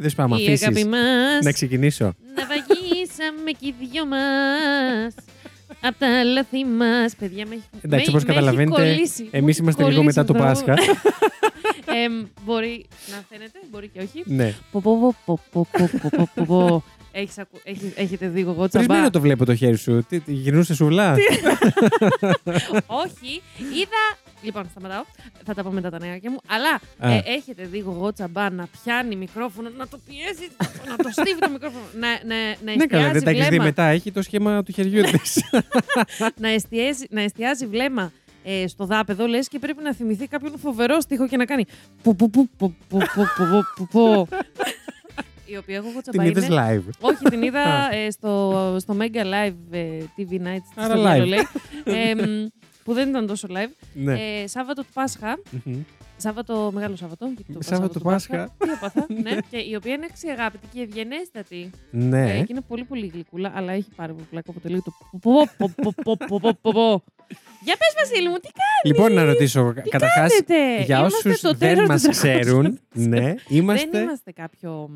Δεν σου πάμε. Να ξεκινήσω. Να βαγίσαμε και οι δυο μας. Απ' τα λάθη μας, παιδιά. Με, Εντάξει, όπως καταλαβαίνετε, εμείς είμαστε λίγο μετά το Πάσχα. ε, μπορεί να φαίνεται, μπορεί και όχι. Ναι. Έχεις ακου... Έχεις... Έχετε δει εγώ τσαμπά; να το βλέπω το χέρι σου. Τι, γυρνούσε σουβλά; Όχι. Είδα Λοιπόν, σταματάω. Θα τα πω μετά τα νέα μου. Αλλά ε, έχετε δει εγώ τσαμπά να πιάνει μικρόφωνο, να το πιέζει, να το στείλει το μικρόφωνο. Να, να, να ναι, καλά, δεν τα έχεις δει μετά. Έχει το σχήμα του χεριού της. να, εστιάζει, να εστιάζει βλέμμα ε, στο δάπεδο, λες και πρέπει να θυμηθεί κάποιον φοβερό στίχο και να κάνει. Που, που, που, που, που, που, η οποία εγώ έχω Την είδες live. Όχι, την είδα ε, στο, στο Mega Live ε, TV Night. Άρα live. Ε, που δεν ήταν τόσο live. Ναι. Ε, Σάββατο του Πάσχα. Μμμ. Σάββατο, μεγάλο Σάββατο. γιατί το είπα Σάββατο του Πάσχα. Τι έπαθα, ναι. Και η οποία είναι αξιαγάπητη και ευγενέστατη. Ε, Ναι. και είναι πολύ πολύ γλυκούλα, αλλά έχει πάρα πολύ πλάκο από το λίγο το. πο, πο, πο, πο, πο, πο, πο, πο. Για πες Βασίλη μου, τι Λοιπόν, να ρωτήσω Τι καταρχάς. κάνετε, Για Είμαστε όσους το δεν Terror μας 404. ξέρουν, ναι, Δεν είμαστε. είμαστε κάποιο.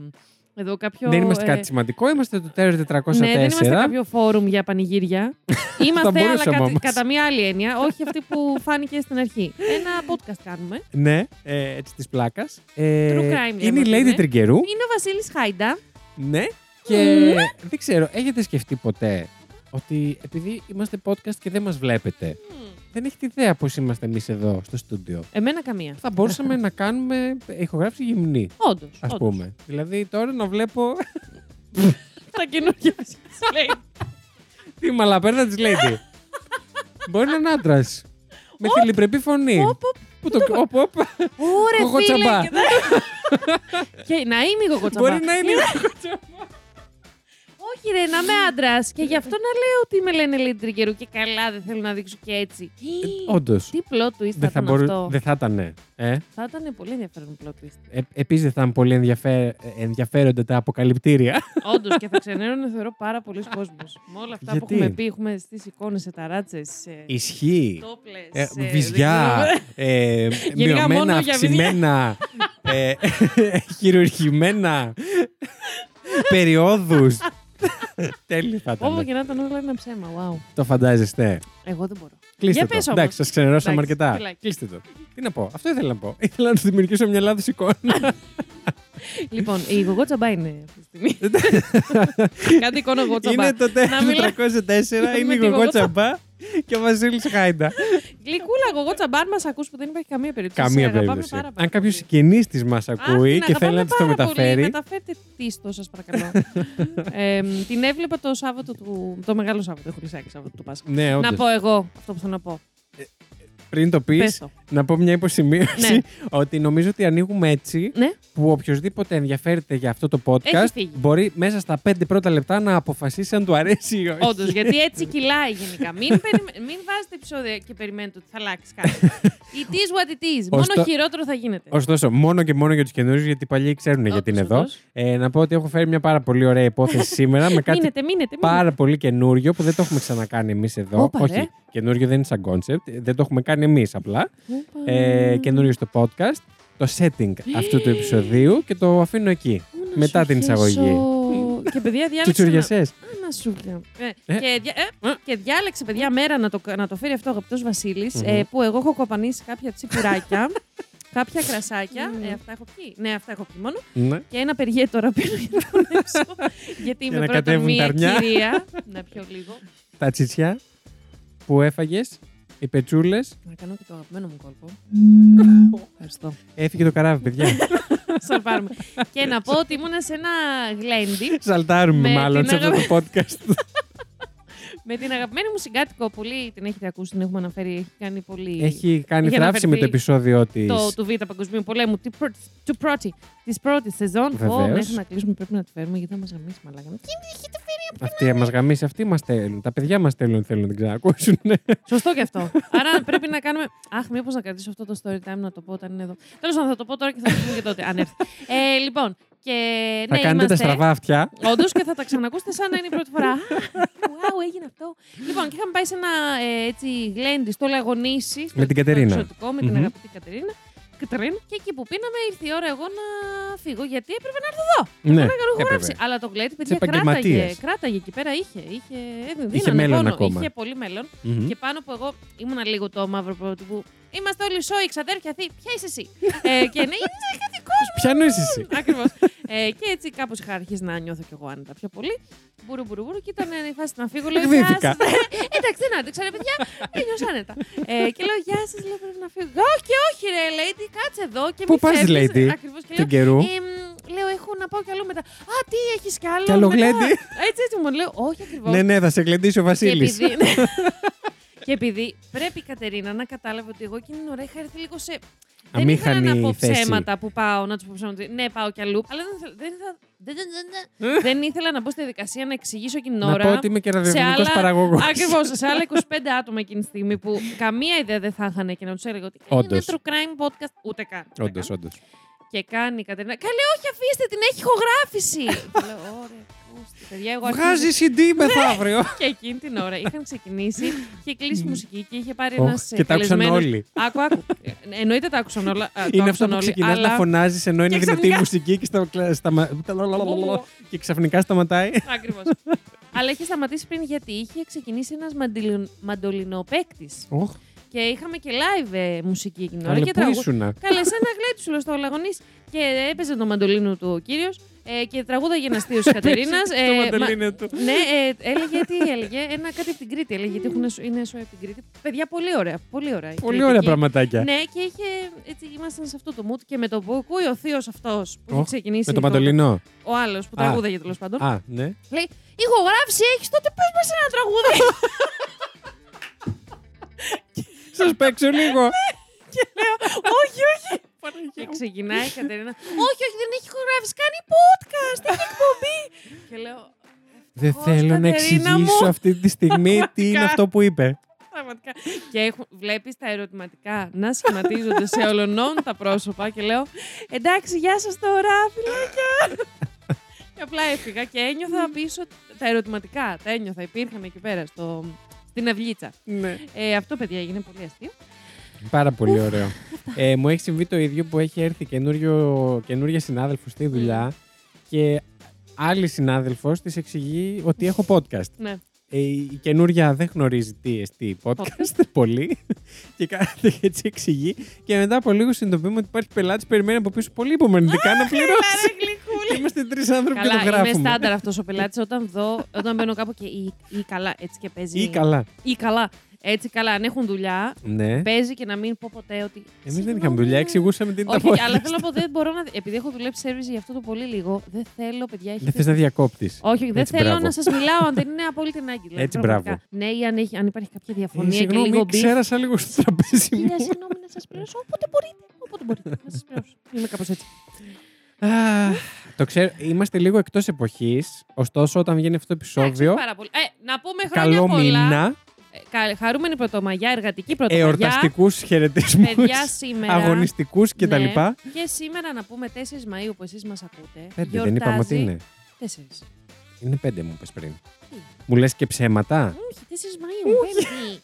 Εδώ κάποιο. Δεν είμαστε ε, κάτι σημαντικό, είμαστε το Terror 404. Ναι, δεν είμαστε κάποιο φόρουμ για πανηγύρια. είμαστε, αλλά μπορούσαμε κατά, όμως. κατά μία άλλη έννοια, όχι αυτή που φάνηκε στην αρχή. Ένα podcast κάνουμε. Ναι, ε, έτσι της πλάκας. Ε, True crime είναι η λέμε Lady ότι Τριγκερού. Είναι ο Βασίλης Χάιντα. Ναι. Και δεν ξέρω, έχετε σκεφτεί ποτέ ότι επειδή είμαστε podcast και δεν μας βλέπετε, δεν έχετε ιδέα πώς είμαστε εμείς εδώ στο στούντιο. Εμένα καμία. Θα μπορούσαμε να κάνουμε ηχογράφηση γυμνή, Όντως. ας πούμε. Δηλαδή τώρα να βλέπω Τα καινούργια Βασίλης λέει. τη μαλαπέρδα της Lady. Μπορεί να είναι άντρας. Με θηλυπρεπή φωνή. Πω, πω, Που το... Οπ, οπ. Ωρε Γογοτσαμπά. φίλε. και δεν- Και να είμαι εγώ κοτσαμπά. Μπορεί να είναι. Όχι ρε, να είμαι άντρας. Και γι' αυτό να λέω ότι με λένε Lady Τριγκερού και καλά δεν θέλω να δείξω και έτσι. Όντως. Τι plot twist θα Δεν θα, ήταν μπορού... αυτό; δεν θα ήταν. Ε; Θα ήταν πολύ ενδιαφέρον plot twist. Ε, Επίσης δεν θα ήταν πολύ ενδιαφέ... ενδιαφέροντα τα αποκαλυπτήρια. Όντως και θα ξενέρωνε θεωρώ πάρα πολλοί κόσμο. Με όλα αυτά Γιατί; που έχουμε πει, έχουμε στι εικόνες σε ταράτσες. Σε Ισχύει. τόπλες, Ε, σε- βυζιά, δεν ξέρω. ε, Γενικά μόνο μειωμένα, για αυξημένα, ε, χειρουργημένα, περιόδους. Τέλειο θα Όπου ήταν. και να ήταν όλα ένα ψέμα. Wow. Το φαντάζεστε. Εγώ δεν μπορώ. Κλείστε Για το. πες όμως. Εντάξει, σας ξενερώσαμε Εντάξει, αρκετά. φιλάκι. Κλείστε το. Τι να πω. Αυτό ήθελα να πω. Ήθελα να του δημιουργήσω μια λάθος εικόνα. λοιπόν, η γογό τσαμπά είναι αυτή τη στιγμή. Κάτι εικόνα γογό τσαμπά. είναι το Να μιλά- 404, είναι Με η τη Γογό Γογό Τσαμπά και ο Βασίλης Χάιντα. Γλυκούλα γογό τσαμπά, αν μας ακούς που δεν υπάρχει καμία περίπτωση. Καμία σε αγαπάμε περίπτωση. πάρα πολύ. Αν κάποιος συγγενής της μας Αχ, ακούει την και θέλει να αγαπάμε της το πάρα πολύ. μεταφέρει. Μεταφέρτε τίστο, σας παρακαλώ. ε, την έβλεπα το Σάββατο του. Το μεγάλο Σάββατο, έχω χρυσάκι Σάββατο του Πάσχα. Ναι, Να όντως. πω εγώ αυτό που θέλω να πω. Πριν το πεις, Πες το. να πω μια υποσημείωση Ναι. ότι νομίζω ότι ανοίγουμε έτσι Ναι. που οποιοδήποτε ενδιαφέρεται για αυτό το Έχει podcast φύγει. μπορεί μέσα στα πέντε πρώτα λεπτά να αποφασίσει αν του αρέσει ή όχι. Όντως, γιατί έτσι κυλάει γενικά. Μην, περιμέ- μην βάζετε επεισόδια και περιμένετε ότι θα αλλάξει κάτι. It is what it is. Μόνο Ωστο- χειρότερο θα γίνεται. Ωστόσο, μόνο και μόνο για τους καινούριους, γιατί οι παλιοί ξέρουν γιατί είναι Όντως, εδώ. όντως. Ε, να πω ότι έχω φέρει μια πάρα πολύ ωραία υπόθεση σήμερα με κάτι Μείνετε, μείνετε. μείνετε. πάρα πολύ καινούριο που δεν το έχουμε ξανακάνει εμείς εδώ. Όπα, ρε. Όχι, καινούριο δεν είναι σαν κόνσεπτ. Δεν το έχουμε κάνει εμείς απλά. Όπα. Ε, καινούριο στο podcast. Το setting αυτού του επεισοδίου και το αφήνω εκεί. Πού να μετά σου την χέσω. εισαγωγή. και παιδιά διάλεξε. να- Τσουτσουριασέ. Α, να σου λέω. Ε, Ε. Και, δια- ε, Ε. και διάλεξε, παιδιά, μέρα να το, να το φέρει αυτό ο αγαπητός Βασίλης, Μμμ. ε, που εγώ έχω κοπανίσει κάποια τσιπουράκια, κάποια κρασάκια. ε, αυτά έχω πιει. Ναι, αυτά έχω πιει μόνο. Ναι. Και ένα περιγέ τώρα πίνω για να χωνέψω. γιατί Για είμαι να πρώτα κατέβουν τα μία αρνιά. κυρία. να πιω λίγο. Τα τσιτσιά που έφαγες, οι πετσούλες. Να κάνω και το αγαπημένο μου κόλπο. Ευχαριστώ. Έφυγε το καράβι, παιδιά. Σαλπάρουμε. και να πω ότι ήμουνα σε ένα γλέντι Σαλτάρουμε Με μάλλον την σε αυτό το podcast. με την αγαπημένη μου συγκάτοικο. Πολύ την έχετε ακούσει, την έχουμε αναφέρει. Έχει κάνει πολύ. Έχει κάνει Είχε θράψη με το αναφερθεί επεισόδιο τη. το, του Β' Παγκοσμίου Πολέμου, τη πρώτη, του πρώτη, της πρώτης σεζόν. Βεβαίως. Ω, μέχρι να κλείσουμε πρέπει να τη φέρουμε γιατί θα μας γαμίσει μαλάκα. Τι έχετε φέρει από Αυτή μας γαμίσει, αυτοί μας στέλνουν. Τα παιδιά μας στέλνουν, θέλουν να την ξανακούσουν. Σωστό και αυτό. Άρα πρέπει να κάνουμε. Αχ, μήπως να κρατήσω αυτό το story time να το πω όταν είναι εδώ. Τέλος πάντων, θα το πω τώρα και θα το πούμε και τότε, αν έρθει. Ε, λοιπόν, και Θα ναι, κάνετε τα είμαστε. στραβά αυτιά. Όντως και θα τα ξανακούσετε σαν να είναι η πρώτη φορά. Wow, έγινε αυτό. Λοιπόν, και είχαμε πάει σε ένα ε, έτσι γλέντις στο Λαγονίσι. στο Με την Κατερίνα. Εξωτικό, με την Μμμ. αγαπητή Κατερίνα. τρέν και εκεί που πίναμε ήρθε η ώρα εγώ να φύγω γιατί έπρεπε να έρθω εδώ. Ναι, να κάνω ηχογράφηση. έπρεπε. Αλλά το γκλέτι, παιδιά, κράταγε, επαγγελματίες. κράταγε εκεί πέρα. Είχε, είχε, ε, Είχε δίνανε μέλλον πόνο. ακόμα. Είχε πολύ μέλλον. Μμμ. Και πάνω που εγώ ήμουνα λίγο το μαύρο πρότυπο. Είμαστε όλοι σόι, ξαδέρφια, θή. Ποια είσαι εσύ; ε, και ναι, είσαι κάτι κόσμος. Πιάνω είσαι εσύ; Ακριβώς. ε, και έτσι κάπως είχα αρχίσει να νιώθω κι εγώ άνετα πιο πολύ. Μπουρου, μπουρου, μπουρου, και ήταν ε, η φάση να φύγω. Λέω, γεια Εκδίθηκα. σας. Εντάξει, δεν άντεξα, ρε παιδιά. Ένιωσα άνετα. Ε, και λέω, Γεια σας, λέω, πρέπει να φύγω. Όχι, όχι, ρε, lady, κάτσε εδώ και Πού μη πας, φεύγεις». lady, Ακριβώς, και Του λέω, καιρού; «Ε, μ, λέω, έχω να πάω κι αλλού μετά. Α, τι έχεις κι άλλο. Κι άλλο μετά;» γλέντι. Έτσι, έτσι μου λέω, Όχι ακριβώς. Ναι, ναι, θα σε γλεντήσει ο Και Βασίλης. επειδή, και επειδή πρέπει η Κατερίνα να κατάλαβε ότι εγώ εκείνη την ώρα είχα έρθει λίγο σε. Δεν ήθελα Αμήχανη να πω θέση. ψέματα που πάω, να τους πω ψέματα. Ναι, πάω κι αλλού. Αλλά δεν, ήθελα- δεν, ήθελα- δεν, δεν, δεν, δεν, δεν ήθελα να μπω στη διαδικασία να εξηγήσω εκείνη την Να ώρα. πω ότι είμαι και ραδιοφωνικός άλλα- παραγωγός. Ακριβώς, σε άλλα 25 άτομα εκείνη τη στιγμή που καμία ιδέα δεν θα είχαν και να τους έλεγα ότι είναι Όντως. true crime podcast. Ούτε καν. ούτε Όντω, καν. όντως. Και κάνει η Κατερίνα. Καλέ, όχι, αφήστε την, έχει ηχογράφηση. Και λέω, ωραία, ακούστε, παιδιά, εγώ αρχίζω- Βγάζει CD μεθαύριο. και εκείνη την ώρα είχαν ξεκινήσει, είχε κλείσει μουσική και είχε πάρει Οχ, ένας. και τα άκουσαν όλοι. Άκου, άκου. Ε, Εννοείται τα άκουσαν όλα. α, το Είναι αυτό άκουσαν που όλοι, ξεκινά να αλλά- φωνάζεις ενώ είναι Και δυνατή η ξαφνικά- μουσική και, στα... σταμα- και ξαφνικά σταματάει. Ακριβώς. Αλλά είχε σταματήσει πριν γιατί είχε ξεκινήσει ένας μαντολινοπαίκτης. Οχ, Και είχαμε και live ε, μουσική εκείνη την ώρα. καλέ, Και πού τραγου... ήσουνα; Καλέ, σε ένα γλέτι σου λέω στο Λαγωνή και έπαιζε το μαντολίνο του ο κύριος ε, και τραγούδαγε ένα αστείο τη Κατερίνας. Το μαντολίνο του. Ναι, ε, έλεγε τι έλεγε. Ένα κάτι από την Κρήτη. Έλεγε γιατί έχουν, σο- είναι σοϊ από την Κρήτη. Παιδιά, πολύ ωραία. Πολύ ωραία. η Πολύ Κρήτη ωραία εκεί. πραγματάκια. Ναι, και είχε. Έτσι, ήμασταν σε αυτό το mood και με το που ακούει ο θείος αυτός που είχε Οχ, ξεκινήσει. Με το μαντολινό. Ο άλλος που Α. τραγούδαγε τέλος πάντων. Α, ναι. Λέει, ηχογράφηση έχεις, τότε πες μας ένα τραγούδι. Σας παίξω λίγο. και λέω, όχι, όχι. Και ξεκινάει η Κατερίνα. όχι, όχι, δεν έχει ηχογράφηση. Κάνει podcast, έχει εκπομπή. και λέω. Δεν «Ευτυχώς, θέλω να Κατερίνα εξηγήσω μου». αυτή τη στιγμή τι είναι Πραγματικά. αυτό που είπε. Πραγματικά. Και έχουν, βλέπεις τα ερωτηματικά να σχηματίζονται σε ολονών τα πρόσωπα και λέω εντάξει γεια σας τώρα φιλάκια. και απλά έφυγα και ένιωθα πίσω τα ερωτηματικά. Τα ένιωθα, υπήρχαν εκεί πέρα στο, στην αυλίτσα. Ναι. Ε, αυτό παιδιά έγινε πολύ αστείο. Πάρα πολύ ωραίο. Ε, μου έχει συμβεί το ίδιο που έχει έρθει καινούριο, καινούρια συνάδελφος στη δουλειά και άλλη συνάδελφος της εξηγεί ότι έχω podcast. Ναι. Ε, η καινούρια δεν γνωρίζει τι εστί podcast πολύ και κάθε και έτσι εξηγεί. Και μετά από λίγο συνειδητοποιούμε ότι υπάρχει πελάτης περιμένει από πίσω πολύ υπομονητικά να πληρώσει. Άρα γλυκούλη. Είμαστε τρεις άνθρωποι και το Καλά, είναι γράφουμε. στάνταρ αυτός ο πελάτης όταν δω, όταν μπαίνω κάπου και ή, ή καλά, έτσι και παίζει. Ή καλά. Ή καλά. Έτσι καλά, αν έχουν δουλειά, Ναι. παίζει και να μην πω ποτέ ότι. Εμείς δεν «Συγγνώμη, είχαμε δουλειά, εξηγούσαμε τι είναι τα Όχι, podcast. αλλά θέλω να πω, δεν μπορώ να. Επειδή έχω δουλέψει service για αυτό το πολύ λίγο, δεν θέλω, παιδιά. Δεν Έχετε... θες να διακόπτεις. Όχι, δεν Έτσι, θέλω μπράβο. να σας μιλάω αν δεν είναι απόλυτη ανάγκη. δηλαδή, Έτσι, πραγματικά. μπράβο. Ναι, ή αν, έχει, αν υπάρχει κάποια Ε, διαφωνία και συγγνώμη, λίγο beef. ξέρασα λίγο στο τραπέζι μου. Κυρία, συγγνώμη να σας πληρώσω. Όποτε μπορείτε. Όποτε μπορείτε να σας πληρώσω. Είμαι κάπως έτσι. Αχ, το ξέρω, είμαστε λίγο εκτός εποχής. Ωστόσο, όταν βγαίνει αυτό το επεισόδιο, Εντάξει, πάρα πολύ. Ε, να πούμε χρόνια καλό πολλά. μήνα, Ε, κα- χαρούμενη πρωτομαγιά, εργατική πρωτομαγιά. εορταστικού χαιρετισμούς, Παιδιά σήμερα. αγωνιστικούς κτλ. Ναι. Και σήμερα να πούμε 4 Μαΐου που εσείς μας ακούτε. Πέντε, δεν είπαμε ότι είναι. 4. Είναι πέντε, μου πες πριν. Τι; Μου λες και ψέματα. Όχι, 4 Μαΐου. Πέμπτη.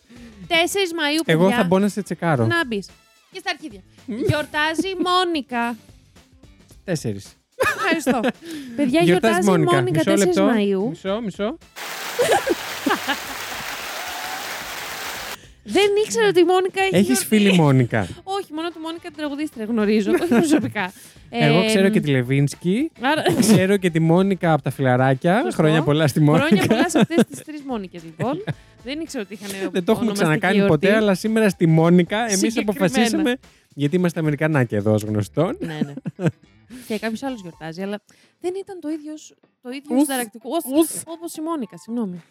4 Μαΐου, παιδιά. Εγώ θα μπω να σε τσεκάρω. Να μπεις. Και στα αρχίδια. Γιορτάζει η Μόνικα. Τέσσερις. Ευχαριστώ. Παιδιά, γιορτάζει η Μόνικα 4 Μισό λεπτό. Μαΐου. Μισό, μισό. Δεν ήξερα ότι η Μόνικα έχει. Έχεις γιορτή. φίλη Μόνικα. Όχι, μόνο τη Μόνικα την τραγουδίστρια γνωρίζω. Όχι προσωπικά. Εγώ Ε, ξέρω και τη Λεβίνσκι. άρα- Ξέρω και τη Μόνικα από τα φιλαράκια. Σωστό. Χρόνια πολλά στη Μόνικα. Χρόνια πολλά σε αυτές τις τρεις Μόνικες, λοιπόν. Δεν ήξερα ότι είχαν. Δεν το έχουμε ονομαστική ξανακάνει γιορτή. ποτέ, αλλά σήμερα στη Μόνικα εμείς Συγκεκριμένα. αποφασίσαμε. Γιατί είμαστε Αμερικανάκια εδώ ως γνωστόν. Ναι, ναι. και κάποιος άλλος γιορτάζει, αλλά δεν ήταν το ίδιος, το ίδιο Ουφ, συνταρακτικό ουφ. όπως η Μόνικα. Συγγνώμη.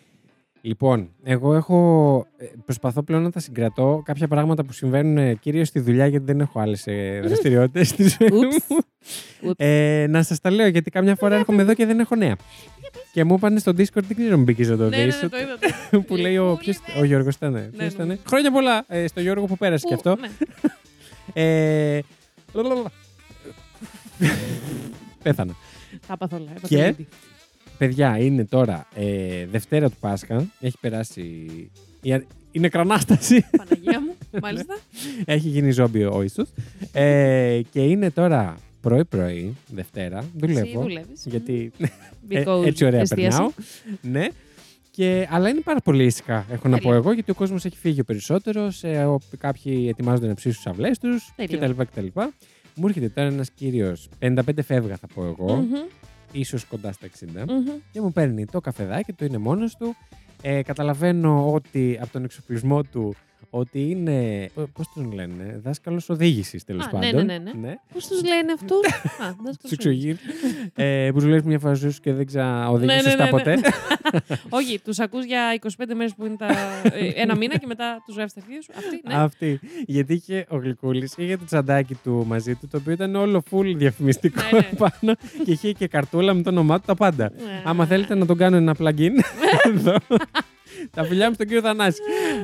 Λοιπόν, εγώ έχω. ε, Προσπαθώ πλέον να τα συγκρατώ κάποια πράγματα που συμβαίνουν κυρίως στη δουλειά, γιατί δεν έχω άλλες δραστηριότητες στη ζωή μου. Ούψ. Ούψ. Ε, να σας τα λέω, γιατί κάμια φορά έρχομαι εδώ και δεν έχω νέα. Και μου είπαν στο Discord, δεν ξέρω αν μπήκες να το ναι, ναι, δεις, ναι, το είδα. το είδα. που λέει ο, Γλυκούλη, ποιος, ναι. ο Γιώργος ήταν. Ποιος ναι, ήτανε; ναι. Χρόνια πολλά ε, στο Γιώργο που πέρασε και Που, αυτό. ναι. Ε, λαλαλα. Πέθανα. Τα πάθω όλα. έπαθα Και; Ήδη. Παιδιά, είναι τώρα ε, Δευτέρα του Πάσχα. Έχει περάσει. η α- Είναι κρανάσταση. Παναγία μου. Μάλιστα. Έχει γίνει ζόμπι ο Ιησούς. Ε, και είναι τώρα πρωί-πρωί, Δευτέρα. Εσύ Δουλεύω. δουλεύεις. Γιατί ε, Because έτσι ωραία εστίασης. περνάω. Ναι. Και, αλλά είναι πάρα πολύ ήσυχα, έχω να πω Τέλεια. εγώ, γιατί ο κόσμος έχει φύγει περισσότερος. Κάποιοι ετοιμάζονται να ψήσουν τις αυλές τους Τέλεια. κτλ, κτλ. Μου έρχεται τώρα ένας κύριος, 55 φεύγα θα πω εγώ, Μμμ, ίσως κοντά στα 60, μμμ. και μου παίρνει το καφεδάκι του, είναι μόνος του. Ε, καταλαβαίνω ότι από τον εξοπλισμό του ότι είναι. Πώς τον λένε, δάσκαλος οδήγησης τέλος Α, ναι, πάντων. ναι, ναι, ναι. Πώς τους λένε αυτούς; Α, δεν Του εξωγείρου. ε, που σου λες μια φορά ζωή σου και δεν ξαναοδηγήσει Ναι, ναι, σωστά ναι, ναι. ποτέ. Όχι, τους ακούς για 25 μέρες που είναι τα... ε, ένα μήνα και μετά τους γράφεις τα αρχεία σου. Αυτή, ναι. Αυτή. Γιατί είχε ο Γλυκούλης, είχε το τσαντάκι του μαζί του, το οποίο ήταν όλο full διαφημιστικό Ναι, ναι. πάνω και είχε και καρτούλα με το όνομά του τα πάντα. Ναι. Άμα θέλετε να τον κάνω ένα plugin, εδώ. Τα φιλιά μου στον κύριο Θανάση.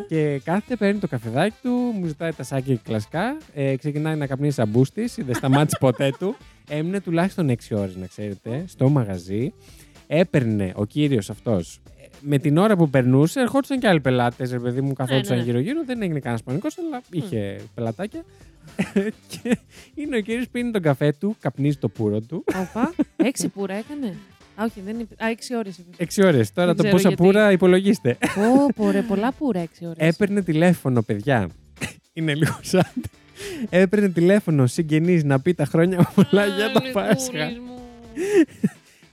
και κάθεται, παίρνει το καφεδάκι του, μου ζητάει τα σάκια κλασικά, ε, ξεκινάει να καπνίσει σαν μπούστης, δεν σταμάτησε ποτέ του. Έμεινε τουλάχιστον 6 ώρες, να ξέρετε, στο μαγαζί. Έπαιρνε ο κύριος αυτός ε, με την ώρα που περνούσε, ερχόντουσαν και άλλοι πελάτες. Ρε παιδί μου, καθόντουσαν ναι, ναι. γύρω-γύρω. Δεν έγινε κανένας πανικός, αλλά είχε πελατάκια. και είναι ο κύριος πίνει τον καφέ του, καπνίζει το πουρο του. Όπα, έξι πουρα έκανε. Α, όχι, δεν είπε. Α, έξι ώρες είπες. Έξι ώρες. Τώρα Δεν το ξέρω πόσα γιατί. πουρα υπολογίστε. Πω, πω, ρε, πολλά πουρα έξι ώρες. Έπαιρνε τηλέφωνο, παιδιά. Είναι λίγο σαν. Έπαιρνε τηλέφωνο συγγενεί να πει τα χρόνια πολλά για το Α, Πάσχα. γλυκούλης μου.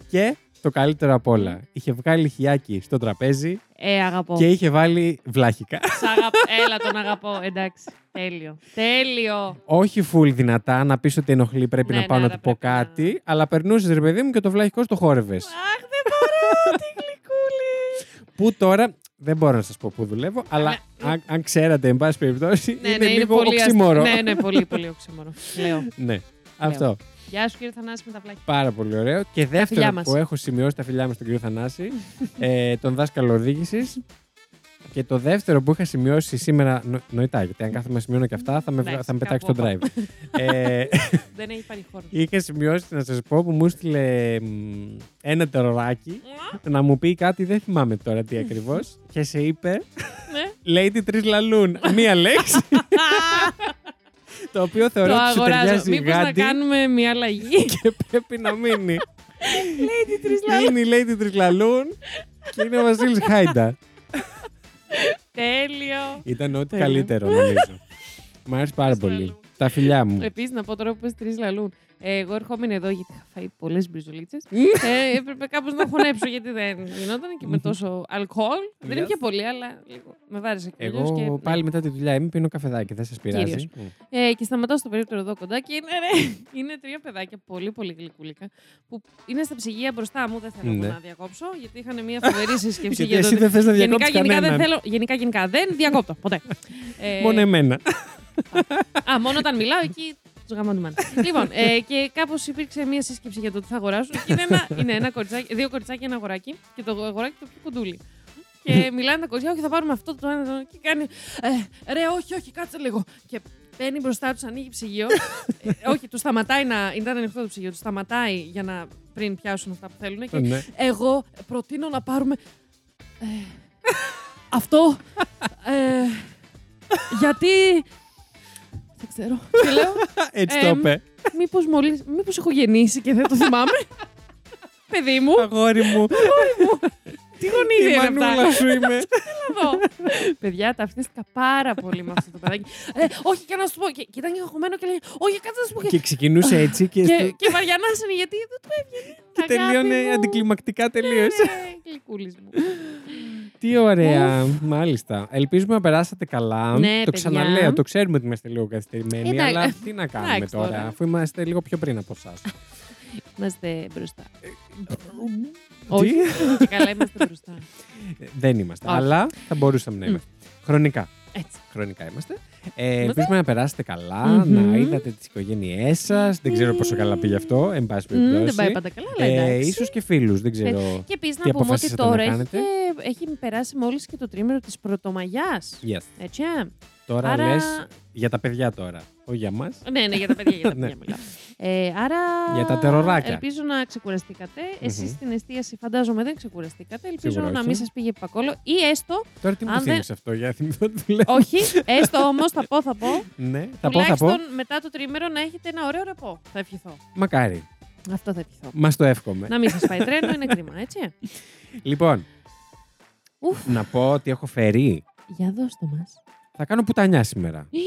Και το καλύτερο απ' όλα. Είχε βγάλει χιάκι στο τραπέζι Ε, αγαπώ. και είχε βάλει βλάχικα. Σ' αγαπώ. Έλα, τον αγαπώ. Εντάξει. Τέλειο. Τέλειο. Όχι full δυνατά, να πεις ότι ενοχλεί, πρέπει Ναι, να πάω ναι, να άρα του πω πρέπει να- κάτι, αλλά περνούσες ρε παιδί μου και το βλάχικο το χόρευες. Αχ, δεν μπορώ. Τι γλυκούλη. Που τώρα δεν μπορώ να σας πω πού δουλεύω, αλλά Ναι. αν, αν ξέρατε, εν πάση περιπτώσει, Ναι, είναι ναι, είναι λίγο πολύ αστείο. οξύμορο. Ναι, ναι, πολύ, πολύ οξύμορο. Λέω. ναι. Αυτό. Γεια σου, κύριε Θανάση, με τα πλάκια. Πάρα πολύ ωραίο. Και δεύτερο φιλιά μας. που έχω σημειώσει τα φιλιά μου στον κύριο Θανάση, ε, τον δάσκαλο οδήγησης. Και το δεύτερο που είχα σημειώσει σήμερα. Νο, νοητά, γιατί αν κάθομαι να σημειώνω και αυτά θα με, Εντάξει, θα με πετάξει κάπου το drive. ε, Δεν έχει πάρει χώρο. είχα σημειώσει να σας πω που μου έστειλε μ, ένα τεροράκι να μου πει κάτι, δεν θυμάμαι τώρα τι ακριβώς. και σε είπε Ναι. Lady Τρει Λαλούν. Μία λέξη. το οποίο θεωρώ Το ότι σου αγοράζω. ταιριάζει Μήπως να γάντι κάνουμε μια αλλαγή; και πρέπει να μείνει. Lady Τρισλάλ. είναι η Lady Τρισλαλούν και είναι ο Βασίλης Χάιντα. Τέλειο. Ήταν ό,τι Τέλειο. καλύτερο, νομίζω. Μ' άρεσε πάρα Τρισλαλούν. πολύ. Τα φιλιά μου. Επίσης, να πω τώρα που πες τρεις λαλούν. Ε, εγώ ερχόμουν εδώ γιατί είχα φάει πολλές μπριζολίτσες. ε, έπρεπε κάπως να χωνέψω γιατί δεν γινόταν και με τόσο αλκοόλ. Δεν Yes. είναι πολύ, αλλά λίγο. Με βάρισε και αλλιώς Εγώ και, ναι. πάλι μετά τη δουλειά είμαι, πίνω καφεδάκι, δεν σας πειράζει. Κύριος. Ε, και σταματάω στο περίπτερο εδώ κοντά και είναι, ρε, είναι τρία παιδάκια πολύ πολύ γλυκούλικα που είναι στα ψυγεία μπροστά μου. Δεν θέλω εγώ Ναι. να διακόψω γιατί είχαν μια φοβερή συσκέψη Γιατί για εσύ το. δεν θες να Γενικά, διακόψεις γενικά, δεν κανέναν. θέλω, γενικά, γενικά δεν διακόπτω ποτέ. Ε, Μόνο εμένα. Α, μόνο όταν μιλάω εκεί τους γαμώ τη μάνα. λοιπόν, ε, και κάπως υπήρξε μία σύσκεψη για το τι θα αγοράσω. Και είναι, ένα, είναι ένα κοριτσάκι, δύο κοριτσάκια, ένα αγοράκι. Και το αγοράκι το πιο κοντούλι. Και μιλάνε τα κοριτσιά, όχι, θα πάρουμε αυτό το ένα. το άλλο». Και κάνει. Ε, ρε, όχι, όχι, κάτσε λίγο. Και μπαίνει μπροστά τους, ανοίγει ψυγείο. ε, όχι, τους σταματάει να. Ήταν ανοιχτό το ψυγείο, τους σταματάει για να πριν πιάσουν αυτά που θέλουν. Και Ναι. εγώ προτείνω να πάρουμε. ε, αυτό. ε, γιατί. Δεν ξέρω. Και λέω, Έτσι το Εμ, είπε. μήπως, μόλις, μήπως έχω γεννήσει και δεν το θυμάμαι; Παιδί μου, Αγόρι μου. τι γονίδια Η είναι αυτά; μανούλα σου είμαι. Εδώ. Παιδιά, ταυτίστηκα πάρα πολύ με αυτό το παιδάκι. Ε, όχι, και να σου πω. Και, και ήταν και αγχωμένο και λέει: Όχι, κάτσε να σου πω. Και, Και ξεκινούσε έτσι και, και, στο- και βαριανάσανε γιατί δεν του έβγαινε. και τελείωνε Αγάπη μου. αντικλιμακτικά τελείως. Ναι, γλυκούλης μου. Τι ωραία, μάλιστα. Ελπίζουμε να περάσατε καλά. Ναι, το παιδιά. ξαναλέω, το ξέρουμε ότι είμαστε λίγο καθυστερημένοι, Εντάξει. αλλά τι να κάνουμε Εντάξει τώρα, τώρα. αφού είμαστε λίγο πιο πριν από εσάς. Είμαστε μπροστά. Όχι, και καλά είμαστε μπροστά. Δεν είμαστε, Όχι. αλλά θα μπορούσαμε να Μμ. είμαστε. Χρονικά. Έτσι. Χρονικά είμαστε. Ε, ελπίζουμε να περάσετε καλά, να είδατε τις οικογένειές σας. Δεν ξέρω πόσο καλά πήγε αυτό, εν πάση Μμ, Δεν περιπτώσει. πάει πάντα καλά, αλλά Ε, εντάξει. ίσως και φίλους, δεν ξέρω. Και επίσης Τι να πούμε ότι αποφασίσατε να τώρα έχει, κάνετε; και- έχει περάσει μόλις και το τρίμηνο της Πρωτομαγιάς. Yes. Έτσι. ε; Τώρα Άρα- λες για τα παιδιά τώρα, όχι για μας. Ναι, ναι, για τα παιδιά, για τα Ναι. παιδιά μιλάω. Ε, άρα. Για τα τεροράκια. Ελπίζω να ξεκουραστήκατε. Εσείς Μμμ. στην εστίαση φαντάζομαι δεν ξεκουραστήκατε. Ελπίζω Σίγουρα να όχι. μην σας πήγε πακόλο. Ή έστω. Τώρα τι μου Αν δεν- θύμισε αυτό, για να θυμηθώ τι του λέω. όχι, έστω όμως θα πω, θα πω. Ναι, θα πω, θα πω. τουλάχιστον μετά το τρίμερο να έχετε ένα ωραίο ρεπό. Θα ευχηθώ. Μακάρι. Αυτό θα ευχηθώ. Μας το εύχομαι. να μην σας πάει τρένο, είναι κρίμα, έτσι. Λοιπόν, Ουφ. να πω ότι έχω φέρει. Για δώστε μας. Θα κάνω πουτανιά σήμερα. Δεν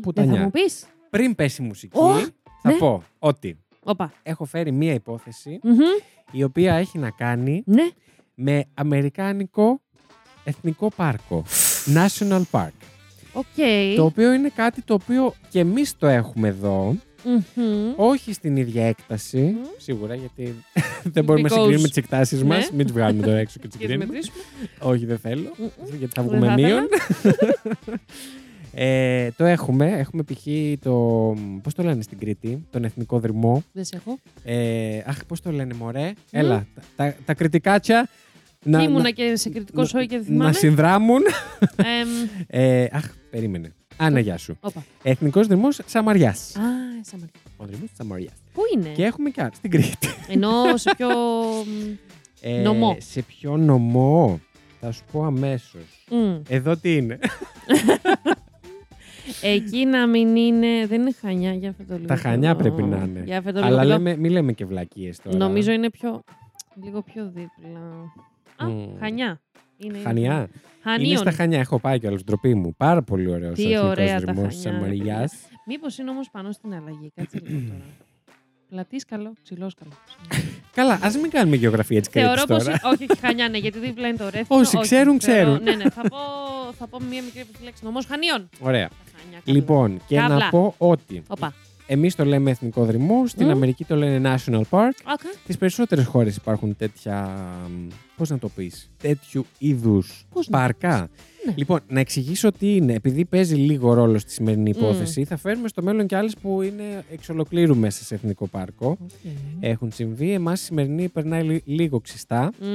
Πουτανιά. θα μου πεις. Πριν πέσει η μουσική, Ω, θα ναι. πω ότι Όπα. έχω φέρει μία υπόθεση Μμμ. η οποία έχει να κάνει Ναι. με Αμερικάνικο Εθνικό Πάρκο. National Park. Οκ. Το οποίο είναι κάτι το οποίο και εμείς το έχουμε εδώ. Μμμ. Όχι στην ίδια έκταση, Μμμ. σίγουρα, γιατί δεν μπορούμε να Because- συγκρίνουμε τις εκτάσεις Ναι. μας. Μην τις βγάλουμε τώρα έξω και τις Και θα συγκρίνουμε. μετρήσουμε. Όχι, δεν θέλω. Μμμ. Γιατί θα Δεν βγούμε θα μείον. ε, το έχουμε. Έχουμε π.χ. το. Πώς το λένε στην Κρήτη, τον Εθνικό Δρυμό. Δεν σε έχω. Ε, αχ, πώς το λένε, Μωρέ. Έλα, τα, τα, τα κριτικάτσια. Να, Ήμουνα να, και σε κριτικό να- σόι και δεν να θυμάμαι. συνδράμουν. Εμ, Ε, αχ, περίμενε. Άνα, γεια σου. Όπα. Εθνικός Δρυμός Σαμαριάς. Α, Σαμαριά. Ο Δρυμός Σαμαριάς. Πού είναι; Και έχουμε και άλλο στην Κρήτη. Ενώ σε πιο. μ, Ε, Νομό; Σε ποιο νομό; Θα σου πω αμέσως. μ. Εδώ τι είναι; Εκεί να μην είναι. Δεν είναι χανιά για αυτό το λίγο. Τα Χανιά πρέπει να είναι. Για αυτό το Αλλά λίγο. λέμε, μην λέμε και βλακίες τώρα. Νομίζω είναι πιο. Λίγο πιο δίπλα. Α, Μμ. χανιά. Είναι, Χανιά. Είναι Χανίων. στα Χανιά. Έχω πάει κιόλα. Ντροπή μου. Πάρα πολύ ωραίος. Τι ωραία τα Χανιά. Σαμαριά. Μήπως είναι όμως πάνω στην αλλαγή. Κάτσε λίγο τώρα. Πλατής καλό, ψηλός καλό. Καλά, ας μην κάνουμε γεωγραφία τη Θεωρώ Κρήτη πως. τώρα. Όχι, όχι, χανιά, ναι, γιατί δίπλα είναι το ρεύμα. Όσοι ξέρουν, ξέρουν. Ναι, ναι, θα πω, θα πω μία μικρή επιφύλαξη. Νομός Χανίων. Ωραία. Τα Χανιά, καλά. Λοιπόν, και Καύλα. να πω ότι Οπα. εμείς το λέμε Εθνικό Δρυμό, στην Μμ. Αμερική το λένε National Park. Άκα. Στις περισσότερες χώρες υπάρχουν τέτοια. Πώς να το πεις, τέτοιου είδους Πώς να πάρκα. Ναι. Λοιπόν, να εξηγήσω τι είναι. Επειδή παίζει λίγο ρόλο στη σημερινή Μμ. υπόθεση, θα φέρουμε στο μέλλον και άλλες που είναι εξ ολοκλήρου μέσα σε εθνικό πάρκο. Οκ. Έχουν συμβεί. Εμάς η σημερινή περνάει λι- λίγο ξιστά. Μμ.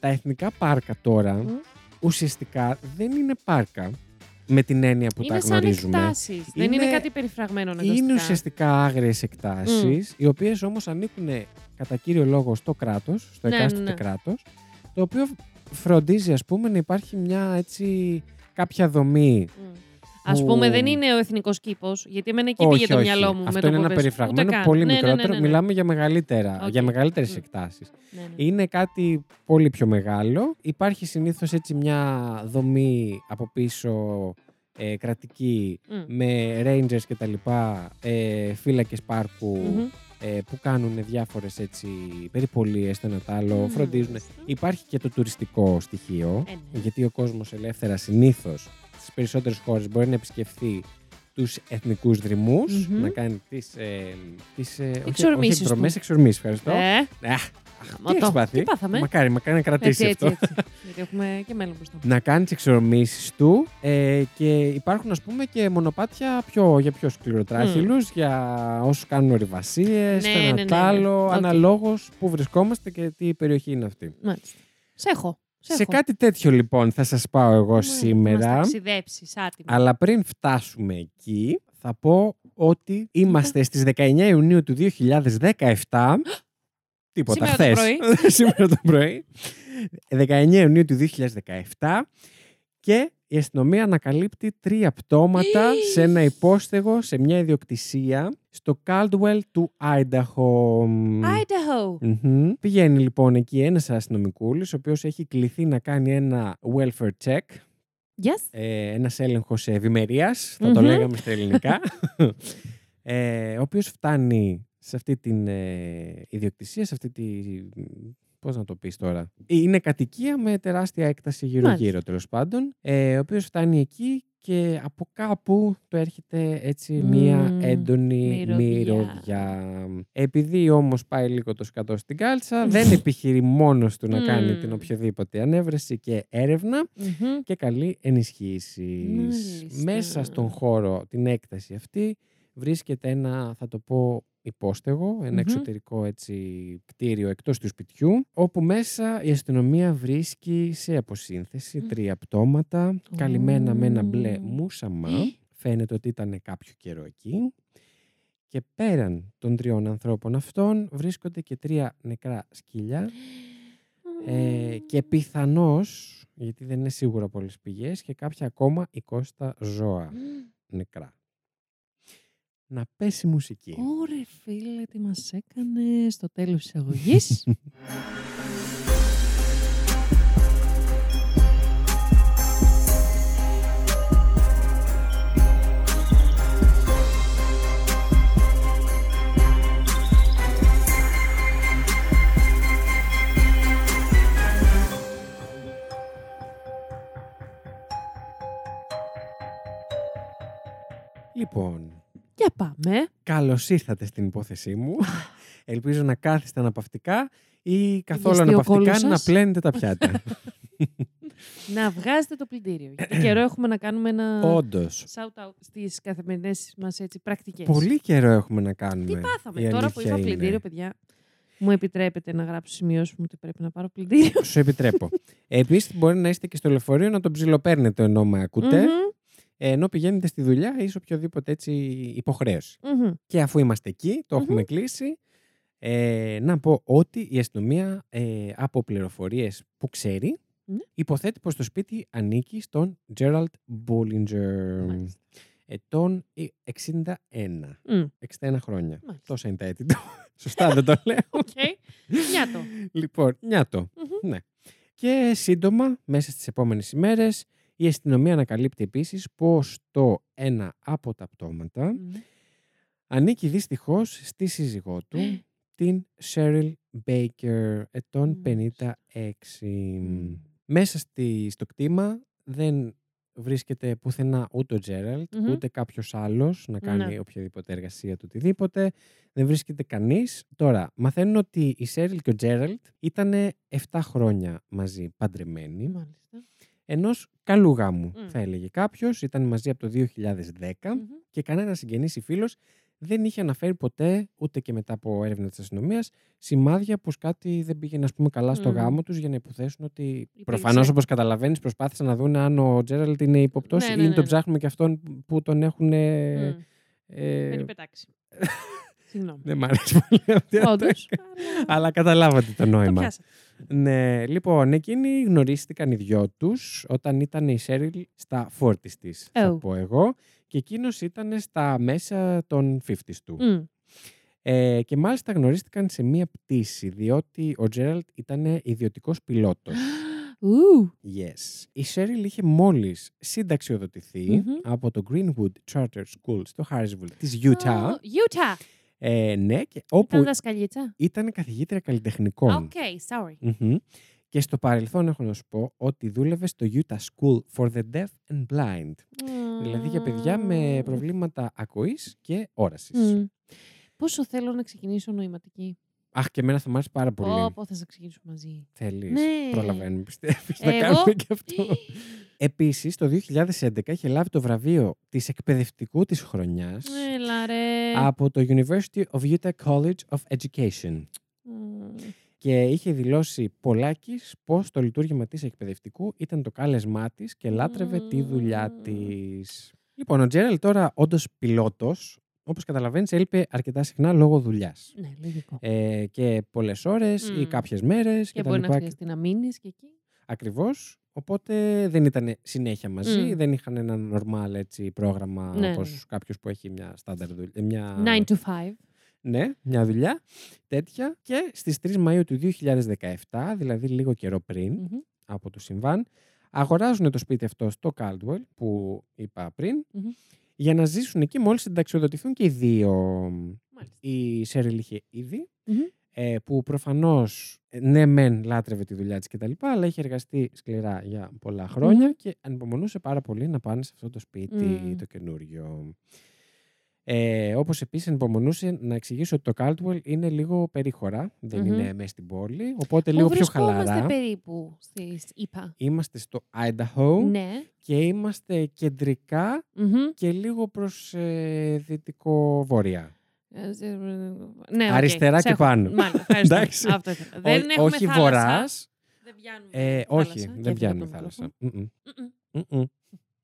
Τα εθνικά πάρκα τώρα Μμ. ουσιαστικά δεν είναι πάρκα με την έννοια που Είναι τα σαν γνωρίζουμε. εκτάσεις. Δεν Είναι- είναι κάτι περιφραγμένο Είναι αναγκαστικά. ουσιαστικά άγριες εκτάσεις, οι οποίες όμως ανήκουν κατά κύριο λόγο στο κράτος, στο Ναι, εκάστοτε ναι. κράτος, το οποίο φροντίζει ας πούμε να υπάρχει μια έτσι κάποια δομή. Α που- πούμε, δεν είναι ο εθνικός κήπος, γιατί εμένα εκεί όχι, πήγε το όχι. μυαλό μου. με Αυτό το είναι που ένα πες. περιφραγμένο Ούτε καν. πολύ Ναι, ναι, ναι, μικρότερο. ναι, ναι. Μιλάμε για, μεγαλύτερα, Οκ. για μεγαλύτερες Μμ. εκτάσεις. Ναι, ναι. Είναι κάτι πολύ πιο μεγάλο. Υπάρχει συνήθως έτσι μια δομή από πίσω ε, κρατική Μμ. με rangers και τα λοιπά, ε, φύλακες πάρκου Μμμ. ε, που κάνουν διάφορες έτσι περιπολίες το ένα το άλλο, Μμμ. φροντίζουν. Υπάρχει και το τουριστικό στοιχείο, Ε, ναι. γιατί ο κόσμος ελεύθερα συνήθως στις περισσότερες χώρες μπορεί να επισκεφθεί τους εθνικούς δρυμούς, Μμμ. να κάνει τις, ε, τις ε, όχι- Εξορμήσεις όχι εκδρομές, του. εξορμήσεις, ευχαριστώ. Ε, Αχ, αχ, Μα τι έχεις το- πάθει; τι πάθαμε; Μακάρι, μακάρι να κρατήσει έτσι, αυτό. έτσι, έτσι. γιατί έχουμε και μέλλον μπροστά. να κάνεις τι εξορμήσεις του ε, και υπάρχουν ας πούμε και μονοπάτια πιο, για πιο σκληροτράχυλους, για όσους κάνουν ορειβασίες, Ναι, το ένα ναι, ναι, το ναι. άλλο, Οκ. αναλόγως που βρισκόμαστε και τι περιοχή είναι αυτή. Μάλιστα. Σε έχω. Σε, Σε έχω. κάτι τέτοιο λοιπόν θα σας πάω εγώ Μάλιστα, Μας σήμερα, ταξιδέψεις, άτιμο. αλλά πριν φτάσουμε εκεί θα πω ότι είμαστε στις 19 Ιουνίου του 2017. Τίποτα, Σήμερα το χθες. πρωί. Σήμερα το πρωί. 19 Ιουνίου του 2017 και η αστυνομία ανακαλύπτει τρία πτώματα σε ένα υπόστεγο σε μια ιδιοκτησία στο Caldwell του Idaho. Idaho. Μμμ. Πηγαίνει λοιπόν εκεί ένας αστυνομικούλης ο οποίος έχει κληθεί να κάνει ένα welfare check Yes. ε, ένας έλεγχος ευημερίας, θα το Μμμ. λέγαμε στα ελληνικά, ε, ο οποίος φτάνει σε αυτή την ε, ιδιοκτησία, σε αυτή τη... Πώς να το πεις τώρα. Είναι κατοικία με τεράστια έκταση γύρω-γύρω Μάλιστα. τέλος πάντων, ε, ο οποίος φτάνει εκεί και από κάπου το έρχεται έτσι Μμμ, μία έντονη μυρωδιά. μυρωδιά. Επειδή όμως πάει λίγο το σκατό στην κάλτσα, δεν επιχειρεί μόνος του να κάνει Μμ. την οποιαδήποτε ανέβρεση και έρευνα, Μμμ. και καλή ενισχύσεις. Μάλιστα. Μέσα στον χώρο, την έκταση αυτή, βρίσκεται ένα, θα το πω, υπόστεγο, ένα Μμμ. εξωτερικό έτσι, κτίριο εκτός του σπιτιού, όπου μέσα η αστυνομία βρίσκει σε αποσύνθεση Μμ. τρία πτώματα, καλυμμένα με ένα μπλε Ω. μουσαμά. Ε. Φαίνεται ότι ήταν κάποιο καιρό εκεί. Και πέραν των τριών ανθρώπων αυτών βρίσκονται και τρία νεκρά σκύλια ε, και πιθανώς, γιατί δεν είναι σίγουρα πολλές πηγές, και κάποια ακόμα 20 ζώα νεκρά. Να πέσει μουσική. Ωρε φίλε, τι μας έκανες στο τέλος της αγωγής. Για πάμε. καλώς ήρθατε στην υπόθεσή μου. Ελπίζω να κάθεστε αναπαυτικά ή καθόλου Γεστεί ο αναπαυτικά κόλλος να σας. πλένετε τα πιάτα. Να βγάζετε το πλυντήριο. Γιατί καιρό έχουμε να κάνουμε ένα Όντως. shout-out στις καθημερινές μας έτσι, πρακτικές. Πολύ καιρό έχουμε να κάνουμε. Τι πάθαμε. η Τώρα που αλήθεια είχα είναι. πλυντήριο, παιδιά, μου επιτρέπετε να γράψω σημειώσεις μου ότι πρέπει να πάρω πλυντήριο. Σου επιτρέπω. Επίσης, μπορεί να είστε και στο λεωφορείο να τον ψιλοπαίρνετε ενώ με ακούτε, Μμμ, ενώ πηγαίνετε στη δουλειά ή σε οποιοδήποτε έτσι υποχρέωση. μμμ. Και αφού είμαστε εκεί, το έχουμε κλείσει, ε, να πω ότι η αστυνομία ε, από πληροφορίες που ξέρει Ναι. υποθέτει πως το σπίτι ανήκει στον Gerald Bollinger, Μάλιστα. ετών 61. Μμ, 61 χρόνια. Μάλιστα. Τόσα είναι τα έτη του. Σωστά δεν το λέω. Οκ. Νιάτο. Λοιπόν, νιάτο. Μμμ. Ναι. Και σύντομα, μέσα στις επόμενες ημέρες, η αστυνομία ανακαλύπτει επίσης πως το ένα από τα πτώματα Μμ. ανήκει δυστυχώς στη σύζυγό του, την Cheryl Baker, ετών Μάλιστα. 56. Μμ. Μέσα στη, στο κτήμα δεν βρίσκεται πουθενά ούτε ο Τζέραλτ, Μμμ. ούτε κάποιος άλλος να κάνει Ναι. οποιαδήποτε εργασία του οτιδήποτε. Δεν βρίσκεται κανείς. Τώρα, μαθαίνουν ότι η Cheryl και ο Τζέραλτ ήταν 7 χρόνια μαζί παντρεμένοι. Μάλιστα. Ενός καλού γάμου, Μμ. θα έλεγε κάποιος. Ήταν μαζί από το 2010 Μμμ. και κανένας συγγενής ή φίλος δεν είχε αναφέρει ποτέ, ούτε και μετά από έρευνα της αστυνομίας, σημάδια πως κάτι δεν πήγαινε ας πούμε, καλά στο Μμ. γάμο τους για να υποθέσουν ότι Υπήρξε. προφανώς όπως καταλαβαίνεις προσπάθησαν να δουν αν ο Τζέραλτ είναι υποπτός Ναι, ή ναι, αν ναι, τον ναι. ψάχνουμε και αυτόν που τον έχουν... ε, Μμ. ε, Έχει πετάξει. Συγγνώμη. δεν μ' αρέσει πολύ αυτή. Όντως. Αλλά καταλάβατε το Το νόημα. πιάσατε. Ναι, λοιπόν, εκείνοι γνωρίστηκαν οι δυο τους όταν ήταν η Σέριλ στα 40 της, θα Oh. πω εγώ, και εκείνος ήταν στα μέσα των 50 του. Μμ. Ε, και μάλιστα γνωρίστηκαν σε μία πτήση, διότι ο Τζέραλτ ήταν ιδιωτικός πιλότος. Ου. Yes. Η Σέριλ είχε μόλις συνταξιοδοτηθεί Μμμ. από το Greenwood Charter School στο Harrisville της Utah. Ω, Utah. Ε, ναι, και όπου Ήταν δασκαλίτσα. ήταν καθηγήτρια καλλιτεχνικών. Οκ, sorry. Μμμ. Και στο παρελθόν έχω να σου πω ότι δούλευε στο Utah School for the Deaf and Blind. Δηλαδή για παιδιά με προβλήματα ακοής και όρασης. Μμ. Πόσο θέλω να ξεκινήσω νοηματική. Αχ, και εμένα θα μου άρεσε πάρα πολύ. Πω, πω, θα σε ξεκινήσουμε μαζί. Θέλεις. Ναι. Προλαβαίνουμε, πιστεύεις, να Εγώ- κάνουμε και αυτό. Επίσης, το 2011 είχε λάβει το βραβείο της εκπαιδευτικού της χρονιάς Έλα ρε. Από το University of Utah College of Education. Μμ. Και είχε δηλώσει πολλάκις πως το λειτουργήμα της εκπαιδευτικού ήταν το κάλεσμά της και λάτρευε τη δουλειά Μμμ. της. Λοιπόν, ο Τζέραλ τώρα όντως πιλότος, όπως καταλαβαίνεις, έλειπε αρκετά συχνά λόγω δουλειάς. Ναι, λογικό. Ε, και πολλές ώρες ή Μμ. κάποιες μέρες Και και, μπορεί να χρειαστεί να μείνεις και εκεί. Ακριβώς. Οπότε δεν ήταν συνέχεια μαζί, Μμ. δεν είχαν ένα normal έτσι, πρόγραμμα Ναι, όπως ναι. κάποιος που έχει μια στάνταρ δουλειά. Μια... 9 to 5. Ναι, μια δουλειά τέτοια. Και στις 3 Μαΐου του 2017, δηλαδή λίγο καιρό πριν Μμμ. από το συμβάν, αγοράζουν το σπίτι αυτό στο Caldwell, που είπα πριν, Μμμ. για να ζήσουν εκεί μόλις συνταξιοδοτηθούν και οι δύο. Μάλιστα. Η Σέριλ είχε ήδη, Μμμ. Ε, που προφανώς ε, ναι μεν λάτρευε τη δουλειά της κτλ, αλλά είχε εργαστεί σκληρά για πολλά χρόνια Μμμ. και ανυπομονούσε πάρα πολύ να πάνε σε αυτό το σπίτι Μμ. το καινούριο. Ε, όπως επίσης ανυπομονούσε να εξηγήσω ότι το Caldwell είναι λίγο περίχωρα, δεν Μμμ. είναι μέσα στην πόλη, οπότε Πού λίγο πιο βρισκόμαστε χαλαρά. περίπου στις ΗΠΑ; Είμαστε στο Idaho Ναι. και είμαστε κεντρικά Μμμ. και λίγο προς ε, δυτικό-βόρεια. Ε, σε- Ναι, οκ. Αριστερά Σε και έχω. πάνω. Μάλλον, ευχαριστώ. Εντάξει. Αυτό ήθελα. Δεν Ό- έχουμε όχι θάλασσα. βορράς, Δεν πιάνουμε ε, θάλασσα. όχι, Και δεν έφυγα πιάνουμε από το θάλασσα. μικρόφωνο. Μμμ. Μμμ. Μμμ.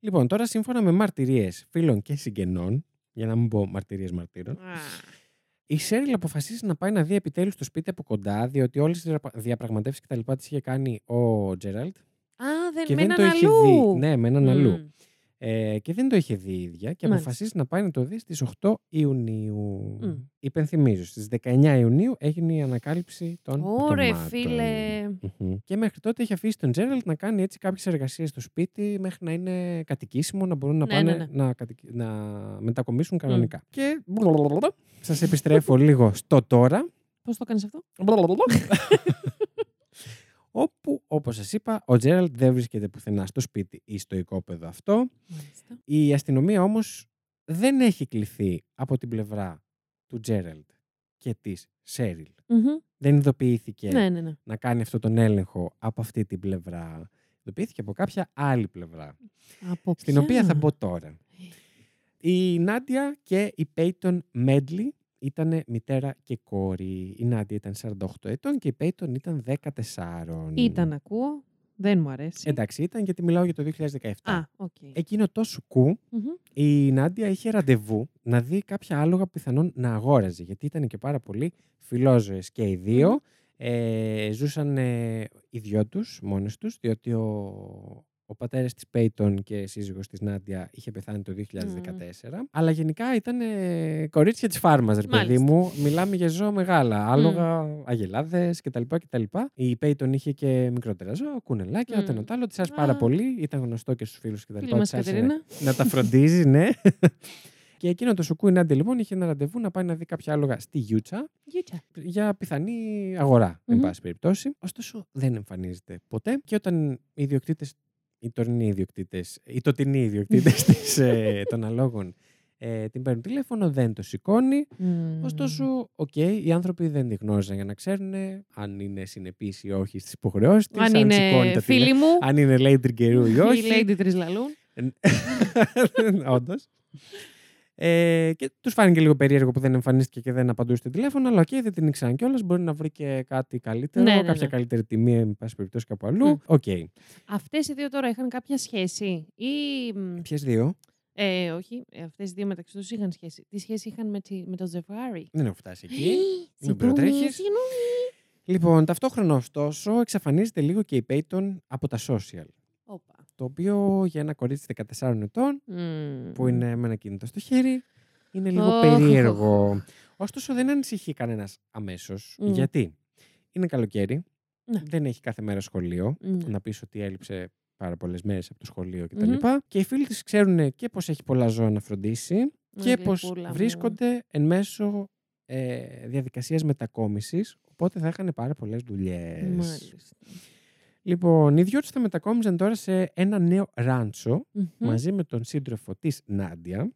Λοιπόν, τώρα σύμφωνα με μαρτυρίες φίλων και συγγενών, Για να μην πω μαρτυρίες μαρτύρων. Α, Η Σέριλ αποφασίζει να πάει να δει επιτέλους το σπίτι από κοντά, διότι όλες τις διαπραγματεύσεις και τα λοιπά της είχε κάνει ο Τζέραλτ. Α, δεν Και με δεν έναν το είχε αλλού. δει. Ναι, με έναν Μμμ. αλλού. Ε, και δεν το είχε δει η ίδια και Μάλιστα. αποφασίζει να πάει να το δει στις 8 Ιουνίου. Μμ. Υπενθυμίζω, στις 19 Ιουνίου έγινε η ανακάλυψη των Ωρε, πτωμάτων. φίλε. Μμμ. Και μέχρι τότε είχε αφήσει τον Τζέραλτ να κάνει έτσι κάποιες εργασίες στο σπίτι μέχρι να είναι κατοικήσιμο, να μπορούν να Ναι, πάνε ναι, ναι. Να, κατοικ- να μετακομίσουν κανονικά. Και σας επιστρέφω λίγο στο τώρα. Πώς το κάνεις αυτό; όπου, όπως σας είπα, ο Τζέραλτ δεν βρίσκεται πουθενά στο σπίτι ή στο οικόπεδο αυτό. Μάλιστα. Η αστυνομία όμως δεν έχει κληθεί από την πλευρά του Τζέραλτ και της Σέριλ. Μμμ. Δεν ειδοποιήθηκε Ναι, ναι, ναι. να κάνει αυτό τον έλεγχο από αυτή την πλευρά. Ειδοποιήθηκε από κάποια άλλη πλευρά. Από Στην ποια; οποία θα μπω τώρα. Η Νάντια και η Πέιτον Μέντλι ήταν μητέρα και κόρη. Η Νάντια ήταν 48 ετών και η Πέιτον ήταν 14. Ήταν, ακούω. Δεν μου αρέσει. Εντάξει, ήταν γιατί μιλάω για το 2017. Α, οκ. Εκείνο το σουκού, Μμμ. η Νάντια είχε ραντεβού να δει κάποια άλογα που πιθανόν να αγόραζε. Γιατί ήταν και πάρα πολύ φιλόζωες και οι δύο. Μμμ. Ε, ζούσαν ε, οι δυο τους, μόνες τους, διότι ο, ο πατέρας της Πέιτον και σύζυγος της Νάντια είχε πεθάνει το 2014. Αλλά γενικά ήταν ε, κορίτσια της φάρμας, ρε παιδί Μάλιστα. μου. Μιλάμε για ζώα μεγάλα, άλογα, αγελάδες κτλ. κτλ. Η Πέιτον είχε και μικρότερα ζώα, κουνελάκια, Μμ. mm. το άλλο. Της άρεσε πάρα Α. πολύ, ήταν γνωστό και στους φίλους κτλ. Φίλη μας Της άρεσε Κατερίνα. να τα φροντίζει, ναι. Και εκείνο το σουκού η Νάντια λοιπόν είχε ένα ραντεβού να πάει να δει κάποια άλογα στη Γιούτα Γιούτα. για πιθανή αγορά, εν Μμμ. πάση περιπτώσει. Ωστόσο, δεν εμφανίζεται ποτέ. Και όταν οι ιδιοκτήτες, οι τωρινοί ιδιοκτήτες, οι τοτινοί ιδιοκτήτες των αλόγων ε, την παίρνουν τηλέφωνο, δεν το σηκώνει. Μμμ. Ωστόσο, οκ, οι άνθρωποι δεν τη γνώριζαν για να ξέρουν αν είναι συνεπής ή όχι στις υποχρεώσεις της, Αν σηκώνει είναι τα φίλοι μου, αν είναι Lady καιρού ή η όχι. Lady Τρισλαλούν. Όντως. Ε, και τους φάνηκε λίγο περίεργο που δεν εμφανίστηκε και δεν απαντούσε το τηλέφωνο, αλλά οκ, δεν την ήξεραν κιόλας. Μπορεί να βρει και κάτι καλύτερο, Ναι, ναι, κάποια ναι. καλύτερη τιμή, εν πάση περιπτώσει κάπου αλλού. Μμ. Οκ. Αυτές οι δύο τώρα είχαν κάποια σχέση ή... μ, Ποιες δύο, Ε, όχι, ε, αυτές οι δύο μεταξύ τους είχαν σχέση. Τι σχέση είχαν με, τη, με το ζευγάρι; δεν έχω φτάσει εκεί. Συγγνώμη, Μην προτρέχεις. συγγνώμη. λοιπόν, ταυτόχρονα ωστόσο εξαφανίζεται λίγο και η Peyton από τα social. Όπα. Το οποίο για ένα κορίτσι 14 ετών Μμμ. που είναι με ένα κινητό στο χέρι είναι λίγο Οχ. περίεργο. Ωστόσο δεν ανησυχεί κανένας αμέσως. Μμ. Γιατί; Είναι καλοκαίρι, Ναι. δεν έχει κάθε μέρα σχολείο. Ναι. Να πεις ότι έλειψε πάρα πολλές μέρες από το σχολείο κτλ. Μμμ. Και οι φίλοι της ξέρουν και πω έχει πολλά ζώα να φροντίσει και πω Γλυκούλα μου. βρίσκονται εν μέσω ε, διαδικασίας μετακόμισης. Οπότε θα είχαν πάρα πολλές δουλειές. Μάλιστα. Λοιπόν, οι δυο τους θα μετακόμιζαν τώρα σε ένα νέο ράντσο Μμμ. μαζί με τον σύντροφο της Νάντια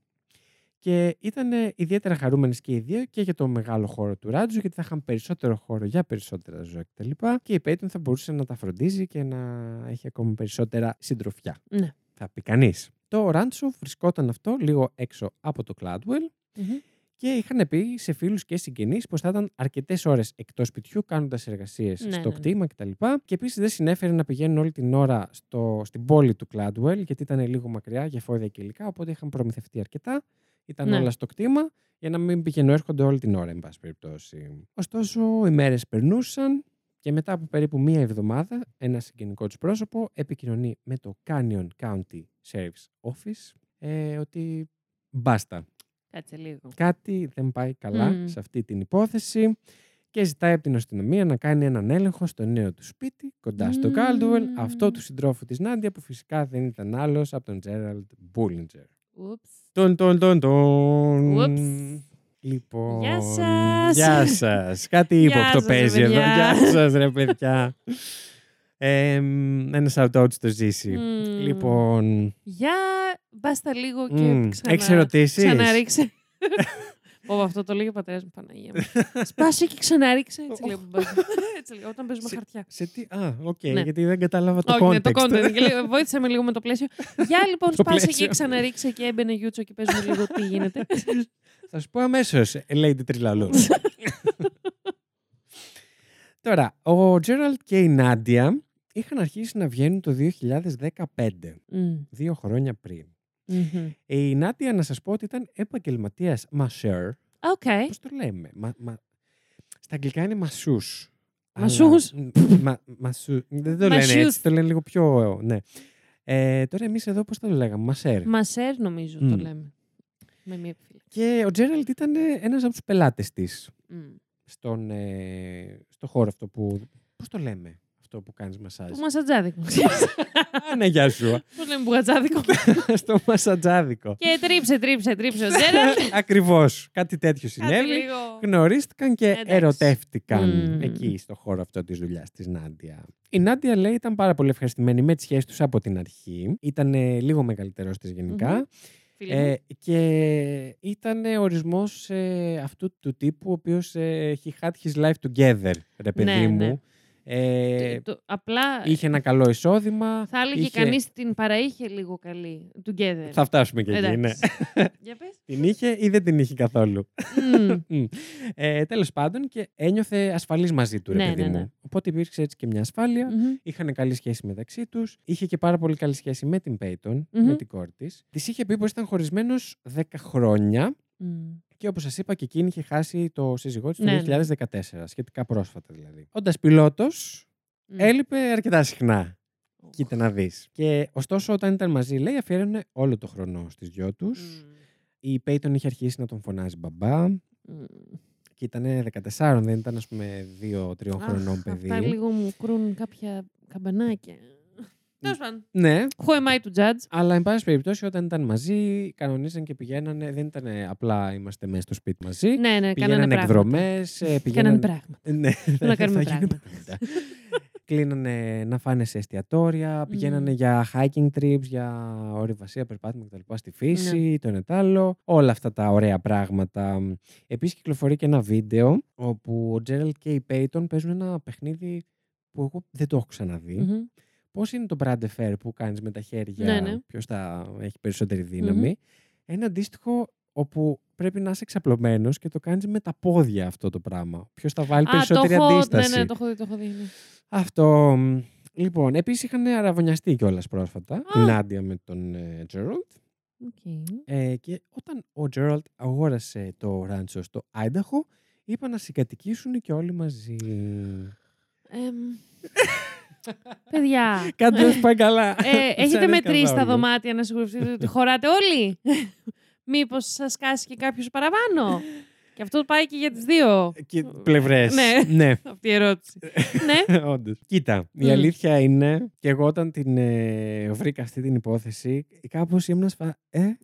και ήταν ιδιαίτερα χαρούμενες και οι δύο και για το μεγάλο χώρο του Ράτζου γιατί θα είχαν περισσότερο χώρο για περισσότερα ζώα κτλ. Και η Πέιτον θα μπορούσε να τα φροντίζει και να έχει ακόμα περισσότερα συντροφιά. Ναι. Θα πει κανείς. Το Ράντσο βρισκόταν αυτό λίγο έξω από το Κλάντουελ Μμμ. Και είχαν πει σε φίλους και συγγενείς πως θα ήταν αρκετές ώρες εκτός σπιτιού κάνοντας εργασίες Ναι, στο ναι, ναι. κτήμα κτλ. Και επίσης δεν συνέφερε να πηγαίνουν όλη την ώρα στο, στην πόλη του Κλάντουελ, γιατί ήταν λίγο μακριά για φόδια και υλικά. Οπότε είχαν προμηθευτεί αρκετά. Ήταν Ναι. όλα στο κτήμα για να μην πηγαίνουν έρχονται όλη την ώρα, εν πάση περιπτώσει. Ωστόσο, οι μέρες περνούσαν και μετά από περίπου μία εβδομάδα, ένα συγγενικό τους πρόσωπο επικοινωνεί με το Canyon County Sheriff's Office ε, ότι μπάστα. Κάτσε λίγο. Κάτι δεν πάει καλά Μμμ. σε αυτή την υπόθεση και ζητάει από την αστυνομία να κάνει έναν έλεγχο στο νέο του σπίτι κοντά στο Μμμ. Κάλντουελ, αυτό του συντρόφου της Νάντια που φυσικά δεν ήταν άλλος από τον Τζέραλντ Μπούλιντζερ. Ούψ. Τον, τον, τον, τον. Ούψ. Λοιπόν. Γεια σας. Γεια σας. Κάτι είπε Γεια αυτό σας, παίζει ρε εδώ. παιδιά. Γεια σας ρε παιδιά. Ε, μ, ένα shout-out στο ζήσει. Μμμ. Λοιπόν, Για μπάστα λίγο και μ, ξανά. έχεις ερωτήσεις; Ξαναρίξε. Πω, αυτό το λέγει ο πατέρας μου, Παναγία μου. Σπάσε και ξαναρίξ' τε. Έτσι λέει ο μπαμπάς μου. Έτσι λέει, όταν παίζουμε Σε- χαρτιά. σε τι... Α, οκ, Ναι. γιατί δεν κατάλαβα το Όχι, ναι, το context. context. Και λίγο- Βοήθησε με λίγο με το πλαίσιο. Για λοιπόν, Το σπάσε πλαίσιο. και ξαναρίξε και έμπαινε γιούτσο και παίζουμε λίγο τι γίνεται. Θα σου πω αμέσως, Lady Τριλαλούς. Τώρα, ο Τζέραλτ και η Νάντια είχαν αρχίσει να βγαίνουν το 2015, Μμ. δύο χρόνια πριν. Μμμ. Η Νάντια, να σας πω ότι ήταν επαγγελματίας μασέρ. Οκ. Πώς το λέμε. Μα, μα... Στα αγγλικά είναι μασούς. Μασούς; Μα, μασού. Δεν το λένε Μασούς. έτσι, το λένε λίγο πιο. Ναι. Ε, τώρα εμείς εδώ πώς το λέγαμε, μασέρ. Μασέρ νομίζω το Μμ. λέμε. Με μία επιφύλαξη. Και ο Τζέραλτ ήταν ένας από τους πελάτες της Μμ. Στον ε, στο χώρο αυτό που. Πώς το λέμε αυτό που κάνεις μασάζ; Το μασατζάδικο. Α, ναι, γεια σου. Πώ λέμε μπουγατζάδικο. στο μασατζάδικο. Και τρίψε, τρίψε, τρίψε ο Τζέραλτ. Ακριβώς. Κάτι τέτοιο Κάτι συνέβη. λίγο. Γνωρίστηκαν και Εντάξει. ερωτεύτηκαν Μμμ. εκεί στο χώρο αυτό της δουλειάς της Νάντια. Η Νάντια λέει ήταν πάρα πολύ ευχαριστημένη με τις σχέσεις τους από την αρχή. Ήταν ε, λίγο μεγαλύτερος της γενικά. Μμμ. Φίλε μου. Ε, και ήταν ορισμός ε, αυτού του τύπου ο οποίος ε, he had his life together, ρε παιδί Ναι, μου. ναι. Ε, Το- Απλά είχε ένα καλό εισόδημα. θα έλεγε είχε- κανείς την παραείχε λίγο καλή. Together. Θα φτάσουμε και εκεί, ναι. Εντάξει. Για πες. την είχε ή δεν την είχε καθόλου. Μμ. Μμ. Ε, Τέλος πάντων και ένιωθε ασφαλής μαζί του, ρε Ναι, παιδί ναι, μου. ναι. Οπότε υπήρξε έτσι και μια ασφάλεια. Μμμ. Είχαν καλή σχέση μεταξύ τους. Είχε και πάρα πολύ καλή σχέση με την Πέιτον, Μμμ. με την κόρη της. Τη είχε πει πως ήταν χωρισμένος 10 χρόνια Μμ. Και όπως σας είπα και εκείνη είχε χάσει το σύζυγό της το Ναι, ναι. 2014, σχετικά πρόσφατα δηλαδή. Όντας πιλότος, Μμ. έλειπε αρκετά συχνά. Κοίτα να δεις. Και ωστόσο, όταν ήταν μαζί, λέει, αφιέρωνε όλο το χρόνο στις δυο τους. Μμ. Η Πέιτον είχε αρχίσει να τον φωνάζει μπαμπά. Μμ. Και ήταν 14, δεν ήταν, ας πούμε, 2-3 Αχ, χρονών παιδί. Αυτά λίγο μου κρούν κάποια καμπανάκια. Τέλος πάντων. Ναι, Who am I to judge? αλλά εν πάση περιπτώσει, όταν ήταν μαζί, κανονίζαν και πηγαίνανε. Δεν ήταν απλά είμαστε μέσα στο σπίτι μαζί. Ναι, ναι, κάνανε Πηγαίνανε πράγματα. εκδρομές. Κάνανε Πηγαίνανε. πράγματα. Ναι, να κάνουμε θα γίνουν πράγματα. πράγματα. Κλείνανε να φάνε σε εστιατόρια, πηγαίνανε Μμμ. για hiking trips, για ορειβασία, περπάτημα κτλ. στη Ναι. φύση, το νετάλο, όλα αυτά τα ωραία πράγματα. Επίσης κυκλοφορεί και ένα βίντεο όπου ο Τζέραλτ και η Πέιτον παίζουν ένα παιχνίδι που εγώ δεν το έχω ξαναδεί. Μμμ. Πώς είναι το Brand Fair που κάνεις με τα χέρια, Ναι, ναι. ποιος θα έχει περισσότερη δύναμη. Ένα αντίστοιχο όπου πρέπει να είσαι εξαπλωμένος και το κάνεις με τα πόδια αυτό το πράγμα. Ποιος θα βάλει Α, το περισσότερη έχω, αντίσταση. ναι, ναι, το έχω δει, το έχω δει. ναι. Αυτό. μ, Λοιπόν, επίσης είχαν αρραβωνιαστεί κιόλας πρόσφατα. Η Α. Νάντια με τον ε, Τζέραλτ. Οκ. Ε, και όταν ο Τζέραλτ αγόρασε το ράντσο στο Άινταχο, είπαν να συγκατοικήσουν και όλοι μαζί. Εμ, Παιδιά, Κάτι δεν σου πάει καλά. ε, Δεν έχετε αρέσει μετρήσει τα καθόλου. δωμάτια να σιγουρευτείτε ότι χωράτε όλοι; Μήπως σας σκάσει και κάποιος παραπάνω; Και αυτό πάει και για τις δύο. Και πλευρές. Ναι. ναι. Αυτή η ερώτηση. ναι. Όντως. Κοίτα, η Μμ. αλήθεια είναι και εγώ όταν την ε, βρήκα αυτή την υπόθεση, κάπως ήμουν σφα... Ε, Ε,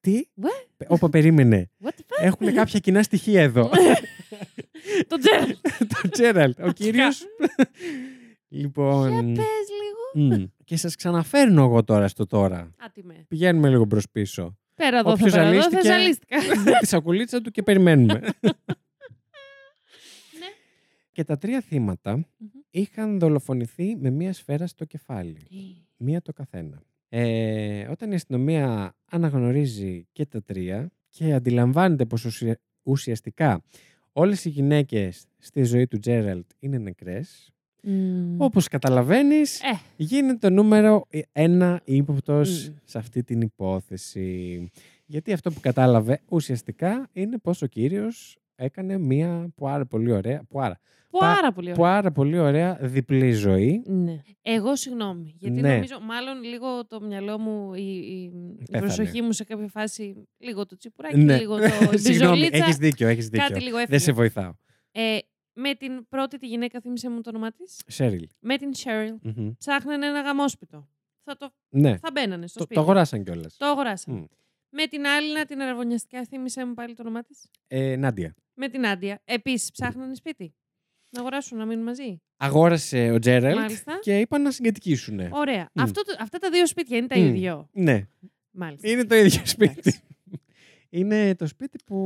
τι; What? Όπα περίμενε. what the fuck? Έχουν κάποια κοινά στοιχεία εδώ. Το Τζέραλ. το Τζέραλτ, ο κύριος. Λοιπόν. Για πες λίγο. μ, και σας ξαναφέρνω εγώ τώρα στο τώρα. Άτιμε. Πηγαίνουμε λίγο προς πίσω. Πέρα εδώ, θα Όποιος πέρα εδώ, θα ζαλίστηκε- ζαλίστηκα. τη σακουλίτσα του και περιμένουμε. Ναι. και τα τρία θύματα είχαν δολοφονηθεί με μία σφαίρα στο κεφάλι. Μία το καθένα. Ε, όταν η αστυνομία αναγνωρίζει και τα τρία και αντιλαμβάνεται πως ουσια- ουσιαστικά όλες οι γυναίκες στη ζωή του Τζέραλτ είναι νεκρές, Μμμ. όπως καταλαβαίνεις Ε, γίνεται το νούμερο ένα ύποπτος Μμ. σε αυτή την υπόθεση. Γιατί αυτό που κατάλαβε ουσιαστικά είναι πως ο κύριος έκανε μία πάρα πολύ ωραία, πάρα, πάρα πολύ ωραία. πάρα πολύ ωραία διπλή ζωή. Ναι. Εγώ συγγνώμη. Γιατί Ναι. νομίζω, μάλλον λίγο το μυαλό μου, η, η- η Πέθανε. προσοχή μου σε κάποια φάση, λίγο το τσιπουράκι, Ναι. λίγο το η Συγγνώμη, μπιζολίτσα, έχεις δίκιο, έχεις δίκιο. κάτι λίγο Δεν έφυγε. σε βοηθάω. Ε, με την πρώτη τη γυναίκα, θύμισε μου το όνομά της. Σέριλ. Με την Cheryl. Μμμ. Ψάχνανε ένα γαμόσπιτο. Θα, το, Ναι, θα μπαίνανε στο το, σπίτι. το αγοράσαν κιόλας. Το αγοράσαμε. Μμ. Με την άλλη, να την αραβωνιαστικά, θύμισε μου πάλι το όνομά της. Ε, Νάντια. Με την Άντια. Επίσης, ψάχνανε σπίτι. Να αγοράσουν, να μείνουν μαζί. Αγόρασε ο Τζέρελτ Μάλιστα. και είπαν να συγκατοικήσουν. Ωραία. Μμ. Αυτό, το- αυτά τα δύο σπίτια είναι τα Μμ. ίδιο. Ναι, Μάλιστα. είναι το ίδιο σπίτι. είναι το σπίτι που,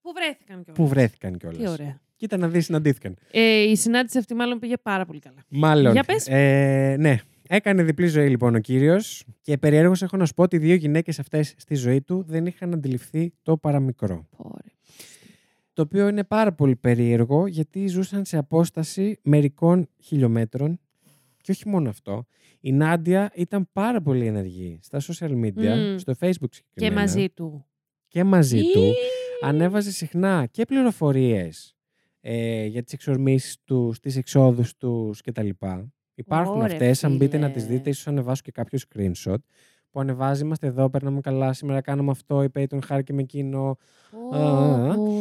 Πού βρέθηκαν κιόλας. που βρέθηκαν κιόλας. Τι ωραία. Κοίτα να δεις, συναντήθηκαν. Ε, η συνάντηση αυτή μάλλον πήγε πάρα πολύ καλά. Μάλλον. Για πες. Ε, ναι. Έκανε διπλή ζωή λοιπόν ο κύριος. Και περιέργως έχω να σου πω ότι οι δύο γυναίκες αυτές στη ζωή του δεν είχαν αντιληφθεί το παραμικρό. Πόρε. Το οποίο είναι πάρα πολύ περίεργο γιατί ζούσαν σε απόσταση μερικών χιλιόμετρων και Και όχι μόνο αυτό. Η Νάντια ήταν πάρα πολύ ενεργή στα social media, Μμμ. στο Facebook Και συγκεκριμένα. μαζί του. Και μαζί του. Ή- Ανέβαζε συχνά και πληροφορίες ε, για τις εξορμήσεις τους, τις εξόδους τους κτλ. Υπάρχουν Ωρε, αυτές, αν μπείτε να τις φίλε. δείτε, ίσως ανεβάσω και κάποιο screenshot που ανεβάζει, είμαστε εδώ, περνάμε καλά, σήμερα κάναμε αυτό, η Peyton χάρηκε με εκείνο Πω, Α, α, α. πω.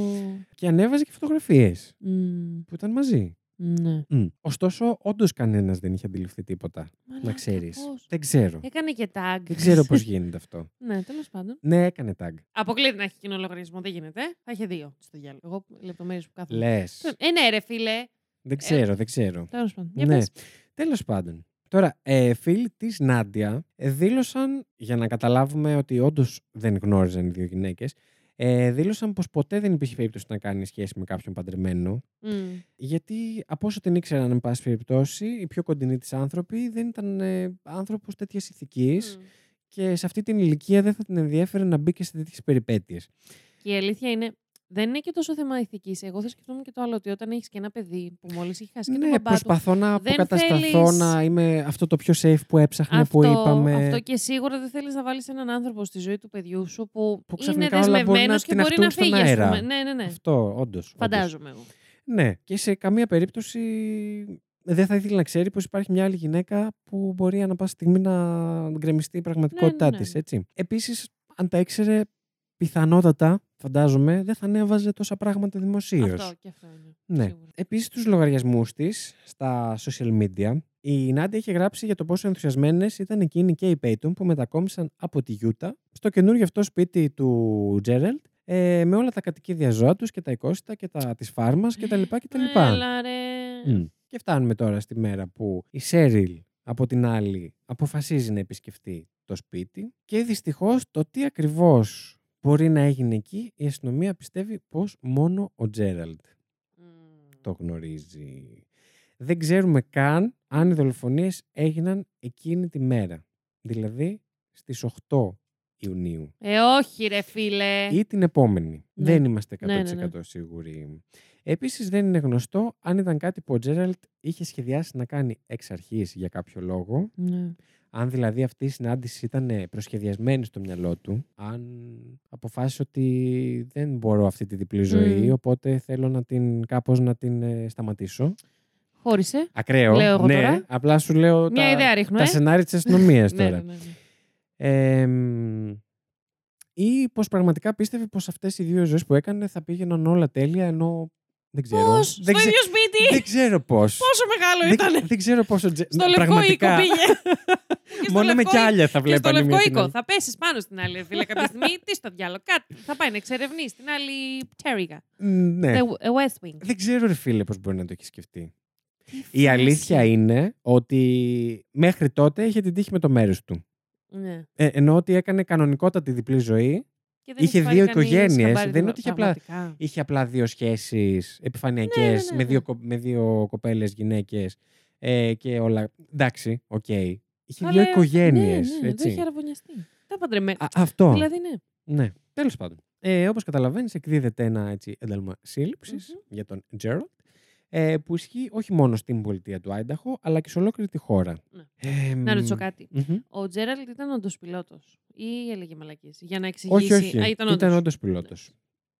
και ανέβαζε και φωτογραφίες Μμ, που ήταν μαζί. Ναι. Μμ. Ωστόσο, όντως κανένας δεν είχε αντιληφθεί τίποτα. να Μαλάκα, ξέρεις. πώς. Δεν ξέρω. Έκανε και tag. Δεν ξέρω πώς γίνεται αυτό. ναι, τέλος πάντων. Ναι, έκανε tag. Αποκλείεται να έχει κοινό λογαριασμό. Δεν γίνεται. Θα είχε δύο στο διάλογο. Εγώ λεπτομέρειες που κάθομαι. Λες. Ε, ναι, ρε φίλε. Δεν ξέρω, δεν ξέρω. Τέλος πάντων. Για Ναι. πες. Τέλος πάντων. Τώρα, ε, φίλοι της Νάντια ε, δήλωσαν, για να καταλάβουμε ότι όντως δεν γνώριζαν οι δύο γυναίκες, ε, δήλωσαν πως ποτέ δεν υπήρχε περίπτωση να κάνει σχέση με κάποιον παντρεμένο. Μμ. Γιατί από όσο την ήξεραν, εν πάση περιπτώσει, οι πιο κοντινοί της άνθρωποι δεν ήταν ε, άνθρωπος τέτοιας ηθικής Μμ. και σε αυτή την ηλικία δεν θα την ενδιαφέρε να μπει και σε τέτοιες περιπέτειες. Και η αλήθεια είναι, δεν είναι και τόσο θέμα ηθικής. Εγώ θα σκεφτόμουν και το άλλο, ότι όταν έχεις και ένα παιδί που μόλις έχει χάσει και τον Ναι, μπαμπά του. προσπαθώ να Δεν αποκατασταθώ θέλεις- να είμαι αυτό το πιο safe που έψαχνα, Αυτό, που είπαμε. αυτό και σίγουρα δεν θέλεις να βάλεις έναν άνθρωπο στη ζωή του παιδιού σου που, Που είναι ξαφνικά όλα μπορεί δεσμευμένος να και μπορεί τυναχτούν να στον φύγει. ας αέρα. πούμε. Ναι, ναι, ναι. Αυτό, όντως. Φαντάζομαι εγώ. Ναι, και σε καμία περίπτωση δεν θα ήθελε να ξέρει πως υπάρχει μια άλλη γυναίκα που μπορεί ανά πάσα στιγμή να γκρεμιστεί η πραγματικότητά Ναι, ναι, ναι. της, έτσι. Επίσης, αν τα ήξερε, πιθανότατα, φαντάζομαι, δεν θα ανέβαζε τόσα πράγματα δημοσίως. Αυτό και αυτό είναι. Ναι. Σίγουρα. Επίσης, στους λογαριασμούς της, στα social media, η Νάντια είχε γράψει για το πόσο ενθουσιασμένες ήταν εκείνοι και οι Peyton που μετακόμισαν από τη Γιούτα στο καινούργιο αυτό σπίτι του Τζέρελτ ε, με όλα τα κατοικίδια ζώα τους και τα οικόσιτα και τα της φάρμας κτλ. κτλ. Έλα ρε. Μμ. Και φτάνουμε τώρα στη μέρα που η Σέριλ από την άλλη αποφασίζει να επισκεφτεί το σπίτι και δυστυχώς το τι ακριβώς μπορεί να έγινε εκεί η αστυνομία πιστεύει πως μόνο ο Τζέραλτ Μμ. το γνωρίζει. Δεν ξέρουμε καν αν οι δολοφονίες έγιναν εκείνη τη μέρα. Δηλαδή στις 8 Ιουνίου Ε, όχι ρε φίλε. ή την επόμενη. Ναι. Δεν είμαστε 100% Ναι, ναι, ναι. σίγουροι. Επίσης δεν είναι γνωστό αν ήταν κάτι που ο Τζέραλτ είχε σχεδιάσει να κάνει εξ αρχής για κάποιο λόγο. Ναι. Αν δηλαδή αυτή η συνάντηση ήταν προσχεδιασμένη στο μυαλό του. Αν αποφάσισε ότι δεν μπορώ αυτή τη διπλή ζωή, Μμ. οπότε θέλω να την κάπως να την ε, σταματήσω. Χώρισε. Ακραίο. Λέω εγώ ναι, τώρα. απλά σου λέω Μια τα, ιδέα ρίχνω, τα ε. σενάρια της αστυνομίας Ναι, τώρα. ναι, ναι, ναι. Εμ, ή πως πραγματικά πίστευε πως αυτές οι δύο ζωές που έκανε θα πήγαιναν όλα τέλεια ενώ δεν ξέρω. Πώς, δεν, στο ξε- ίδιο σπίτι; δεν ξέρω πώς. Πόσο μεγάλο δεν, ήταν. δεν ξέρω πόσο τζε... Στο λευκό οίκο πραγματικά. πήγε. Και στο Μόνο με λευκό κιάλια θα Και στο βλέπανε λευκό μία την οίκο. άλλη. Θα πέσεις πάνω στην άλλη, ρε φίλε, κάποια στιγμή. Τι στο διάλογο. Κάτι. Θα πάει να εξερευνήσει την άλλη πτέρυγα. Ναι. The the West Wing. Δεν ξέρω ρε φίλε πώς μπορεί να το έχεις σκεφτεί. Τι Η φάση. αλήθεια είναι ότι μέχρι τότε είχε την τύχη με το μέρος του. Ναι. Ε, ενώ ότι έκανε κανονικότατη διπλή ζωή Και δεν Είχε έχει πάρει δύο κανείς οικογένειες. χαμπάρι Δεν είναι του- ότι είχε απλά- πραγματικά. Είχε απλά δύο σχέσεις επιφανειακές Ναι, ναι, ναι, με, δύο, ναι. κο- με δύο κοπέλες γυναίκες ε, και όλα. Εντάξει, οκ. Είχε Αλλά, δύο οικογένειες, Ναι, ναι, δεν έτσι. είχε αρραβωνιαστεί. Τα παντρεμένα. Α, αυτό. Δηλαδή, ναι. Ναι, τέλος πάντων. Ε, όπως καταλαβαίνεις, εκδίδεται ένα έτσι, ένταλμα σύλληψης Μμμ. για τον Gerald ε, που ισχύει όχι μόνο στην πολιτεία του Άινταχο, αλλά και σε ολόκληρη τη χώρα. Ναι. Ε, Να ρωτήσω μ, κάτι. μμμ. Ο Τζέραλτ ήταν όντως πιλότος ή έλεγε μαλακίες. Για να εξηγήσει. Όχι, όχι. Α, ήταν ήταν όντως. όντως πιλότος.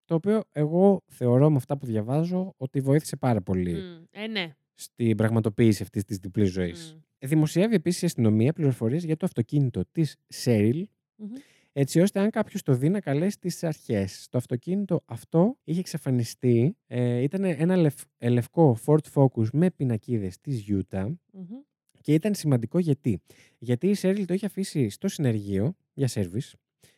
Το οποίο εγώ θεωρώ με αυτά που διαβάζω ότι βοήθησε πάρα πολύ Μμ, Ε, ναι. στην πραγματοποίηση αυτής της διπλής ζωής. Μμ. Δημοσιεύει επίσης η αστυνομία πληροφορίες για το αυτοκίνητο της Σέριλ, Μμμ. Έτσι ώστε αν κάποιος το δει να καλέσει τις αρχές. Το αυτοκίνητο αυτό είχε εξαφανιστεί. Ε, ήταν ένα λευ- ε, λευκό Ford Focus με πινακίδες της Utah Μμμ. και ήταν σημαντικό γιατί. Γιατί η Σέριλ το είχε αφήσει στο συνεργείο για σέρβις,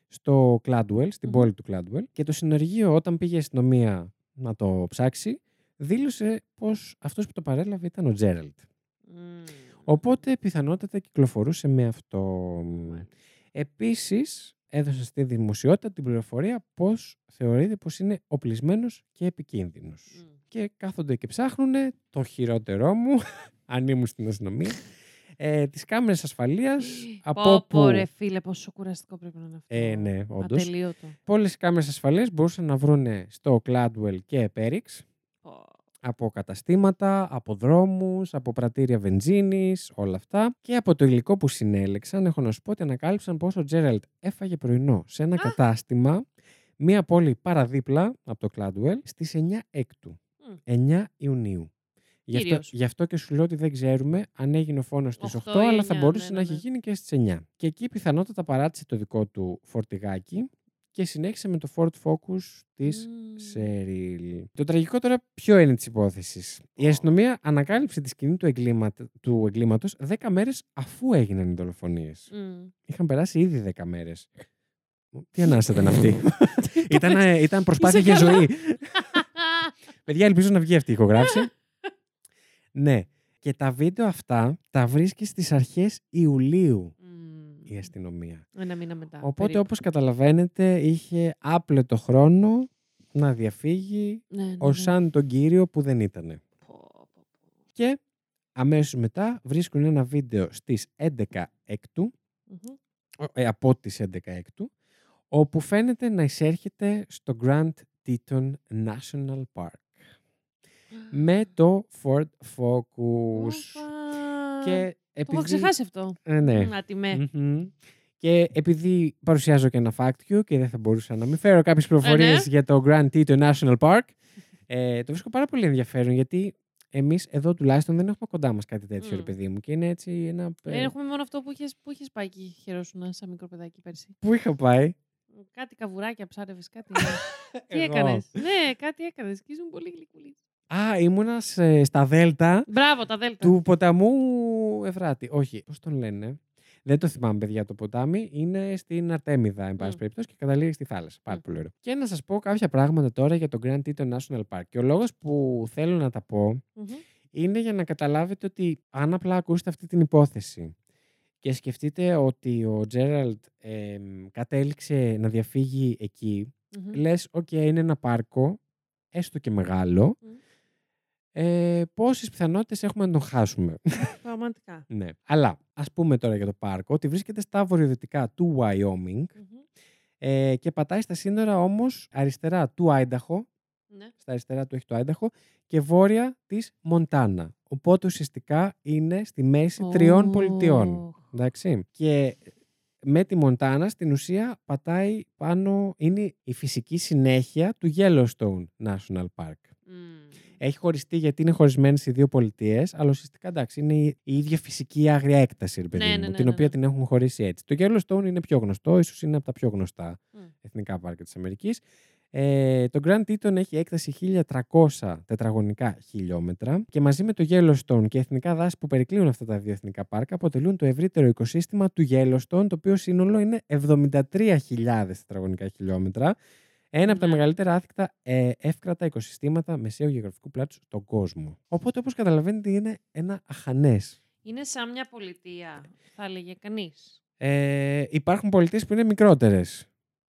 στο Cladwell, στην Μμμ. πόλη του Cladwell και το συνεργείο όταν πήγε η αστυνομία να το ψάξει δήλωσε πως αυτός που το παρέλαβε ήταν ο Τζέραλτ. Μμ. Οπότε πιθανότατα κυκλοφορούσε με αυτό. Μάλιστα. Επίσης έδωσε στη δημοσιότητα την πληροφορία πως θεωρείται πως είναι οπλισμένος και επικίνδυνος. Μμ. Και κάθονται και ψάχνουν το χειρότερό μου, αν ήμουν στην αστυνομία, ε, τις κάμερες ασφαλείας από Πω, πω, όπου... ρε φίλε, πόσο κουραστικό πρέπει να είναι αυτό. Ε, ναι, όντως. Ατελείωτο. Όλες οι κάμερες ασφαλείας μπορούσαν να βρουν στο Cladwell και Perix Πω. Από καταστήματα, από δρόμους, από πρατήρια βενζίνης, όλα αυτά. Και από το υλικό που συνέλεξαν, έχω να σου πω ότι ανακάλυψαν πως ο Τζέραλτ έφαγε πρωινό σε ένα κατάστημα, μία πόλη παραδίπλα από το Κλάντουελ, στις 9 έκτου, 9 Ιουνίου. Γι αυτό, Κύριος. γι' αυτό και σου λέω ότι δεν ξέρουμε αν έγινε ο φόνος στις 8, Οχτώ ή αλλά θα εννιά, μπορούσε ναι, να ναι, έχει ναι. γίνει και στις 9. Και εκεί πιθανότατα παράτησε το δικό του φορτηγάκι και συνέχισε με το Ford Focus της Μμμ. Σερίλ. Το τραγικό τώρα ποιο είναι της υπόθεσης; Η αστυνομία ανακάλυψε τη σκηνή του, εγκλήματο, του εγκλήματος 10 μέρες αφού έγιναν οι δολοφονίες. Μμ. Είχαν περάσει ήδη 10 μέρες. Τι ανάσα ήταν αυτή; ήταν, ε, ήταν προσπάθεια Είσαι για καλά; ζωή. Παιδιά, ελπίζω να βγει αυτή η ηχογράφηση. ναι. Και τα βίντεο αυτά τα βρίσκει στις αρχές Ιουλίου Μμ. Η αστυνομία. Ένα μήνα μετά. Οπότε, περίπου. όπως καταλαβαίνετε, είχε άπλετο χρόνο να διαφύγει Ναι, ναι, ως ναι. σαν τον κύριο που δεν ήταν. Πω, πω, πω. Και αμέσως μετά βρίσκουν ένα βίντεο στις 11 έκτου, Μμμ. ε, από τις 11 έκτου, όπου φαίνεται να εισέρχεται στο Grand Teton National Park με το Ford Focus. Όπα. Και Το επειδή... έχω ξεχάσει αυτό. Ε, ναι. Να τη με. Μμμ. Και επειδή παρουσιάζω και ένα fact you και δεν θα μπορούσα να μην φέρω κάποιες πληροφορίες ναι. για το Grand Teton National Park, ε, το βρίσκω πάρα πολύ ενδιαφέρον γιατί εμείς εδώ τουλάχιστον δεν έχουμε κοντά μας κάτι τέτοιο, Μμ. ρε παιδί μου. Και είναι έτσι ένα... Ε, ε, Έχουμε μόνο αυτό που είχες, που είχες πάει και χαιρόσουν σαν μικρό παιδάκι πέρσι. Πού είχα πάει; Κάτι καβουράκια ψάρευες, κάτι. Τι Εγώ. έκανες; Ναι, κάτι έκανες και ήσουν πολύ γλυκούλη. Α, ήμουνας σε- στα Δέλτα Μπράβο, τα δέλτα. του ποταμού Ευράτη. Όχι, πώς τον λένε; Δεν το θυμάμαι, παιδιά, το ποτάμι. Είναι στην Αρτέμιδα, εν πάση Μμ. περιπτώσει, και καταλήγει στη θάλασσα. Πάρα Μμ. πολύ ωραίο. Και να σας πω κάποια πράγματα τώρα για το Grand Teton National Park. Και ο λόγος που θέλω να τα πω Μμμ. είναι για να καταλάβετε ότι αν απλά ακούσετε αυτή την υπόθεση και σκεφτείτε ότι ο Τζέραλτ εμ, κατέληξε να διαφύγει εκεί, Μμμ. λες, οκ, είναι ένα πάρκο, έστω και μεγάλο, Μμ. Ε, πόσες πιθανότητες έχουμε να τον χάσουμε; Πραγματικά. ναι. Αλλά ας πούμε τώρα για το πάρκο ότι βρίσκεται στα βορειοδυτικά του Wyoming Μμμ. ε, και πατάει στα σύνορα όμως αριστερά του Άινταχο, Ναι. στα αριστερά του έχει το Άινταχο και βόρεια της Μοντάνα. Οπότε ουσιαστικά είναι στη μέση τριών πολιτιών. Οχ. Εντάξει. Και με τη Μοντάνα στην ουσία πατάει πάνω, είναι η φυσική συνέχεια του Yellowstone National Park. Μμ. Έχει χωριστεί γιατί είναι χωρισμένες οι δύο πολιτείες, αλλά ουσιαστικά εντάξει, είναι η, η ίδια φυσική άγρια έκταση, ρε παιδί Ναι, μου, ναι, ναι, την ναι, οποία ναι. την έχουν χωρίσει έτσι. Το Yellowstone είναι πιο γνωστό, ίσως είναι από τα πιο γνωστά Μμ. εθνικά πάρκα της Αμερικής. Ε, το Grand Teton έχει έκταση 1300 τετραγωνικά χιλιόμετρα και μαζί με το Yellowstone και εθνικά δάση που περικλείουν αυτά τα δύο εθνικά πάρκα αποτελούν το ευρύτερο οικοσύστημα του Yellowstone, το οποίο σύνολο είναι 73.000 τετραγωνικά χιλιόμετρα. Ένα από τα Ναι. μεγαλύτερα άθικτα ε, εύκρατα οικοσυστήματα μεσαίου γεωγραφικού πλάτους στον κόσμο. Οπότε, όπως καταλαβαίνετε, είναι ένα αχανές. Είναι σαν μια πολιτεία, θα έλεγε κανείς. Ε, υπάρχουν πολιτείες που είναι μικρότερες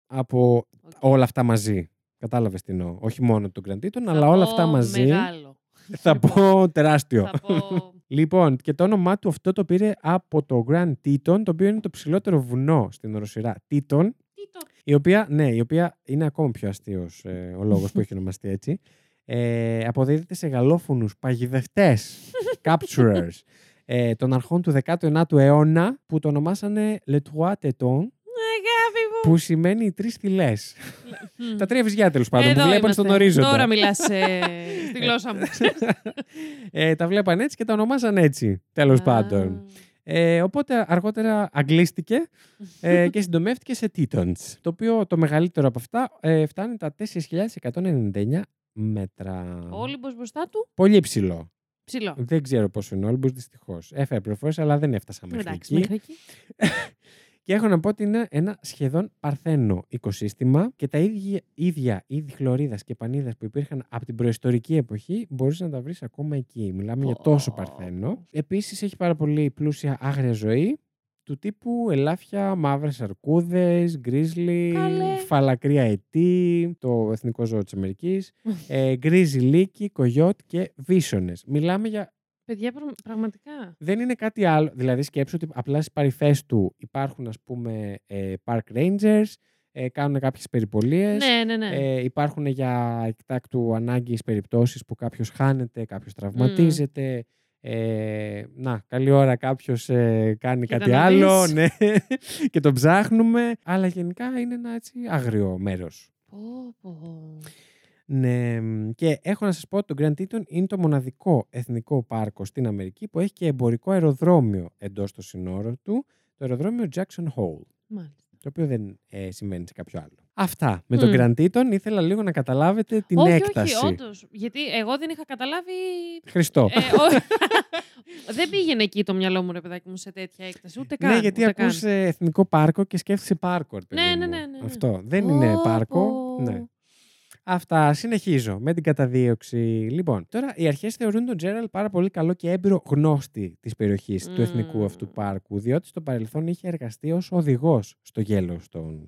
από όλα αυτά μαζί. Κατάλαβες τι εννοώ. Όχι μόνο το Grand Teton, αλλά όλα αυτά μαζί. Μεγάλο. Θα πω τεράστιο. θα πω. Λοιπόν, και το όνομά του αυτό το πήρε από το Grand Teton, το οποίο είναι το ψηλότερο βουνό στην οροσειρά Teton, Τι το. Η οποία, ναι, η οποία είναι ακόμα πιο αστείος ε, ο λόγος που έχει ονομαστεί έτσι. Ε, αποδίδεται σε γαλλόφωνους παγιδευτές, capturers, ε, των αρχών του 19ου αιώνα που το ονομάσανε Le Trois Tétons, Αγάπη μου. που σημαίνει οι τρεις θυλές. Μμ. Τα τρία βυζιά τέλος πάντων, που Εδώ βλέπαν είμαστε. στον ορίζοντα. Τώρα μιλάς ε, στη γλώσσα μου. ε, τα βλέπαν έτσι και τα ονομάσαν έτσι, τέλος πάντων. Ε, οπότε αργότερα αγγλίστηκε ε, και συντομεύτηκε σε Tetons. Το οποίο το μεγαλύτερο από αυτά ε, φτάνει τα 4.199 μέτρα. Ο Όλυμπος μπροστά του, Πολύ ψηλό. ψηλό. Δεν ξέρω πόσο είναι ο Όλυμπος δυστυχώς. Έφερε πληροφορίες, αλλά δεν έφτασα μέχρι Εντάξει, εκεί. μέχρι εκεί. Και έχω να πω ότι είναι ένα σχεδόν παρθένο οικοσύστημα και τα ίδια, ίδια είδη χλωρίδας και πανίδας που υπήρχαν από την προϊστορική εποχή μπορείς να τα βρεις ακόμα εκεί. Μιλάμε για τόσο Πω. παρθένο. Επίσης έχει πάρα πολύ πλούσια άγρια ζωή του τύπου ελάφια, μαύρες αρκούδες, γκρίζλι, Καλέ. φαλακρία ετή, το εθνικό ζώο της Αμερικής, ε, γκρίζι λύκη, κογιότ και βίσονες. Μιλάμε για Παιδιά, πραγ- πραγματικά. δεν είναι κάτι άλλο. Δηλαδή, σκέψου ότι απλά στις παρυφές του υπάρχουν, ας πούμε, ε, park rangers, ε, κάνουν κάποιες περιπολίες. Ναι, ναι, ναι. Ε, υπάρχουν για εκτάκτου ανάγκης περιπτώσεις που κάποιος χάνεται, κάποιος τραυματίζεται. Ε, να, καλή ώρα κάποιος ε, κάνει Κοίτα κάτι να άλλο δεις. ναι, και τον ψάχνουμε. Αλλά γενικά είναι ένα έτσι άγριο μέρος. Πω, πω. Ναι, μ, και έχω να σας πω ότι το Grand Teton είναι το μοναδικό εθνικό πάρκο στην Αμερική που έχει και εμπορικό αεροδρόμιο εντός των συνόρων του, το αεροδρόμιο Jackson Hole, Μάλιστα. το οποίο δεν ε, συμβαίνει σε κάποιο άλλο. Αυτά. Με το Μμ. Grand Teton ήθελα λίγο να καταλάβετε την όχι, έκταση. όχι, όντως. Γιατί εγώ δεν είχα καταλάβει. Χριστό. Ε, ό- δεν πήγαινε εκεί το μυαλό μου, ρε παιδάκι μου, σε τέτοια έκταση. Ούτε καν. ναι, γιατί ούτε καν. ακούς ε, εθνικό πάρκο και σκέφτεσαι πάρκο. ρε παιδί Ναι, ναι, μου. ναι, ναι, ναι. Αυτό. Δεν είναι Πω, πάρκο. πω. Ναι. Αυτά. Συνεχίζω με την καταδίωξη. Λοιπόν, τώρα οι αρχές θεωρούν τον Τζέραλ πάρα πολύ καλό και έμπειρο γνώστη της περιοχής του εθνικού Μμμ. αυτού πάρκου, διότι στο παρελθόν είχε εργαστεί ως οδηγός στο Yellowstone.